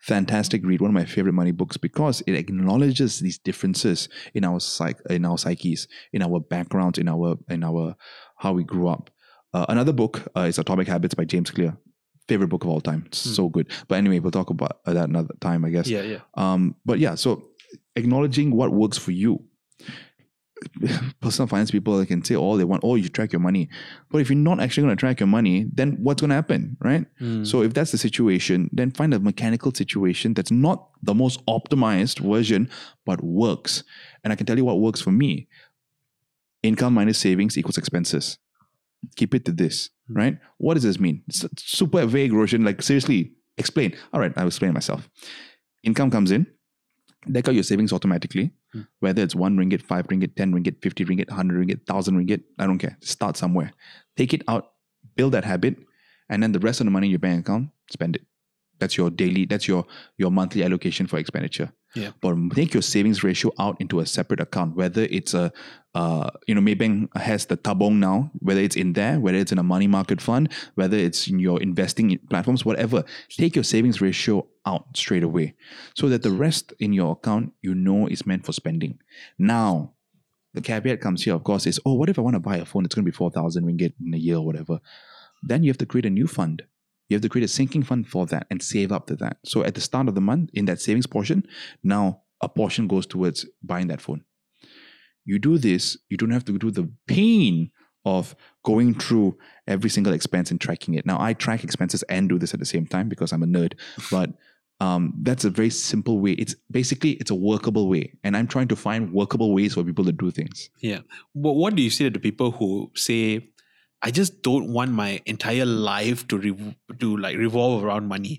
Fantastic read, one of my favorite money books because it acknowledges these differences in our psych, in our psyches, in our backgrounds, in our in our how we grew up. Uh, another book uh, is Atomic Habits by James Clear. Favorite book of all time. It's Hmm. So good. But anyway, we'll talk about that another time, I guess. Yeah, yeah. Um, but yeah, so acknowledging what works for you. Personal finance people they can say all they want, oh, you track your money. But if you're not actually going to track your money, then what's going to happen, right? Mm. So if that's the situation, then find a mechanical situation that's not the most optimized version, but works. And I can tell you what works for me. Income minus savings equals expenses. Keep it to this, Hmm. right? What does this mean? It's super vague, Roshan. Like seriously, explain. All right, I'll explain myself. Income comes in, deck out your savings automatically, Hmm. whether it's one ringgit, five ringgit, ten ringgit, fifty ringgit, hundred ringgit, thousand ringgit. I don't care. Start somewhere. Take it out, build that habit, and then the rest of the money in your bank account, spend it. That's your daily. That's your your monthly allocation for expenditure. Yeah. But take your savings ratio out into a separate account, whether it's a, uh, you know, Maybank has the tabung now, whether it's in there, whether it's in a money market fund, whether it's in your investing platforms, whatever. Take your savings ratio out straight away, so that the rest in your account you know is meant for spending. Now, the caveat comes here, of course, is oh, what if I want to buy a phone? It's going to be four thousand ringgit in a year or whatever. Then you have to create a new fund. You have to create a sinking fund for that and save up to that. So at the start of the month, in that savings portion, now a portion goes towards buying that phone. You do this, you don't have to do the pain of going through every single expense and tracking it. Now, I track expenses and do this at the same time because I'm a nerd, but um, that's a very simple way. It's basically it's a workable way, and I'm trying to find workable ways for people to do things. Yeah. But what do you say to people who say, "I just don't want my entire life to re- to like revolve around money.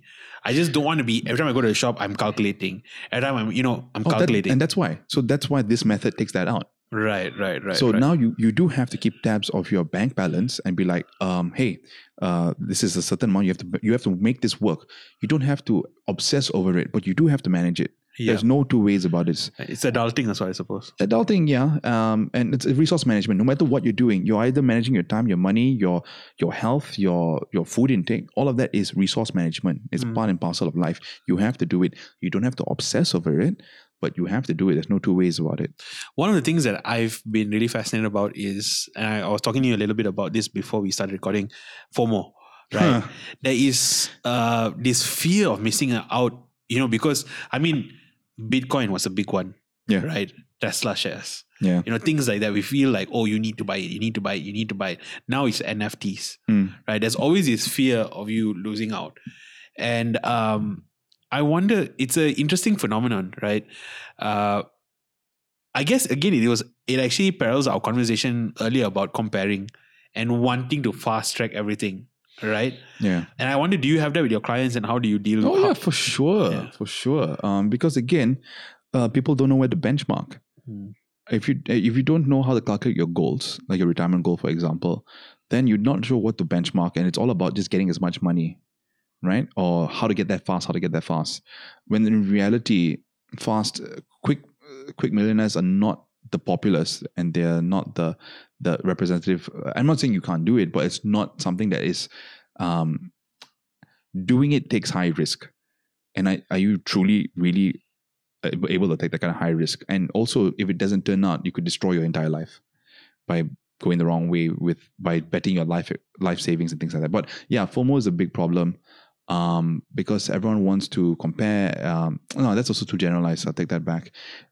I just don't want to be every time I go to the shop, I'm calculating. Every time I'm, you know, I'm Oh, that- calculating. and that's why. So that's why this method takes that out. right, right, right. so right. now you you do have to keep tabs of your bank balance and be like, um, hey, uh, this is a certain amount. You have to you have to make this work. You don't have to obsess over it, but you do have to manage it. Yeah. There's no two ways about this. it's adulting as well, I suppose. Adulting, yeah, um, and it's resource management. No matter what you're doing, you're either managing your time, your money, your your health, your your food intake. All of that is resource management. It's Mm. part and parcel of life. You have to do it. You don't have to obsess over it, but you have to do it. There's no two ways about it. One of the things that I've been really fascinated about is, and I, I was talking to you a little bit about this before we started recording, FOMO, right? Huh. There is uh, this fear of missing out, you know, because I mean, Bitcoin was a big one, Yeah. right? Tesla shares, Yeah. you know, things like that. We feel like, oh, you need to buy it, you need to buy it, you need to buy it. Now it's NFTs, Mm. right? There's always this fear of you losing out. And um, I wonder, it's an interesting phenomenon, right? Uh, I guess again, it was it actually parallels our conversation earlier about comparing and wanting to fast track everything, right? Yeah. And I wonder, do you have that with your clients, and how do you deal? Oh how- yeah, for sure, Yeah. for sure. Um, because again, uh, people don't know where to benchmark. Hmm. If you if you don't know how to calculate your goals, like your retirement goal, for example, then you're not sure what to benchmark, and it's all about just getting as much money, right? Or how to get that fast, how to get that fast. When in reality, fast, uh, quick, uh, quick millionaires are not the populace, and they're not the the representative. I'm not saying you can't do it, but it's not something that is. Um, doing it takes high risk and I, are you truly really uh, able to take that kind of high risk and also if it doesn't turn out you could destroy your entire life by going the wrong way with by betting your life life savings and things like that but yeah fomo is a big problem um, because everyone wants to compare um, no that's also too generalized i'll take that back.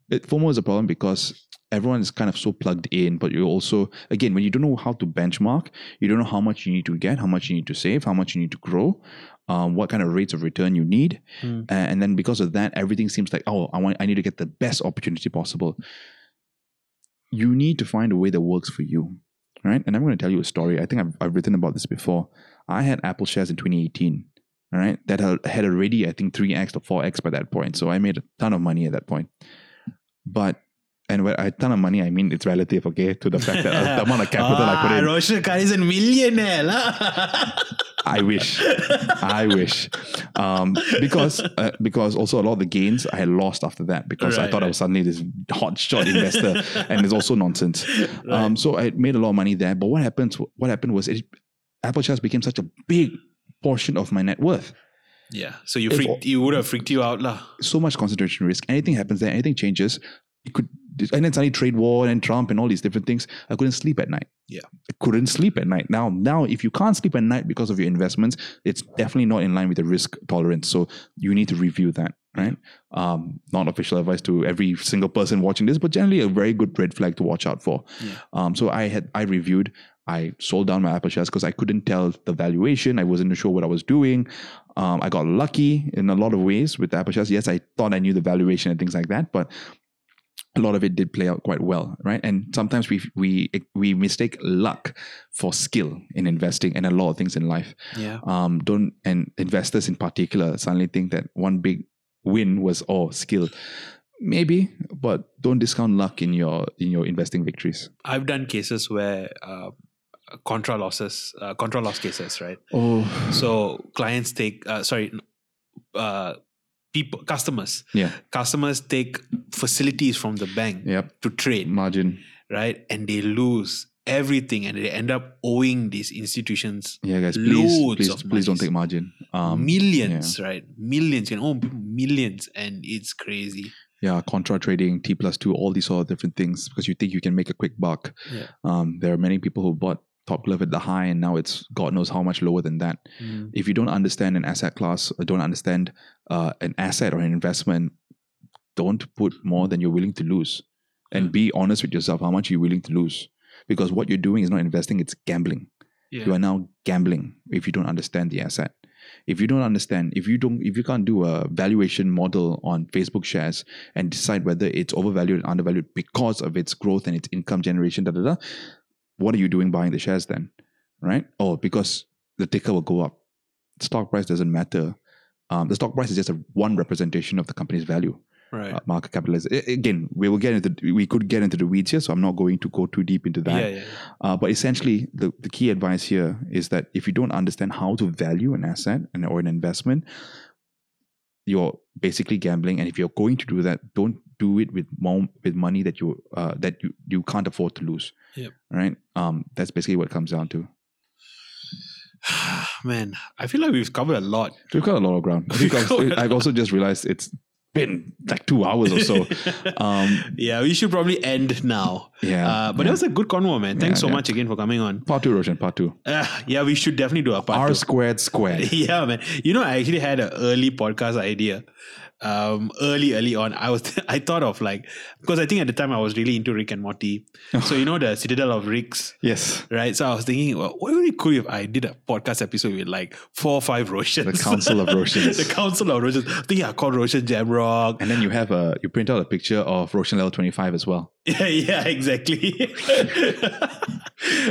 It, fomo is a problem because everyone is kind of so plugged in but you also again when you don't know how to benchmark you don't know how much you need to get how much you need to save how much you need to grow um, what kind of rates of return you need. A- and then because of that everything seems like oh i want i need to get the best opportunity possible. You need to find a way that works for you right? And i'm going to tell you a story. I think i've, I've written about this before. I had apple shares in 2018 all right that had- had already i think 3x or 4x by that point so i made a ton of money at that point but And when I ton of money, I mean it's relative, okay, to the fact that uh, the amount of capital I put Ah, in. Roshan Khan is a millionaire. I wish, I wish, um, because uh, because also a lot of the gains I had lost after that because I Right, thought I was suddenly this hot shot investor, and it's also nonsense. Um, so I made a lot of money there. But what happened? What happened was it, Apple shares became such a big portion of my net worth. yeah. So you freaked, you would have freaked you out, lah. So much concentration risk. Anything happens there, anything changes, it could. And then suddenly trade war and Trump and all these different things. I couldn't sleep at night. Yeah. I couldn't sleep at night. Now, now, if you can't sleep at night because of your investments, it's definitely not in line with the risk tolerance. So you need to review that, right? Um, not official advice to every single person watching this, but generally a very good red flag to watch out for. Yeah. Um, so I had I reviewed. I sold down my Apple shares because I couldn't tell the valuation. I wasn't sure what I was doing. Um, I got lucky in a lot of ways with the Apple shares. Yes, I thought I knew the valuation and things like that, but a lot of it did play out quite well, right? And sometimes we we we mistake luck for skill in investing and a lot of things in life. Yeah. Um, don't and investors in particular suddenly think that one big win was oh skill, maybe, but don't discount luck in your in your investing victories. I've done cases where uh, contra losses, uh, contra loss cases, right? Oh, So clients take, uh, sorry, uh, people, customers, yeah, customers take facilities from the bank yep, to trade, margin. right? And they lose everything, and they end up owing these institutions Yeah, guys, please, Loads please, of please don't take margin. Um, millions, right? Millions, you can own millions, and it's crazy. yeah, contra trading, T plus two, all these sort of different things because you think you can make a quick buck. Yeah. Um, there are many people who bought top glove at the high and now it's God knows how much lower than that. If you don't understand an asset class or don't understand uh, an asset or an investment, don't put more than you're willing to lose. And be honest with yourself how much you're willing to lose. Because what you're doing is not investing, it's gambling. Yeah. You are now gambling if you don't understand the asset. If you don't understand, if you don't, if you can't do a valuation model on Facebook shares and decide whether it's overvalued or undervalued because of its growth and its income generation, da da da, what are you doing buying the shares then? Right? Oh, because the ticker will go up. Stock price doesn't matter. Um, the stock price is just a one representation of the company's value right. uh, market capitalization. Again, we will get into we could get into the weeds here, so I'm not going to go too deep into that. yeah, yeah, yeah. Uh, but essentially, the, the key advice here is that if you don't understand how to value an asset and or an investment, you're basically gambling. And if you're going to do that, don't do it with more, with money that you uh, that you, you can't afford to lose. Yep. Right. Um, that's basically what it comes down to. Man, I feel like we've covered a lot. We've got a lot of ground. I think We've covered I've, also just realized it's been like two hours or so. Um, yeah, we should probably end now. yeah. Uh, but yeah. that was a good convo, man. Thanks Yeah, so yeah. much again for coming on. part two, Roshan. Part two. Uh, yeah, we should definitely do a part R two. squared squared. yeah, man. You know, I actually had an early podcast idea. Um, early, early on, I was I thought of like because I think at the time I was really into Rick and Morty. so you know the Citadel of Ricks, Yes. right? So I was thinking, well, what would be cool if I did a podcast episode with like four or five Roshans? The Council of Roshans. the Council of Roshans. I think I called Roshan Jamrock. And then you have a you print out a picture of Roshan level 25 as well. Yeah, yeah, exactly.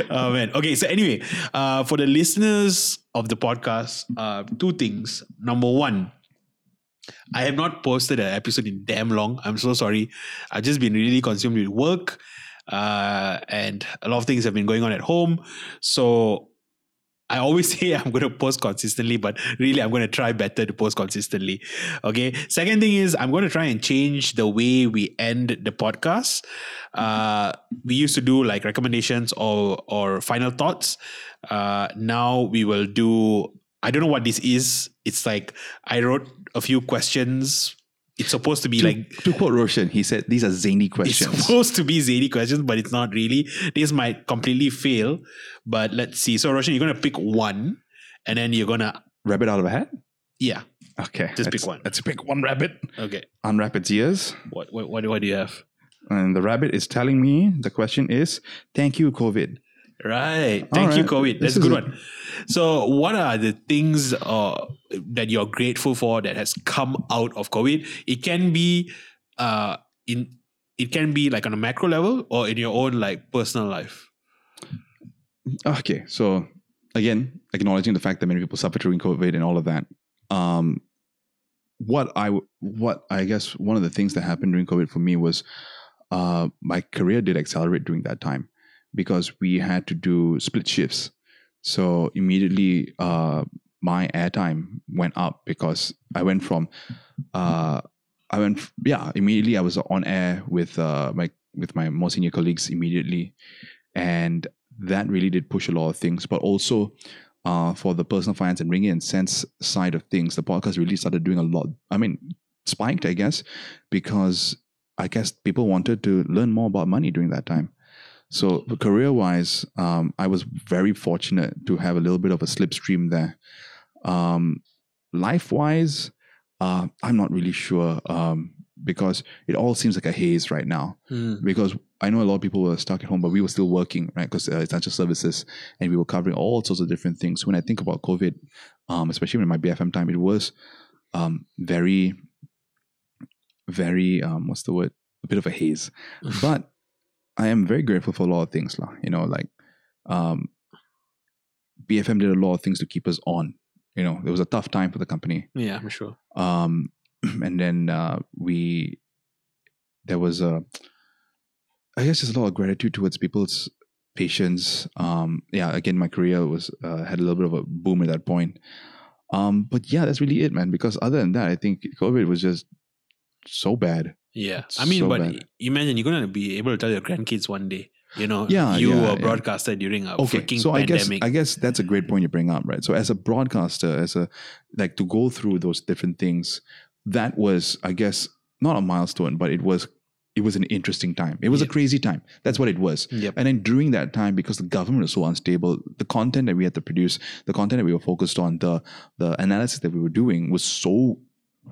oh man. Okay, so anyway, uh, for the listeners of the podcast, uh, two things. Number one, I have not posted an episode in damn long. I'm so sorry. I've just been really consumed with work, uh, and a lot of things have been going on at home. So I always say I'm going to post consistently, but really I'm going to try better to post consistently. Okay. Second thing is I'm going to try and change the way we end the podcast. Uh, we used to do like recommendations or or final thoughts. Uh, now we will do. I don't know what this is. It's like I wrote a few questions. It's supposed to be To, like to quote Roshan, he said these are zany questions. it's supposed to be zany questions, but it's not really. This might completely fail, but let's see. So, Roshan, you're gonna pick one, and then you're gonna Rabbit out of a hat? yeah. Okay. Just pick one. Let's pick one rabbit. Okay. Unwrap its ears. What what what, what do you have? And the rabbit is telling me the question is Thank you, COVID. Right. Thank you, right. COVID. This That's a good a- one. So, what are the things uh, that you're grateful for that has come out of COVID? It can be uh in it can be like on a macro level or in your own like personal life. Okay. So again, acknowledging the fact that many people suffer during COVID and all of that. Um what I what I guess one of the things that happened during COVID for me was uh, my career did accelerate during that time because we had to do split shifts. So immediately, uh, my airtime went up because I went from, uh, I went, yeah, immediately I was on air with uh, my with my more senior colleagues immediately, and that really did push a lot of things. But also, uh, for the personal finance and Ringgit and Sense side of things, the podcast really started doing a lot. I mean, spiked, I guess, because I guess people wanted to learn more about money during that time. So career wise, um, I was very fortunate to have a little bit of a slipstream there. Um, life wise, uh, I'm not really sure um, because it all seems like a haze right now. Mm. Because I know a lot of people were stuck at home, but we were still working, right? Because uh, essential services, and we were covering all sorts of different things. When I think about COVID, um, especially in my BFM time, it was um, very, very um, what's the word? A bit of a haze. but I am very grateful for a lot of things, lah. You know, like um, BFM did a lot of things to keep us on. You know, it was a tough time for the company Yeah, I'm sure. um, and then uh, we there was a I guess just a lot of gratitude towards people's patience. Um, yeah, again, my career was uh, had a little bit of a boom at that point. Um, but yeah, that's really it, man. Because other than that, I think COVID was just so bad. Yeah. It's I mean, so but bad. imagine you're going to be able to tell your grandkids one day, you know, Yeah, you yeah, were a yeah. broadcaster during a Okay, freaking so I guess pandemic. I guess that's a great point you bring up, right? So as a broadcaster, as a like to go through those different things, that was, I guess, not a milestone, but it was it was an interesting time. It was a crazy time. That's what it was. Yep. And then during that time, because the government was so unstable, the content that we had to produce, the content that we were focused on, the the analysis that we were doing was so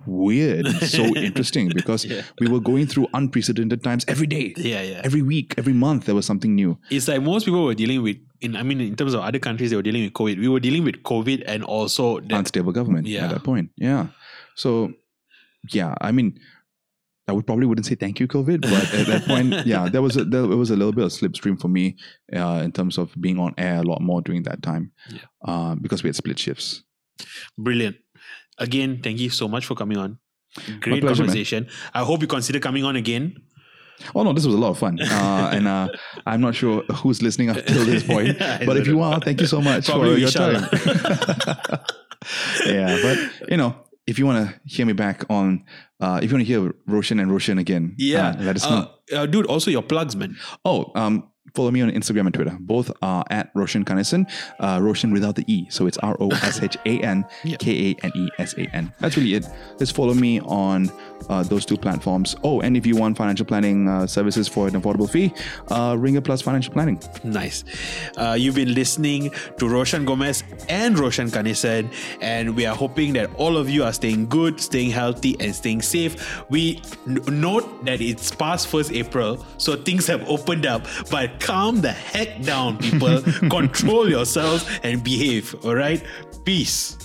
weird so interesting because Yeah. we were going through unprecedented times every day. Yeah, yeah. Every week, every month, there was something new. it's like most people were dealing with, in I mean, in terms of other countries, they were dealing with COVID. We were dealing with COVID and also the, unstable government Yeah. at that point. Yeah. So, yeah, I mean, I would probably wouldn't say thank you, COVID, but at that point, yeah, there was a, there was a little bit of slipstream for me uh, in terms of being on air a lot more during that time, Yeah. uh, because we had split shifts. brilliant. Again, thank you so much for coming on. Great pleasure, man. conversation. I hope you consider coming on again. Oh no, this was a lot of fun, uh, and uh, I'm not sure who's listening up till this point, but if you are, thank you so much Probably for your time. yeah, but you know, if you want to hear me back on, uh, if you want to hear Roshan and Roshan again, Yeah. uh, let us know. Uh, uh, dude, also your plugs, man. Oh, um, follow me on Instagram and Twitter. Both are at Roshan Kanesan. Uh, Roshan without the E. So it's R O S H A N K A N E S A N. That's really it. Just follow me on uh, those two platforms. Oh, and if you want financial planning uh, services for an affordable fee, uh, Ringer Plus Financial Planning. Nice. Uh, you've been listening to Roshan Gomez and Roshan Kanesan, and we are hoping that all of you are staying good, staying healthy, and staying safe. We n- note that it's past 1st April, so things have opened up, but calm the heck down, people. Control yourselves and behave, all right? Peace.